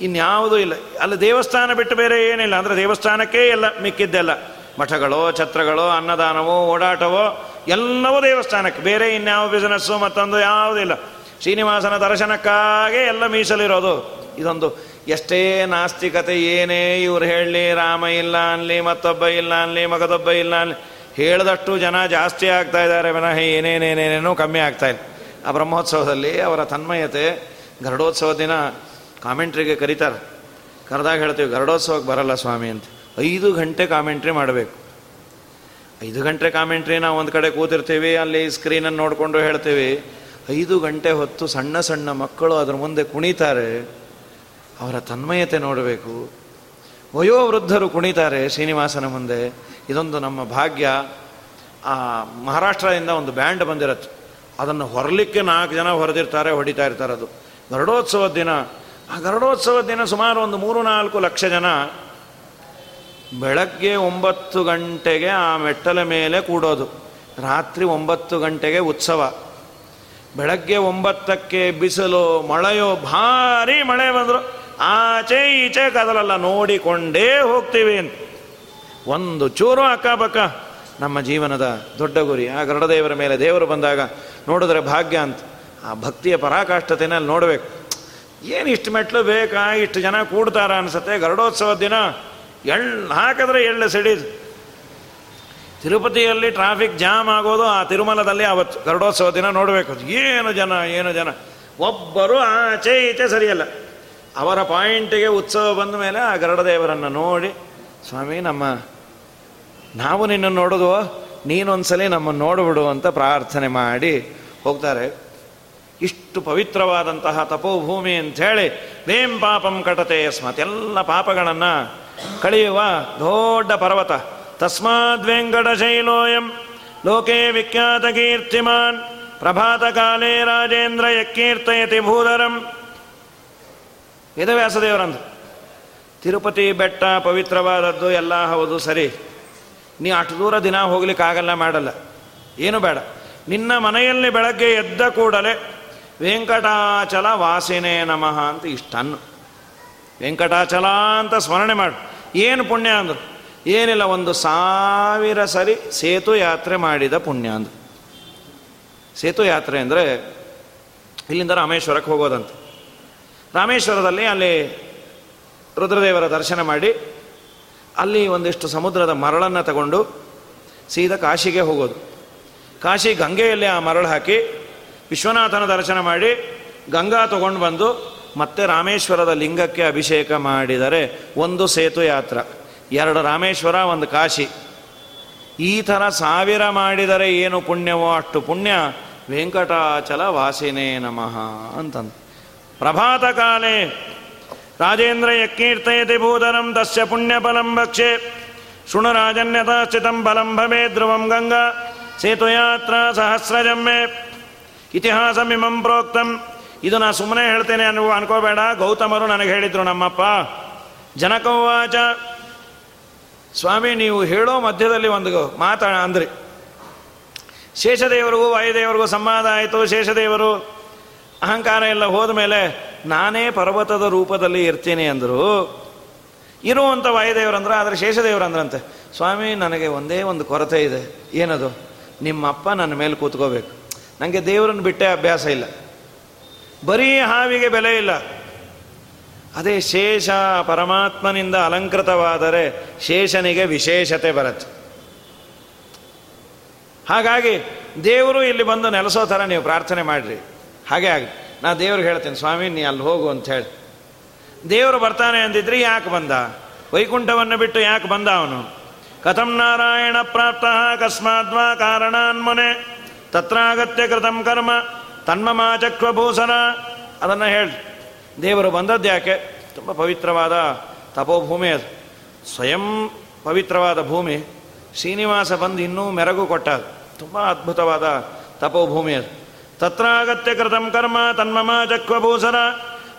ಇನ್ಯಾವುದೂ ಇಲ್ಲ. ಅಲ್ಲಿ ದೇವಸ್ಥಾನ ಬಿಟ್ಟು ಬೇರೆ ಏನಿಲ್ಲ. ಅಂದರೆ ದೇವಸ್ಥಾನಕ್ಕೇ ಎಲ್ಲ ಮಿಕ್ಕಿದ್ದೆಲ್ಲ. ಮಠಗಳೋ, ಛತ್ರಗಳೋ, ಅನ್ನದಾನವೋ, ಓಡಾಟವೋ, ಎಲ್ಲವೂ ದೇವಸ್ಥಾನಕ್ಕೆ. ಬೇರೆ ಇನ್ಯಾವ ಬಿಸ್ನೆಸ್ಸು ಮತ್ತೊಂದು ಯಾವುದಿಲ್ಲ ಶ್ರೀನಿವಾಸನ ದರ್ಶನಕ್ಕಾಗೆ ಎಲ್ಲ ಮೀಸಲಿರೋದು. ಇದೊಂದು ಎಷ್ಟೇ ನಾಸ್ತಿಕತೆ ಏನೇ ಇವ್ರು ಹೇಳಲಿ, ರಾಮ ಇಲ್ಲ ಅನ್ಲಿ, ಮತ್ತೊಬ್ಬ ಇಲ್ಲ ಅನ್ಲಿ, ಮಗದೊಬ್ಬ ಇಲ್ಲ ಅನ್ಲಿ, ಹೇಳಿದಷ್ಟು ಜನ ಜಾಸ್ತಿ ಆಗ್ತಾ ಇದ್ದಾರೆ, ವಿನಃ ಏನೇನೇನೇನೇನೋ ಕಮ್ಮಿ ಆಗ್ತಾ ಇಲ್ಲ. ಆ ಬ್ರಹ್ಮೋತ್ಸವದಲ್ಲಿ ಅವರ ತನ್ಮಯತೆ, ಗರುಡೋತ್ಸವ ದಿನ ಕಾಮೆಂಟ್ರಿಗೆ ಕರೀತಾರೆ. ಕರೆದಾಗ ಹೇಳ್ತೀವಿ, ಗರುಡೋತ್ಸವಕ್ಕೆ ಬರಲ್ಲ ಸ್ವಾಮಿ ಅಂತ. ಐದು ಗಂಟೆ ಕಾಮೆಂಟ್ರಿ ಮಾಡಬೇಕು. ಐದು ಗಂಟೆ ಕಾಮೆಂಟ್ರಿ ನಾವು ಒಂದು ಕಡೆ ಕೂತಿರ್ತೀವಿ, ಅಲ್ಲಿ ಸ್ಕ್ರೀನನ್ನು ನೋಡಿಕೊಂಡು ಹೇಳ್ತೀವಿ. ಐದು ಗಂಟೆ ಹೊತ್ತು ಸಣ್ಣ ಸಣ್ಣ ಮಕ್ಕಳು ಅದರ ಮುಂದೆ ಕುಣಿತಾರೆ. ಅವರ ತನ್ಮಯತೆ ನೋಡಬೇಕು. ವಯೋವೃದ್ಧರು ಕುಣಿತಾರೆ ಶ್ರೀನಿವಾಸನ ಮುಂದೆ. ಇದೊಂದು ನಮ್ಮ ಭಾಗ್ಯ. ಆ, ಮಹಾರಾಷ್ಟ್ರದಿಂದ ಒಂದು ಬ್ಯಾಂಡ್ ಬಂದಿರತ್ತೆ. ಅದನ್ನು ಹೊರಲಿಕ್ಕೆ ನಾಲ್ಕು ಜನ ಹೊರದಿರ್ತಾರೆ, ಹೊಡಿತಾ ಇರ್ತಾರೆ ಅದು. ಗರಡೋತ್ಸವದ ದಿನ. ಆ ಗರಡೋತ್ಸವದ ದಿನ ಸುಮಾರು ಒಂದು ಮೂರು ನಾಲ್ಕು ಲಕ್ಷ ಜನ ಬೆಳಗ್ಗೆ ಒಂಬತ್ತು ಗಂಟೆಗೆ ಆ ಮೆಟ್ಟಲ ಮೇಲೆ ಕೂಡೋದು. ರಾತ್ರಿ ಒಂಬತ್ತು ಗಂಟೆಗೆ ಉತ್ಸವ. ಬೆಳಗ್ಗೆ ಒಂಬತ್ತಕ್ಕೆ ಬಿಸಿಲು, ಮಳೆಯೋ ಭಾರಿ ಮಳೆ ಬಂದರು. ಆಚೆ ಈಚೆ ಕದಲಲ್ಲ ನೋಡಿಕೊಂಡೇ ಹೋಗ್ತೀವಿ ಅಂತ. ಒಂದು ಚೂರು ಅಕ್ಕಪಕ್ಕ ನಮ್ಮ ಜೀವನದ ದೊಡ್ಡ ಗುರಿ. ಆ ಗರುಡದೇವರ ಮೇಲೆ ದೇವರು ಬಂದಾಗ ನೋಡಿದ್ರೆ ಭಾಗ್ಯ ಅಂತ. ಆ ಭಕ್ತಿಯ ಪರಾಕಾಷ್ಠತೆನಲ್ಲಿ ನೋಡಬೇಕು. ಏನು ಇಷ್ಟು ಮೆಟ್ಲು ಬೇಕಾ? ಇಷ್ಟು ಜನ ಕೂಡ್ತಾರ ಅನ್ಸತ್ತೆ. ಗರುಡೋತ್ಸವದ ದಿನ ಎಳ್ಳು ಹಾಕಿದ್ರೆ ಎಳ್ಳು ಸಿಡಿದು. ತಿರುಪತಿಯಲ್ಲಿ ಟ್ರಾಫಿಕ್ ಜಾಮ್ ಆಗೋದು ಆ ತಿರುಮಲದಲ್ಲಿ ಅವತ್ತು ಗರುಡೋತ್ಸವ ದಿನ ನೋಡಬೇಕು. ಏನು ಜನ ಏನು ಜನ. ಒಬ್ಬರು ಆಚೆ ಈಚೆ ಸರಿಯಲ್ಲ. ಅವರ ಪಾಯಿಂಟಿಗೆ ಉತ್ಸವ ಬಂದ ಮೇಲೆ ಆ ಗರುಡದೇವರನ್ನು ನೋಡಿ, ಸ್ವಾಮಿ, ನಮ್ಮ, ನಾವು ನಿನ್ನನ್ನು ನೋಡೋದು, ನೀನೊಂದ್ಸಲಿ ನಮ್ಮನ್ನು ನೋಡಿಬಿಡು ಅಂತ ಪ್ರಾರ್ಥನೆ ಮಾಡಿ ಹೋಗ್ತಾರೆ. ಇಷ್ಟು ಪವಿತ್ರವಾದಂತಹ ತಪೋಭೂಮಿ ಅಂಥೇಳಿ, ನೇಮ್ ಪಾಪಂ ಕಟತೆ ಯಸ್ಮಾತ್ ಎಲ್ಲ ಪಾಪಗಳನ್ನು ಕಳೆಯುವ ದೊಡ್ಡ ಪರ್ವತ. ತಸ್ಮಾದ್ ವೆಂಕಟಶೈಲೋಯಂ ಲೋಕೆ ವಿಖ್ಯಾತ ಕೀರ್ತಿಮಾನ್. ಪ್ರಭಾತ ಕಾಲೇ ರಾಜೇಂದ್ರ ಯಕ್ಕೀರ್ತಯತಿ ಭೂಧರಂ. ವೇದವ್ಯಾಸದೇವರಂದು ತಿರುಪತಿ ಬೆಟ್ಟ ಪವಿತ್ರವಾದದ್ದು ಎಲ್ಲ ಹೌದು, ಸರಿ. ನೀ ಅಷ್ಟು ದೂರ ದಿನ ಹೋಗ್ಲಿಕ್ಕಾಗಲ್ಲ ಮಾಡಲ್ಲ. ಏನು ಬೇಡ. ನಿನ್ನ ಮನೆಯಲ್ಲಿ ಬೆಳಗ್ಗೆ ಎದ್ದ ಕೂಡಲೇ ವೆಂಕಟಾಚಲ ವಾಸಿನೇ ನಮಃ ಅಂತ ಇಷ್ಟನ್ನು. ವೆಂಕಟಾಚಲ ಅಂತ ಸ್ಮರಣೆ ಮಾಡು. ಏನು ಪುಣ್ಯ ಅಂದರು? ಏನಿಲ್ಲ, ಒಂದು ಸಾವಿರ ಸರಿ ಸೇತು ಯಾತ್ರೆ ಮಾಡಿದ ಪುಣ್ಯ ಅಂದರು. ಸೇತು ಯಾತ್ರೆ ಅಂದರೆ ಇಲ್ಲಿಂದ ರಾಮೇಶ್ವರಕ್ಕೆ ಹೋಗೋದಂತ. ರಾಮೇಶ್ವರದಲ್ಲಿ ಅಲ್ಲಿ ರುದ್ರದೇವರ ದರ್ಶನ ಮಾಡಿ, ಅಲ್ಲಿ ಒಂದಿಷ್ಟು ಸಮುದ್ರದ ಮರಳನ್ನು ತಗೊಂಡು ಸೀದಾ ಕಾಶಿಗೆ ಹೋಗೋದು. ಕಾಶಿ ಗಂಗೆಯಲ್ಲಿ ಆ ಮರಳು ಹಾಕಿ ವಿಶ್ವನಾಥನ ದರ್ಶನ ಮಾಡಿ ಗಂಗಾ ತಗೊಂಡು ಬಂದು ಮತ್ತೆ ರಾಮೇಶ್ವರದ ಲಿಂಗಕ್ಕೆ ಅಭಿಷೇಕ ಮಾಡಿದರೆ ಒಂದು ಸೇತು ಯಾತ್ರ ಎರಡು ರಾಮೇಶ್ವರ, ಒಂದು ಕಾಶಿ. ಈ ಥರ ಸಾವಿರ ಮಾಡಿದರೆ ಏನು ಪುಣ್ಯವೋ ಅಷ್ಟು ಪುಣ್ಯ. ವೆಂಕಟಾಚಲ ವಾಸಿನೇ ನಮಃ ಅಂತಂದು. ಪ್ರಭಾತ ಕಾಲೇ, ರಾಜೇಂದ್ರ ಯಕ್ಕೀರ್ತಯತಿ ಭೂಧರಂ ತಸ್ಯ ಪುಣ್ಯಫಲಂ ಭಕ್ಷೆ. ಸ್ಥಿತಂ ಫಲಂ ಭವೇ ಧ್ರುವಂ ಗಂಗಾ. ಸೇತುಯಾತ್ರ ಸಹಸ್ರಜಮ್ಮೆ. ಇತಿಹಾಸ ಮಿಮಂ ಪ್ರೋಕ್ತಂ. ಇದು ನಾನು ಸುಮ್ಮನೆ ಹೇಳ್ತೇನೆ ಅನ್ನುವ ಅನ್ಕೋಬೇಡ. ಗೌತಮರು ನನಗೆ ಹೇಳಿದ್ರು, ನಮ್ಮಪ್ಪ ಜನಕವಾಚ ಸ್ವಾಮಿ, ನೀವು ಹೇಳೋ ಮಧ್ಯದಲ್ಲಿ ಒಂದು ಮಾತಾ ಅಂದ್ರಿ. ಶೇಷದೇವರಿಗೂ ವಾಯುದೇವರಿಗೂ ಸಂವಾದ ಆಯಿತು. ಶೇಷದೇವರು, ಅಹಂಕಾರ ಎಲ್ಲ ಹೋದ ಮೇಲೆ ನಾನೇ ಪರ್ವತದ ರೂಪದಲ್ಲಿ ಇರ್ತೀನಿ ಅಂದರು. ಇರುವಂಥ ವಾಯುದೇವರಂದ್ರೆ, ಆದರೆ ಶೇಷದೇವರಂದ್ರಂತೆ, ಸ್ವಾಮಿ, ನನಗೆ ಒಂದೇ ಒಂದು ಕೊರತೆ ಇದೆ. ಏನದು? ನಿಮ್ಮಪ್ಪ ನನ್ನ ಮೇಲೆ ಕೂತ್ಕೋಬೇಕು. ನನಗೆ ದೇವರನ್ನು ಬಿಟ್ಟೆ ಅಭ್ಯಾಸ ಇಲ್ಲ. ಬರೀ ಹಾವಿಗೆ ಬೆಲೆ ಇಲ್ಲ. ಅದೇ ಶೇಷ ಪರಮಾತ್ಮನಿಂದ ಅಲಂಕೃತವಾದರೆ ಶೇಷನಿಗೆ ವಿಶೇಷತೆ ಬರುತ್ತೆ. ಹಾಗಾಗಿ ದೇವರು ಇಲ್ಲಿ ಬಂದು ನೆಲೆಸೋ ಥರ ನೀವು ಪ್ರಾರ್ಥನೆ ಮಾಡಿರಿ. ಹಾಗೆ ಆಗಿ. ನಾ ದೇವ್ರಿಗೆ ಹೇಳ್ತೀನಿ, ಸ್ವಾಮಿ, ನೀ ಅಲ್ಲಿ ಹೋಗು ಅಂತ ಹೇಳಿ. ದೇವರು ಬರ್ತಾನೆ ಅಂದಿದ್ರಿ ಯಾಕೆ ಬಂದ? ವೈಕುಂಠವನ್ನು ಬಿಟ್ಟು ಯಾಕೆ ಬಂದ ಅವನು? ಕಥಂ ನಾರಾಯಣ ಪ್ರಾಪ್ತ ಕಸ್ಮಾದ್ವಾ ಕಾರಣಾನ್ಮನೆ. ತತ್ರಾಗತ್ಯ ಕೃತಂ ಕರ್ಮ. ತನ್ಮಮಾಚಕ್ವಭೂಷಣ. ಅದನ್ನು ಹೇಳಿ. ದೇವರು ಬಂದದ್ದು ಯಾಕೆ? ತುಂಬ ಪವಿತ್ರವಾದ ತಪೋಭೂಮಿ ಅದು. ಸ್ವಯಂ ಪವಿತ್ರವಾದ ಭೂಮಿ. ಶ್ರೀನಿವಾಸ ಬಂದು ಇನ್ನೂ ಮೆರಗು ಕೊಟ್ಟ ತುಂಬ ಅದ್ಭುತವಾದ ತಪೋಭೂಮಿ ಅದು. ತತ್ರಾಗತ್ಯ ಕೃತಂ ಕರ್ಮ ತನ್ಮಮ ಚಕ್ವಭೂಷಣ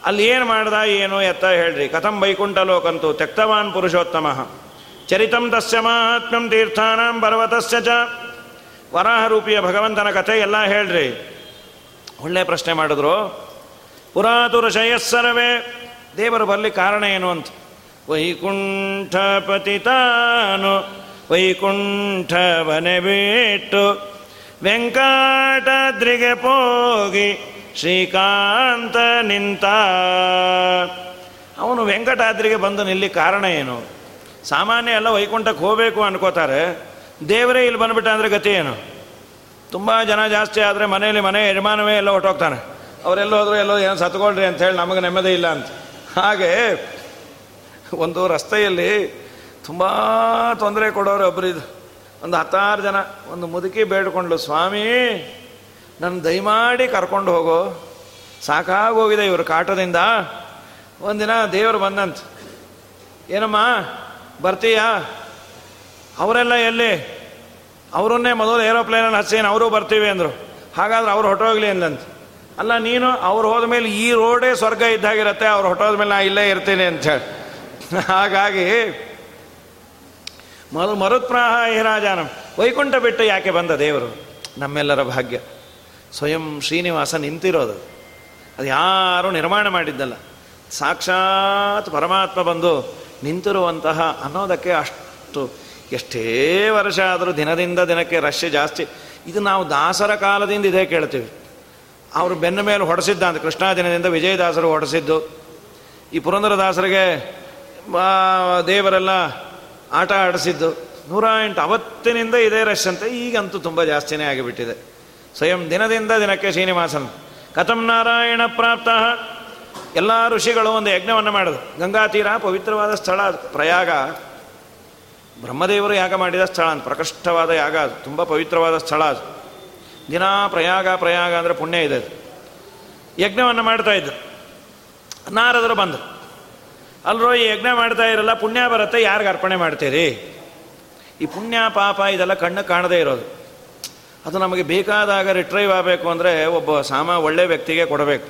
ಅಲ್ಲಿ ಏನು ಮಾಡ್ದ, ಏನು ಎತ್ತ ಹೇಳ್ರಿ. ಕಥಂ ವೈಕುಂಠ ಲೋಕಂತೂ ತ್ಯಕ್ತವಾನ್ ಪುರುಷೋತ್ತಮ. ಚರಿತಂ ತಸ್ಯ ಮಹಾತ್ಮ್ಯಂ ತೀರ್ಥಾನಾಂ ಪರ್ವತಸ್ಯ ಚ. ವರಾಹರೂಪಿಯ ಭಗವಂತನ ಕಥೆ ಎಲ್ಲ ಹೇಳ್ರಿ. ಒಳ್ಳೆ ಪ್ರಶ್ನೆ ಮಾಡಿದ್ರು. ಪುರಾತುರ ಶಯಸ್ಸರವೇ, ದೇವರು ಬರಲಿ ಕಾರಣ ಏನು ಅಂತ. ವೈಕುಂಠ ಪತಿತಾನು ವೈಕುಂಠವನೆ ಬಿಟ್ಟು ವೆಂಕಟಾದ್ರಿಗೆ ಹೋಗಿ ಶ್ರೀಕಾಂತ ನಿಂತ. ಅವನು ವೆಂಕಟಾದ್ರಿಗೆ ಬಂದು ನಿಲ್ಲಿ ಕಾರಣ ಏನು? ಸಾಮಾನ್ಯ ಎಲ್ಲ ವೈಕುಂಠಕ್ಕೆ ಹೋಗಬೇಕು ಅನ್ಕೋತಾರೆ. ದೇವರೇ ಇಲ್ಲಿ ಬಂದುಬಿಟ್ಟ ಅಂದರೆ ಗತಿ ಏನು? ತುಂಬ ಜನ ಜಾಸ್ತಿ ಆದರೆ ಮನೆಯಲ್ಲಿ ಮನೆ ಯಜಮಾನವೇ ಎಲ್ಲ ಹೊಟ್ಟೋಗ್ತಾನೆ ಅವರೆಲ್ಲೋದ್ರು ಎಲ್ಲೋ ಏನು ಸತ್ಕೊಳ್ರಿ ಅಂತ ಹೇಳಿ ನಮಗೆ ನೆಮ್ಮದಿ ಇಲ್ಲ ಅಂತ. ಹಾಗೆ ಒಂದು ರಸ್ತೆಯಲ್ಲಿ ತುಂಬ ತೊಂದರೆ ಕೊಡೋರು ಒಬ್ಬರು ಇದು ಒಂದು ಹತ್ತಾರು ಜನ, ಒಂದು ಮುದುಕಿ ಬೇಡ್ಕೊಂಡ್ಲು, ಸ್ವಾಮಿ ನನ್ನ ದಯಮಾಡಿ ಕರ್ಕೊಂಡು ಹೋಗೋ. ಸಾಕಾಗೋಗಿದೆ ಇವರು ಕಾಟದಿಂದ. ಒಂದಿನ ದೇವರು ಬಂದಂತ. ಏನಮ್ಮ, ಬರ್ತೀಯಾ? ಅವರೆಲ್ಲ ಎಲ್ಲಿ? ಅವರನ್ನೇ ಮೊದಲು ಏರೋಪ್ಲೇನಲ್ಲಿ ಹಚ್ಚೇನು ಅವರು ಬರ್ತೀವಿ ಅಂದರು. ಹಾಗಾದ್ರೆ ಅವ್ರು ಹೊಟ್ಟೋಗ್ಲಿ ಅಂದಂತ ಅಲ್ಲ, ನೀನು ಅವ್ರು ಹೋದ ಮೇಲೆ ಈ ರೋಡೇ ಸ್ವರ್ಗ ಇದ್ದಾಗಿರತ್ತೆ, ಅವ್ರು ಹೊಟ್ಟೋದ ಮೇಲೆ ನಾ ಇಲ್ಲೇ ಇರ್ತೀನಿ ಅಂತ ಹೇಳಿ. ಹಾಗಾಗಿ ಮೊದಲು ಮರುತ್ಪ್ರಾಹ ರಾಜಾನಂ. ವೈಕುಂಠ ಬಿಟ್ಟು ಯಾಕೆ ಬಂದ ದೇವರು? ನಮ್ಮೆಲ್ಲರ ಭಾಗ್ಯ. ಸ್ವಯಂ ಶ್ರೀನಿವಾಸ ನಿಂತಿರೋದು. ಅದು ಯಾರೂ ನಿರ್ಮಾಣ ಮಾಡಿದ್ದಲ್ಲ. ಸಾಕ್ಷಾತ್ ಪರಮಾತ್ಮ ಬಂದು ನಿಂತಿರುವಂತಹ ಅನ್ನೋದಕ್ಕೆ ಅಷ್ಟು ಎಷ್ಟೇ ವರ್ಷ ಆದರೂ ದಿನದಿಂದ ದಿನಕ್ಕೆ ರಶ್ ಜಾಸ್ತಿ. ಇದು ನಾವು ದಾಸರ ಕಾಲದಿಂದ ಇದೇ ಕೇಳ್ತೀವಿ. ಅವರು ಬೆನ್ನ ಮೇಲೆ ಹೊಡೆಸಿದ್ದ ಅಂತ, ಕೃಷ್ಣಾ ದಿನದಿಂದ ವಿಜಯದಾಸರು ಹೊಡೆಸಿದ್ದು. ಈ ಪುರಂದರದಾಸರಿಗೆ ದೇವರೆಲ್ಲ ಆಟ ಆಡಿಸಿದ್ದು. ನೂರ ಎಂಟು, ಅವತ್ತಿನಿಂದ ಇದೇ ರಶ್ ಅಂತ, ಈಗಂತೂ ತುಂಬ ಜಾಸ್ತಿನೇ ಆಗಿಬಿಟ್ಟಿದೆ. ಸ್ವಯಂ ದಿನದಿಂದ ದಿನಕ್ಕೆ ಶ್ರೀನಿವಾಸನ್. ಕಥಂ ನಾರಾಯಣ ಪ್ರಾಪ್ತ. ಎಲ್ಲ ಋಷಿಗಳು ಒಂದು ಯಜ್ಞವನ್ನು ಮಾಡೋದು ಗಂಗಾ ತೀರ ಪವಿತ್ರವಾದ ಸ್ಥಳ ಪ್ರಯಾಗ. ಬ್ರಹ್ಮದೇವರು ಯಾಗ ಮಾಡಿದ ಸ್ಥಳ ಅಂತ, ಪ್ರಕೃಷ್ಟವಾದ ಯಾಗ ಅದು, ತುಂಬ ಪವಿತ್ರವಾದ ಸ್ಥಳ ಅದು. ದಿನ ಪ್ರಯಾಗ ಪ್ರಯಾಗ ಅಂದರೆ ಪುಣ್ಯ ಇದೆ ಅದು. ಯಜ್ಞವನ್ನು ಮಾಡ್ತಾ ಇದ್ದು. ನಾರದರು ಬಂದರು. ಅಲ್ರೋ, ಈ ಯಜ್ಞ ಮಾಡ್ತಾ ಇರಲ್ಲ, ಪುಣ್ಯ ಬರುತ್ತೆ, ಯಾರಿಗೆ ಅರ್ಪಣೆ ಮಾಡ್ತೀರಿ? ಈ ಪುಣ್ಯ, ಪಾಪ, ಇದೆಲ್ಲ ಕಣ್ಣು ಕಾಣದೇ ಇರೋದು. ಅದು ನಮಗೆ ಬೇಕಾದಾಗ ರಿಟ್ರೈವ್ ಆಗಬೇಕು ಅಂದರೆ ಒಬ್ಬ ಸಾಮ ಒಳ್ಳೆ ವ್ಯಕ್ತಿಗೆ ಕೊಡಬೇಕು.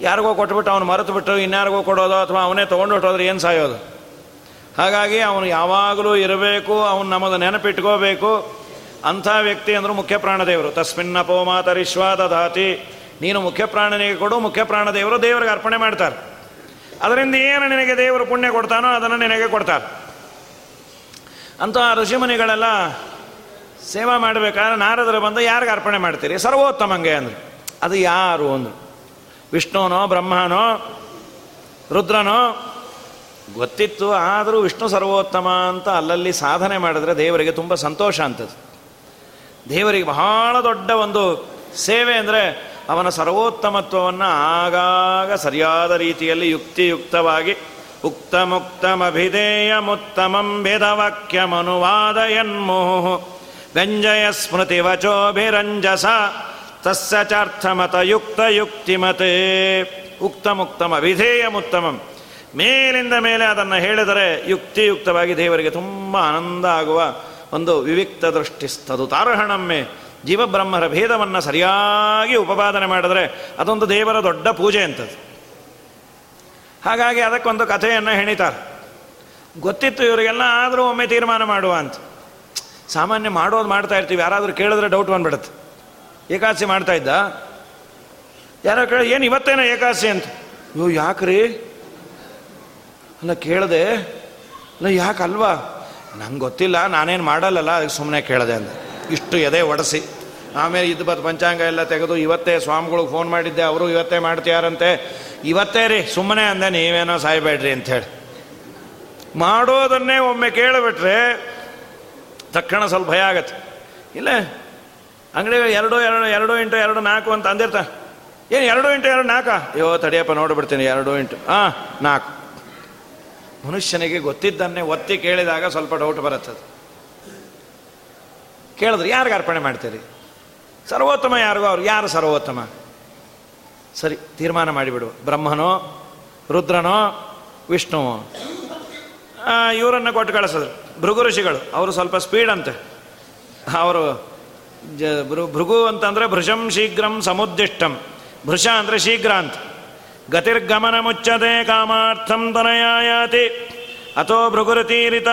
ಯಾರಿಗೋ ಕೊಟ್ಬಿಟ್ಟು ಅವನು ಮರೆತು ಬಿಟ್ಟು ಇನ್ಯಾರಿಗೋ ಕೊಡೋದು ಅಥವಾ ಅವನೇ ತೊಗೊಂಡು ಹೊಟ್ಟೋದ್ರೆ ಏನು ಸಾಯೋದು? ಹಾಗಾಗಿ ಅವನು ಯಾವಾಗಲೂ ಇರಬೇಕು, ಅವನು ನಮ್ಮದು ನೆನಪಿಟ್ಕೋಬೇಕು. ಅಂಥ ವ್ಯಕ್ತಿ ಅಂದರು ಮುಖ್ಯ ಪ್ರಾಣದೇವರು ತಸ್ಮಿನ್ನ ಪೋಮಾತರಿಶ್ವಾದ ದಾತಿ. ನೀನು ಮುಖ್ಯ ಪ್ರಾಣನಿಗೆ ಕೊಡು ಮುಖ್ಯ ಪ್ರಾಣದೇವರು ದೇವರಿಗೆ ಅರ್ಪಣೆ ಮಾಡ್ತಾರೆ. ಅದರಿಂದ ಏನು ನಿನಗೆ ದೇವರು ಪುಣ್ಯ ಕೊಡ್ತಾನೋ ಅದನ್ನು ನಿನಗೆ ಕೊಡ್ತಾರೆ. ಅಂತ ಋಷಿಮುನಿಗಳೆಲ್ಲ ಸೇವಾ ಮಾಡಬೇಕಾದ್ರೆ ನಾರದರು ಬಂದು ಯಾರಿಗೆ ಅರ್ಪಣೆ ಮಾಡ್ತೀರಿ? ಸರ್ವೋತ್ತಮಂಗೆ ಅಂದರು. ಅದು ಯಾರು ಅಂದರು? ವಿಷ್ಣುನೋ, ಬ್ರಹ್ಮನೋ, ರುದ್ರನೋ ಗೊತ್ತಿತ್ತು, ಆದರೂ ವಿಷ್ಣು ಸರ್ವೋತ್ತಮ ಅಂತ ಅಲ್ಲಲ್ಲಿ ಸಾಧನೆ ಮಾಡಿದ್ರೆ ದೇವರಿಗೆ ತುಂಬ ಸಂತೋಷ ಅಂತದ್ದು ದೇವರಿಗೆ ಬಹಳ ದೊಡ್ಡ ಒಂದು ಸೇವೆ ಅಂದರೆ ಅವನ ಸರ್ವೋತ್ತಮತ್ವವನ್ನು ಆಗಾಗ ಸರಿಯಾದ ರೀತಿಯಲ್ಲಿ ಯುಕ್ತಿಯುಕ್ತವಾಗಿ ಮುತ್ತಮಂ ವೇದವಾಕ್ಯಮನುವಾದಯನ್ಮೋಹು ವ್ಯಂಜಯ ಸ್ಮೃತಿ ವಚೋಭಿರಂಜಸ, ತಸ್ಯ ಚಾರ್ಥಮತ ಯುಕ್ತ ಯುಕ್ತಿಮತೆ ಉಕ್ತಮುಕ್ತಮ ಮುತ್ತಮಂ ಮೇಲಿಂದ ಮೇಲೆ ಅದನ್ನು ಹೇಳಿದರೆ ಯುಕ್ತಿಯುಕ್ತವಾಗಿ ದೇವರಿಗೆ ತುಂಬ ಆನಂದ ಆಗುವ ಒಂದು ವಿವಿಕ್ತ ದೃಷ್ಟಿಸ್ತದು. ತಾರಹಣಮ್ಮೆ ಜೀವಬ್ರಹ್ಮರ ಭೇದವನ್ನು ಸರಿಯಾಗಿ ಉಪಪಾದನೆ ಮಾಡಿದರೆ ಅದೊಂದು ದೇವರ ದೊಡ್ಡ ಪೂಜೆ ಅಂತದ್ದು ಹಾಗಾಗಿ ಅದಕ್ಕೊಂದು ಕಥೆಯನ್ನು ಹೆಣಿತಾರೆ. ಗೊತ್ತಿತ್ತು ಇವರಿಗೆಲ್ಲ ಆದರೂ ಒಮ್ಮೆ ತೀರ್ಮಾನ ಮಾಡುವ ಅಂತ. ಸಾಮಾನ್ಯ ಮಾಡೋದು ಮಾಡ್ತಾ ಇರ್ತೀವಿ, ಯಾರಾದರೂ ಕೇಳಿದ್ರೆ ಡೌಟ್ ಬಂದ್ಬಿಡುತ್ತೆ. ಏಕಾದಶಿ ಮಾಡ್ತಾ ಇದ್ದ? ಯಾರೋ ಕೇಳಿ ಏನು ಇವತ್ತೇನೋ ಏಕಾದಶಿ? ಅಂತ. ಅಯ್ಯೋ, ಯಾಕ್ರಿ? ಅಲ್ಲ ಕೇಳಿದೆ ಅಲ್ಲ ಯಾಕಲ್ವಾ ನಂಗೆ ಗೊತ್ತಿಲ್ಲ, ನಾನೇನು ಮಾಡಲ್ಲಲ್ಲ, ಅದಕ್ಕೆ ಸುಮ್ಮನೆ ಕೇಳಿದೆ ಅಂದ. ಇಷ್ಟು ಎದೆ ಒಡಿಸಿ. ಆಮೇಲೆ ಇದು ಬತ್ ಪಂಚಾಂಗ ಎಲ್ಲ ತೆಗೆದು ಇವತ್ತೇ ಸ್ವಾಮಿಗಳಿಗೆ ಫೋನ್ ಮಾಡಿದ್ದೆ, ಅವರು ಇವತ್ತೇ ಮಾಡ್ತೀಯಾರಂತೆ. ಇವತ್ತೇ ರೀ ಸುಮ್ಮನೆ ಅಂದೆ, ನೀವೇನೋ ಸಾಯ್ಬೇಡ್ರಿ ಅಂಥೇಳಿ ಮಾಡೋದನ್ನೇ ಒಮ್ಮೆ ಕೇಳಿಬಿಟ್ರೆ, ತಕ್ಷಣ ಸ್ವಲ್ಪ ಭಯ ಆಗತ್ತೆ. ಇಲ್ಲ ಅಂಗಡಿ ಎರಡು ಎರಡು ಎರಡು ಇಂಟು ಎರಡು ನಾಲ್ಕು ಅಂತ ಅಂದಿರ್ತ? ಏನು, ಎರಡು ಇಂಟು ಎರಡು ನಾಲ್ಕ? ಅಯ್ಯೋ, ತಡಿಯಪ್ಪ, ನೋಡಿಬಿಡ್ತೀನಿ, ಎರಡು ಇಂಟು ಹಾಂ ನಾಲ್ಕು. ಮನುಷ್ಯನಿಗೆ ಗೊತ್ತಿದ್ದನ್ನೇ ಒತ್ತಿ ಕೇಳಿದಾಗ ಸ್ವಲ್ಪ ಡೌಟ್ ಬರುತ್ತದೆ. ಕೇಳಿದ್ರೆ ಯಾರಿಗೆ ಅರ್ಪಣೆ ಮಾಡ್ತೀರಿ? ಸರ್ವೋತ್ತಮ ಯಾರಿಗೋ? ಅವ್ರು ಯಾರು ಸರ್ವೋತ್ತಮ? ಸರಿ, ತೀರ್ಮಾನ ಮಾಡಿಬಿಡು. ಬ್ರಹ್ಮನೋ, ರುದ್ರನೋ, ವಿಷ್ಣುವೋ? ಇವರನ್ನು ಕೊಟ್ಟು ಕಳಿಸಿದ್ರು. ಭೃಗು ಋಷಿಗಳು ಅವರು ಸ್ವಲ್ಪ ಸ್ಪೀಡ್ ಅಂತೆ. ಅವರು ಜ ಭೃಗು ಅಂತಂದರೆ ಭೃಶಂ ಶೀಘ್ರಂ ಸಮುದ್ದಿಷ್ಟಂ. ಭೃಷ ಅಂದರೆ ಶೀಘ್ರ ಅಂತ. ಗತಿರ್ಗಮನ ಮುಚ್ಚತೆ ಕಾಮಾರ್ಥಂ ತನಯಾಯಾತಿ ಅಥೋ ಭೃಗುರತೀರಿತ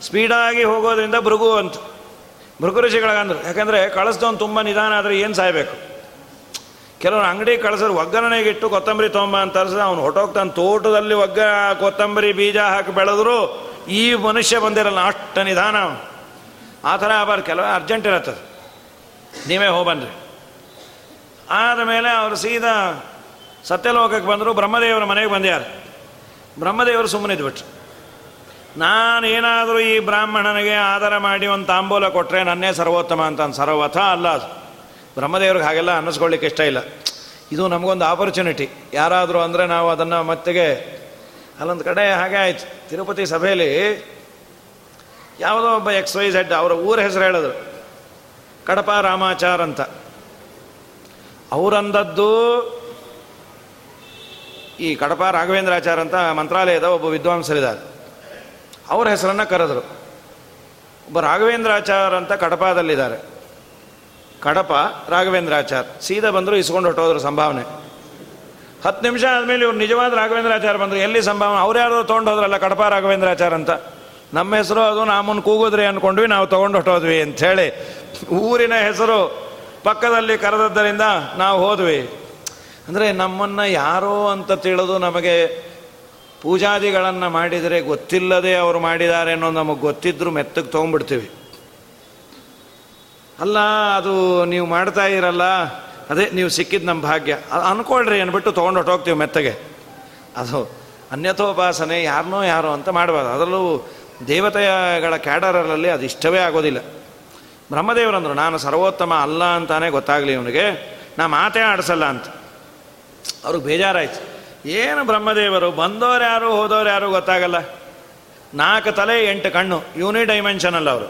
ಸ್ಪೀಡಾಗಿ ಹೋಗೋದ್ರಿಂದ ಭೃಗು ಅಂತ. ಭೃಗು ಋಷಿಗಳಿಗಂದ್ರು. ಯಾಕಂದರೆ ಕಳಿಸ್ದವನು ತುಂಬ ನಿಧಾನ ಆದರೆ ಏನು ಸಾಯಬೇಕು? ಕೆಲವರು ಅಂಗಡಿ ಕಳಿಸಿದ್ರು ಒಗ್ಗರಣೆಗೆ ಇಟ್ಟು ಕೊತ್ತಂಬರಿ ತೊಂಬ ಅಂತ ತರಿಸಿದ ಅವನು ಹೊಟ್ಟೋಗ್ತಾನೆ ತೋಟದಲ್ಲಿ ಒಗ್ಗ, ಕೊತ್ತಂಬರಿ ಬೀಜ ಹಾಕಿ ಬೆಳೆದ್ರು ಈ ಮನುಷ್ಯ ಬಂದಿರಲ್ಲ, ಅಷ್ಟು ನಿಧಾನ ಆ ಥರ ಆಬಾರ್ದು ಕೆಲವು ಅರ್ಜೆಂಟ್ ಇರತ್ತದು. ನೀವೇ ಹೋಗ್ಬನ್ರಿ ಆದಮೇಲೆ ಅವರು ಸೀದಾ ಸತ್ಯಲೋಕಕ್ಕೆ ಬಂದರು ಬ್ರಹ್ಮದೇವರ ಮನೆಗೆ ಬಂದ್ಯಾರ. ಬ್ರಹ್ಮದೇವರು ನಾನು ಏನಾದರೂ ಈ ಬ್ರಾಹ್ಮಣನಿಗೆ ಆಧಾರ ಮಾಡಿ ಒಂದು ತಾಂಬೂಲ ಕೊಟ್ಟರೆ ನನ್ನೇ ಸರ್ವೋತ್ತಮ ಅಂತ ಸರ್ವಥ ಅಲ್ಲ ಬ್ರಹ್ಮದೇವ್ರಿಗೆ ಹಾಗೆಲ್ಲ ಅನ್ನಿಸ್ಕೊಳ್ಳಿಕ್ಕೆ ಇಷ್ಟ ಇಲ್ಲ. ಇದು ನಮಗೊಂದು ಆಪರ್ಚುನಿಟಿ ಯಾರಾದರೂ ಅಂದರೆ ನಾವು ಅದನ್ನು ಮತ್ತೆಗೆ ಅಲ್ಲೊಂದು ಕಡೆ ಹಾಗೆ ಆಯ್ತು. ತಿರುಪತಿ ಸಭೆಯಲ್ಲಿ ಯಾವುದೋ ಒಬ್ಬ ಎಕ್ಸ್ ವೈ ಝೆಡ್ ಅವರ ಊರ ಹೆಸರು ಹೇಳಿದ್ರು. ಕಡಪ ರಾಮಾಚಾರ್ ಅಂತ. ಅವರಂದದ್ದು ಈ ಕಡಪ ರಾಘವೇಂದ್ರಾಚಾರ್ಯ ಅಂತ ಮಂತ್ರಾಲಯದ ಒಬ್ಬ ವಿದ್ವಾಂಸರಿದ್ದಾರೆ. ಅವ್ರ ಹೆಸರನ್ನು ಕರೆದರು. ಒಬ್ಬ ರಾಘವೇಂದ್ರಾಚಾರ್ ಅಂತ ಕಡಪದಲ್ಲಿದ್ದಾರೆ. ಕಡಪ ರಾಘವೇಂದ್ರಾಚಾರ್, ಸೀದಾ ಬಂದರು ಇಸ್ಕೊಂಡು ಹೊಟ್ಟೋದ್ರು ಸಂಭಾವನೆ. ಹತ್ತು ನಿಮಿಷ ಆದಮೇಲೆ ಇವ್ರು ನಿಜವಾದ ರಾಘವೇಂದ್ರಾಚಾರ್ಯ ಬಂದರು, ಎಲ್ಲಿ ಸಂಭಾವನೆ? ಅವ್ರು ಯಾರು ತೊಗೊಂಡು ಹೋದ್ರಲ್ಲ ಕಡಪ ರಾಘವೇಂದ್ರಾಚಾರ್ ಅಂತ. ನಮ್ಮ ಹೆಸರು ಅದು ನಮ್ಮನ್ನು ಕೂಗಿದ್ರಿ ಅಂದ್ಕೊಂಡ್ವಿ ನಾವು ತೊಗೊಂಡು ಹೊಟ್ಟೋದ್ವಿ ಅಂಥೇಳಿ. ಊರಿನ ಹೆಸರು ಪಕ್ಕದಲ್ಲಿ ಕರೆದದ್ದರಿಂದ ನಾವು ಹೋದ್ವಿ. ಅಂದರೆ ನಮ್ಮನ್ನು ಯಾರೋ ಅಂತ ತಿಳಿದು ನಮಗೆ ಪೂಜಾದಿಗಳನ್ನು ಮಾಡಿದರೆ ಗೊತ್ತಿಲ್ಲದೆ ಅವರು ಮಾಡಿದ್ದಾರೆ ಅನ್ನೋ ನಮಗೆ ಗೊತ್ತಿದ್ರು ಮೆತ್ತಗೆ ತೊಗೊಂಡ್ಬಿಡ್ತೀವಿ. ಅಲ್ಲ, ಅದು ನೀವು ಮಾಡ್ತಾ ಇರಲ್ಲ, ಅದೇ ನೀವು ಸಿಕ್ಕಿದ್ದು ನಮ್ಮ ಭಾಗ್ಯ. ಅದು ಅನ್ಕೊಳ್ರಿ ಅಂದ್ಬಿಟ್ಟು ತೊಗೊಂಡು ಹೊಟ್ಟೋಗ್ತೀವಿ ಮೆತ್ತಗೆ. ಅದು ಅನ್ಯಥೋಪಾಸನೆ ಯಾರನ್ನೋ ಯಾರೋ ಅಂತ ಮಾಡಬಾರ್ದು. ಅದರಲ್ಲೂ ದೇವತೆಗಳ ಕ್ಯಾಡರಲ್ಲಿ ಅದು ಇಷ್ಟವೇ ಆಗೋದಿಲ್ಲ. ಬ್ರಹ್ಮದೇವರಂದರು, ನಾನು ಸರ್ವೋತ್ತಮ ಅಲ್ಲ ಅಂತಾನೆ ಗೊತ್ತಾಗಲಿ ಇವನಿಗೆ. ನಾ ಮಾತೇ ಆಡಿಸಲ್ಲ ಅಂತ. ಅವ್ರಿಗೆ ಬೇಜಾರಾಯ್ತು. ಏನು ಬ್ರಹ್ಮದೇವರು, ಬಂದವರು ಯಾರು, ಹೋದವ್ರು ಯಾರು ಗೊತ್ತಾಗಲ್ಲ. ನಾಲ್ಕು ತಲೆ, ಎಂಟು ಕಣ್ಣು ಯೂನಿ ಅಲ್ಲ ಅವರು.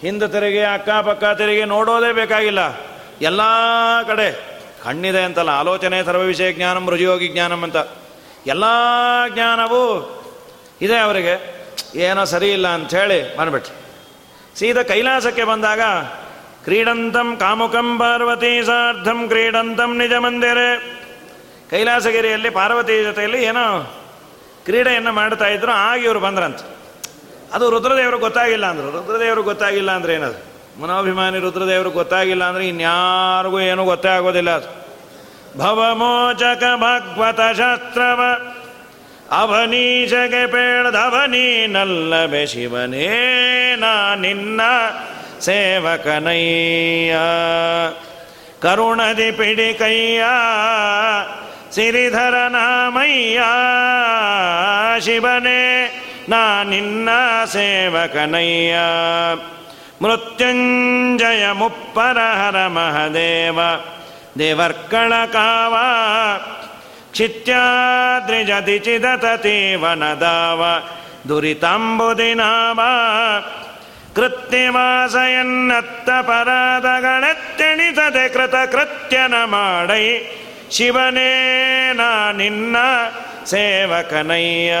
ಹಿಂದೆ ತೆರಿಗೆ, ಅಕ್ಕಪಕ್ಕ ತೆರಿಗೆ ನೋಡೋದೇ ಬೇಕಾಗಿಲ್ಲ. ಎಲ್ಲ ಕಡೆ ಕಣ್ಣಿದೆ ಅಂತಲ್ಲ, ಆಲೋಚನೆ ಸರ್ವ ವಿಷಯ ಜ್ಞಾನಂ, ರುಜಿಯೋಗಿ ಜ್ಞಾನಂ ಅಂತ. ಎಲ್ಲ ಜ್ಞಾನವೂ ಇದೆ ಅವರಿಗೆ. ಏನೋ ಸರಿ ಇಲ್ಲ ಅಂಥೇಳಿ ಬಂದ್ಬಿಟ್ರು. ಸೀದಾ ಕೈಲಾಸಕ್ಕೆ ಬಂದಾಗ, ಕ್ರೀಡಂತಂ ಕಾಮುಕಂ ಪಾರ್ವತಿ ಸಾರ್ಧಂ ಕ್ರೀಡಂತಂ ನಿಜ ಮಂದಿರೆ ಕೈಲಾಸಗಿರಿಯಲ್ಲಿ ಪಾರ್ವತಿ ಜೊತೆಯಲ್ಲಿ ಏನೋ ಕ್ರೀಡೆಯನ್ನು ಮಾಡ್ತಾ ಇದ್ರು, ಆಗ ಇವರು ಬಂದ್ರಂತ. ಅದು ರುದ್ರದೇವರು ಗೊತ್ತಾಗಿಲ್ಲ ಅಂದರು. ರುದ್ರದೇವರು ಗೊತ್ತಾಗಿಲ್ಲ ಅಂದ್ರೆ ಏನದು? ಮನೋಭಿಮಾನಿ ರುದ್ರದೇವರು ಗೊತ್ತಾಗಿಲ್ಲ ಅಂದ್ರೆ ಇನ್ಯಾರಿಗೂ ಏನೂ ಗೊತ್ತೇ ಆಗೋದಿಲ್ಲ ಅದು. ಭವಮೋಚಕ ಭಗವತ ಶಾಸ್ತ್ರವ ಅವನೀಶಗೆ ನಲ್ಲಬೆ ಶಿವನೇ ನಾ ನಿನ್ನ ಸೇವಕನಯ್ಯ. ಕರುಣದಿ ಪಿಡಿ ಕೈಯ ಸಿರಿಧರ ನಾಮಯ್ಯ ಶಿವನೇ ನಾ ನಿನ್ನ ಸೇವಕನಯ್ಯ ಮೃತ್ಯುಂಜಯ ಮುಪ್ಪರ ಹರ ಮಹದೇವ ದೇವರ್ಕಳ ಕಾವ ಚಿತ್ಯಾದ್ರಿಜತಿ ಚಿದತತಿ ವನದಾವ ದುರಿತಾಂಬುದಿನಾವ ಕೃತ್ಯವಾಸಯನ್ನತ್ತ ಪರಾಧಗಳೆತ್ತೆಣಿಸದೆ ಕೃತ ಕೃತ್ಯನ ನಾ ನಿನ್ನ ಸೇವಕನಯ್ಯ.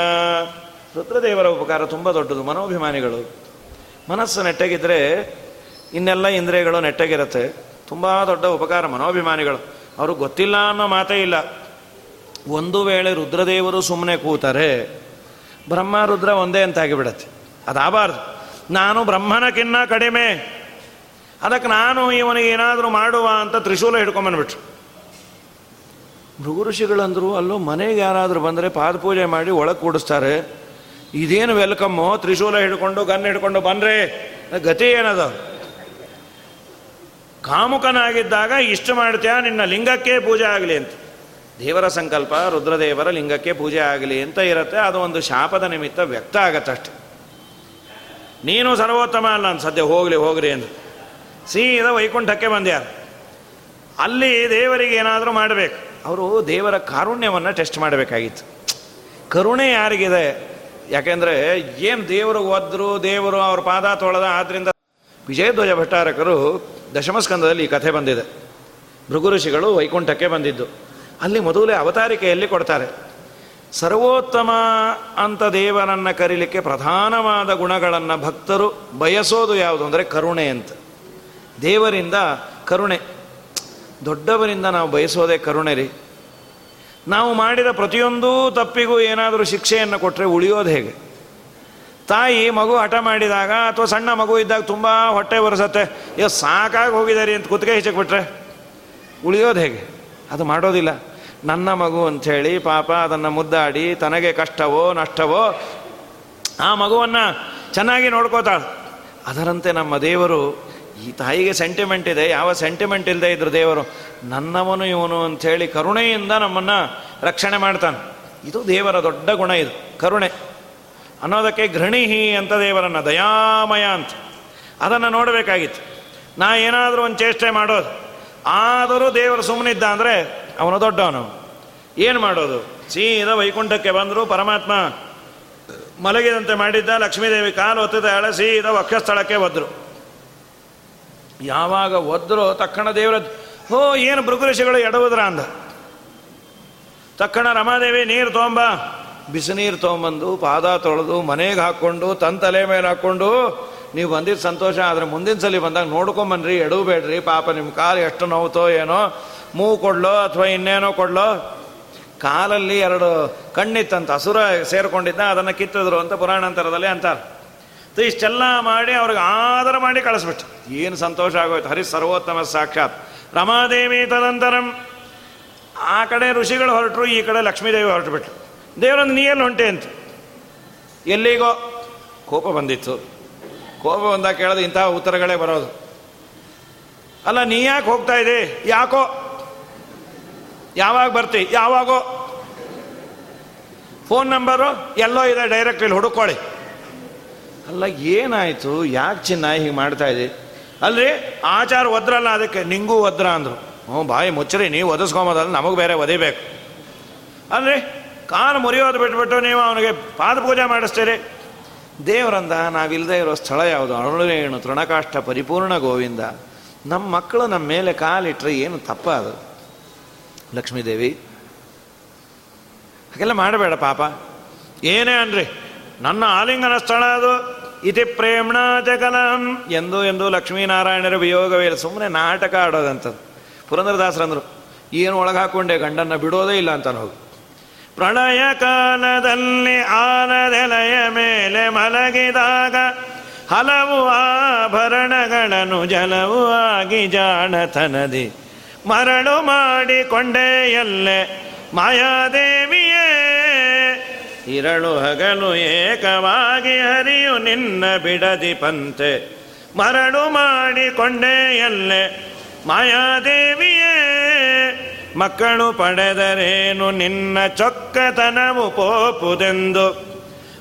ರುದ್ರದೇವರ ಉಪಕಾರ ತುಂಬ ದೊಡ್ಡದು, ಮನೋಭಿಮಾನಿಗಳು. ಮನಸ್ಸು ನೆಟ್ಟಗಿದ್ರೆ ಇನ್ನೆಲ್ಲ ಇಂದ್ರಿಯಗಳು ನೆಟ್ಟಗಿರುತ್ತೆ. ತುಂಬ ದೊಡ್ಡ ಉಪಕಾರ ಮನೋಭಿಮಾನಿಗಳು. ಅವರು ಗೊತ್ತಿಲ್ಲ ಅನ್ನೋ ಮಾತೇ ಇಲ್ಲ. ಒಂದು ವೇಳೆ ರುದ್ರದೇವರು ಸುಮ್ಮನೆ ಕೂತಾರೆ, ಬ್ರಹ್ಮ ರುದ್ರ ಒಂದೇ ಅಂತ ಆಗಿಬಿಡತ್ತೆ ಅದಾಗಬಾರ್ದು ನಾನು ಬ್ರಹ್ಮನಕ್ಕಿನ್ನ ಕಡಿಮೆ. ಅದಕ್ಕೆ ನಾನು ಇವನಿಗೆ ಏನಾದರೂ ಮಾಡುವ ಅಂತ ತ್ರಿಶೂಲ ಹಿಡ್ಕೊಂಬಂದ್ಬಿಟ್ರು. ಭೃಗು ಋಷಿಗಳಂದರು ಅಲ್ಲೂ ಮನೆಗೆ ಯಾರಾದರೂ ಬಂದರೆ ಪಾದಪೂಜೆ ಮಾಡಿ ಒಳಗೆ ಕೂಡಿಸ್ತಾರೆ. ಇದೇನು ವೆಲ್ಕಮ್ಮು? ತ್ರಿಶೂಲ ಹಿಡ್ಕೊಂಡು, ಗನ್ ಹಿಡ್ಕೊಂಡು ಬಂದ್ರೆ ಗತಿ ಏನದ? ಕಾಮುಕನಾಗಿದ್ದಾಗ ಇಷ್ಟು ಮಾಡ್ತೀಯ? ನಿನ್ನ ಲಿಂಗಕ್ಕೆ ಪೂಜೆ ಆಗಲಿ ಅಂತ. ದೇವರ ಸಂಕಲ್ಪ, ರುದ್ರದೇವರ ಲಿಂಗಕ್ಕೆ ಪೂಜೆ ಆಗಲಿ ಅಂತ ಇರುತ್ತೆ. ಅದು ಒಂದು ಶಾಪದ ನಿಮಿತ್ತ ವ್ಯಕ್ತ ಆಗತ್ತಷ್ಟೆ ನೀನು ಸರ್ವೋತ್ತಮ ಅಲ್ಲ ಅಂತ ಸದ್ಯ ಹೋಗಲಿ, ಹೋಗ್ರಿ ಅಂತ ಸೀದಾ ವೈಕುಂಠಕ್ಕೆ ಬಂದ್ಯಾರ ಅಲ್ಲಿ ದೇವರಿಗೆ ಏನಾದರೂ ಮಾಡಬೇಕು. ಅವರು ದೇವರ ಕಾರುಣ್ಯವನ್ನು ಟೆಸ್ಟ್ ಮಾಡಬೇಕಾಗಿತ್ತು. ಕರುಣೆ ಯಾರಿಗಿದೆ? ಯಾಕೆಂದರೆ ಏನು ದೇವರು ಒದ್ರು, ದೇವರು ಅವ್ರ ಪಾದ ತೊಳೆದ ಆದ್ದರಿಂದ ವಿಜಯಧ್ವಜ ಭಟ್ಟಾರಕರು ದಶಮಸ್ಕಂದದಲ್ಲಿ ಈ ಕಥೆ ಬಂದಿದೆ. ಭೃಗು ಋಷಿಗಳು ವೈಕುಂಠಕ್ಕೆ ಬಂದಿದ್ದು. ಅಲ್ಲಿ ಮೊದಲೇ ಅವತಾರಿಕೆಯಲ್ಲಿ ಕೊಡ್ತಾರೆ. ಸರ್ವೋತ್ತಮ ಅಂತ ದೇವರನ್ನು ಕರೀಲಿಕ್ಕೆ ಪ್ರಧಾನವಾದ ಗುಣಗಳನ್ನು ಭಕ್ತರು ಬಯಸೋದು ಯಾವುದು ಅಂದರೆ ಕರುಣೆ ಅಂತ. ದೇವರಿಂದ ಕರುಣೆ. ದೊಡ್ಡವರಿಂದ ನಾವು ಬಯಸೋದೇ ಕರುಣೆ ರೀ. ನಾವು ಮಾಡಿದ ಪ್ರತಿಯೊಂದು ತಪ್ಪಿಗೂ ಏನಾದರೂ ಶಿಕ್ಷೆಯನ್ನು ಕೊಟ್ಟರೆ ಉಳಿಯೋದು ಹೇಗೆ? ತಾಯಿ ಮಗು ಹಠ ಮಾಡಿದಾಗ ಅಥವಾ ಸಣ್ಣ ಮಗು ಇದ್ದಾಗ ತುಂಬ ಹೊಟ್ಟೆ ಬರೆಸತ್ತೆ ಯೋ ಸಾಕಾಗಿ ಹೋಗಿದ್ದಾರೆ ಅಂತ ಕುತ್ತಿಗೆ ಹೆಚ್ಚಕ್ಕೆ ಬಿಟ್ರೆ ಉಳಿಯೋದು ಹೇಗೆ? ಅದು ಮಾಡೋದಿಲ್ಲ. ನನ್ನ ಮಗು ಅಂಥೇಳಿ ಪಾಪ ಅದನ್ನು ಮುದ್ದಾಡಿ ತನಗೆ ಕಷ್ಟವೋ ನಷ್ಟವೋ ಆ ಮಗುವನ್ನು ಚೆನ್ನಾಗಿ ನೋಡ್ಕೋತಾಳೆ. ಅದರಂತೆ ನಮ್ಮ ದೇವರು ಈ ತಾಯಿಗೆ ಸೆಂಟಿಮೆಂಟ್ ಇದೆ, ಯಾವ ಸೆಂಟಿಮೆಂಟ್ ಇಲ್ಲದೆ ಇದ್ರು ದೇವರು, ನನ್ನವನು ಇವನು ಅಂಥೇಳಿ ಕರುಣೆಯಿಂದ ನಮ್ಮನ್ನು ರಕ್ಷಣೆ ಮಾಡ್ತಾನೆ. ಇದು ದೇವರ ದೊಡ್ಡ ಗುಣ ಇದು, ಕರುಣೆ. ಅನ್ನೋದಕ್ಕೆ ಘೃಣಿಹಿ ಅಂತ ದೇವರನ್ನು, ದಯಾಮಯ ಅಂತ. ಅದನ್ನು ನೋಡಬೇಕಾಗಿತ್ತು. ನಾ ಏನಾದರೂ ಒಂದು ಚೇಷ್ಟೆ ಮಾಡೋದು. ಆದರೂ ದೇವರು ಸುಮ್ಮನಿದ್ದ ಅಂದರೆ ಅವನು ದೊಡ್ಡವನು. ಏನು ಮಾಡೋದು? ಸೀದಾ ವೈಕುಂಠಕ್ಕೆ ಬಂದರು ಪರಮಾತ್ಮ, ಮಲಗಿದಂತೆ ಮಾಡಿದ್ದ, ಲಕ್ಷ್ಮೀದೇವಿ ಕಾಲು ಒತ್ತಿದ ಸೀದಾ ವಕ್ಷಸ್ಥಳಕ್ಕೆ ಒದ್ರು ಯಾವಾಗ ಒದ್ರೋ ತಕ್ಷಣ ದೇವರ ಹೋ, ಏನು ಭೃಗುರಿಷಿಗಳು ಎಡವುದ್ರ ಅಂದ. ತಕ್ಷಣ ರಮಾದೇವಿ, ನೀರು ತೊಗೊಂಬ ಬಿಸಿನೀರು ತೊಗೊಂಬಂದು ಪಾದ ತೊಳೆದು, ಮನೆಗೆ ಹಾಕ್ಕೊಂಡು ತನ್ನ ತಲೆ ಮೇಲೆ ಹಾಕ್ಕೊಂಡು, ನೀವು ಬಂದಿದ್ದು ಸಂತೋಷ, ಆದರೆ ಮುಂದಿನ ಸಲ ಬಂದಾಗ ನೋಡ್ಕೊಂಬನ್ರಿ ಎಡವಬೇಡ್ರಿ ಪಾಪ ನಿಮ್ಮ ಕಾಲು ಎಷ್ಟು ನೋವುತೋ ಏನೋ ಮೂವು ಕೊಡ್ಲೋ ಅಥವಾ ಇನ್ನೇನೋ ಕೊಡ್ಲೋ. ಕಾಲಲ್ಲಿ ಎರಡು ಕಣ್ಣಿತ್ತಂತ ಹಸುರ ಸೇರ್ಕೊಂಡಿದ್ದ ಅದನ್ನು ಕಿತ್ತಿದ್ರು ಅಂತ ಪುರಾಣಾಂತರದಲ್ಲಿ ಅಂತಾರೆ. ಇಷ್ಟೆಲ್ಲ ಮಾಡಿ ಅವ್ರಿಗೆ ಆದರ ಮಾಡಿ ಕಳಿಸ್ಬಿಟ್ಟು ಏನು ಸಂತೋಷ ಆಗೋಯ್ತು. ಹರಿ ಸರ್ವೋತ್ತಮ ಸಾಕ್ಷಾತ್. ರಮಾದೇವಿ ತದಂತರಂ. ಆ ಕಡೆ ಋಷಿಗಳು ಹೊರಟರು, ಈ ಕಡೆ ಲಕ್ಷ್ಮೀದೇವಿ ಹೊರಟುಬಿಟ್ರು. ದೇವರೊಂದು ನೀ ಎಲ್ಲಿ ಹೊಂಟೆ ಅಂತ. ಎಲ್ಲಿಗೋ ಕೋಪ ಬಂದಿತ್ತು. ಕೋಪ ಬಂದಾಗ ಕೇಳೋದು ಇಂತಹ ಉತ್ತರಗಳೇ ಬರೋದು. ಅಲ್ಲ, ನೀ ಯಾಕೆ ಹೋಗ್ತಾ ಇದೆ ಯಾಕೋ? ಯಾವಾಗ ಬರ್ತಿ? ಯಾವಾಗೋ? ಫೋನ್ ನಂಬರು ಎಲ್ಲೋ ಇದೆ ಡೈರೆಕ್ಟ್ ಇಲ್ಲಿ ಹುಡುಕೊಳ್ಳಿ ಅಲ್ಲ, ಏನಾಯಿತು? ಯಾಕೆ ಚಿನ್ನ ಹೀಗೆ ಮಾಡ್ತಾ ಇದೆ ಅಲ್ರಿ, ಆಚಾರ ಒದ್ರಲ್ಲ ಅದಕ್ಕೆ. ನಿಂಗೂ ಒದ್ರ ಅಂದರು. ಹ್ಞೂ, ಬಾಯಿ ಮುಚ್ಚರಿ, ನೀವು ಒದಿಸ್ಕೊಂಬೋದಲ್ಲ ನಮಗೆ ಬೇರೆ ಒದಿಬೇಕು ಅಲ್ರಿ, ಕಾಲು ಮುರಿಯೋದು ಬಿಟ್ಬಿಟ್ಟು ನೀವು ಅವನಿಗೆ ಪಾದ ಪೂಜೆ ಮಾಡಿಸ್ತೀರಿ. ದೇವರಂದ ನಾವಿಲ್ಲದೆ ಇರೋ ಸ್ಥಳ ಯಾವುದು? ಅರುಳೇಣು ತೃಣಕಾಷ್ಟ ಪರಿಪೂರ್ಣ ಗೋವಿಂದ. ನಮ್ಮ ಮಕ್ಕಳು ನಮ್ಮ ಮೇಲೆ ಕಾಲಿಟ್ಟರೆ ಏನು ತಪ್ಪ ಅದು? ಲಕ್ಷ್ಮೀದೇವಿ, ಹಾಗೆಲ್ಲ ಮಾಡಬೇಡ ಪಾಪ. ಏನೇ ಅನ್ರಿ, ನನ್ನ ಆಲಿಂಗನ ಸ್ಥಳ ಅದು. ಇತಿ ಪ್ರೇಮ್ಣ ಜಗಲಂ. ಎಂದು ಎಂದು ಲಕ್ಷ್ಮೀನಾರಾಯಣರ ವಿಯೋಗವೇ ಸುಮ್ಮನೆ ನಾಟಕ ಆಡೋದಂಥದ್ದು ಪುರಂದರದಾಸರಂದರು, ಏನು ಒಳಗೆ ಹಾಕೊಂಡೆ ಗಂಡನ್ನ ಬಿಡೋದೇ ಇಲ್ಲ ಅಂತ ಹೋಗಿ. ಪ್ರಣಯ ಕಾಲದಲ್ಲಿ ಆನದೆಲೆಯ ಮೇಲೆ ಮಲಗಿದಾಗ ಹಲವು ಆಭರಣಗಳನ್ನು ಜಲವು ಆಗಿ ಜಾಣತನದಿ. ಮರಳು ಮಾಡಿಕೊಂಡೇ ಎಲ್ಲೆ ಮಾಯಾದೇವಿಯೇ ಇರಳು ಹಗಲು ಏಕವಾಗಿ ಹರಿಯು ನಿನ್ನ ಬಿಡದಿ ಪಂತೆ ಮರಳು ಮಾಡಿಕೊಂಡೆ ಎಲ್ಲೆ ಮಾಯಾದೇವಿಯೇ ಮಕ್ಕಳು ಪಡೆದರೇನು ನಿನ್ನ ಚೊಕ್ಕತನವು ಪೋಪುದೆಂದು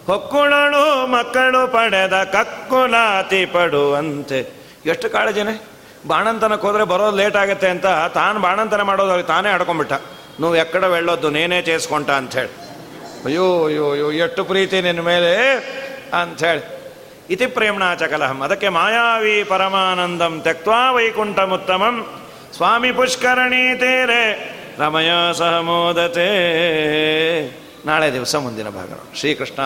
ಹೊಕ್ಕುಳಳು ಮಕ್ಕಳು ಪಡೆದ ಕಕ್ಕುಲಾತಿ ಪಡುವಂತೆ ಎಷ್ಟು ಕಾಳಜಿನೆ ಬಾಣಂತನಕ್ಕೆ ಹೋದ್ರೆ ಬರೋದು ಲೇಟ್ ಆಗುತ್ತೆ ಅಂತ ತಾನು ಬಾಣಂತನ ಮಾಡೋದಾಗ ತಾನೇ ಆಡ್ಕೊಂಡ್ಬಿಟ್ಟ ನೀವು ಎಕ್ಕಡ వెళ్ళొద్దు ನೇನೇ ಚೇಸ್ಕೊಂಟ ಅಂಥೇಳಿ ಅಯ್ಯೋ ಅಯ್ಯೋ ಅಯ್ಯೋ ಎಷ್ಟು ಪ್ರೀತಿ ನಿನ್ನ ಮೇಲೆ ಅಂಥೇಳಿ ಇತಿ ಪ್ರೇಮ್ಣಾಚ ಕಲಹಂ ಅದಕ್ಕೆ ಮಾಯಾವಿ ಪರಮಾನಂದಂ ತ್ಯಕ್ವಾ ವೈಕುಂಠಮುತ್ತಮಂ ಸ್ವಾಮಿ ಪುಷ್ಕರಣಿ ತೇರೆ, ರಮಯ ಸಹ ಮೋದತೆ. ನಾಳೆ ದಿವಸ ಮುಂದಿನ ಭಾಗ ಶ್ರೀಕೃಷ್ಣ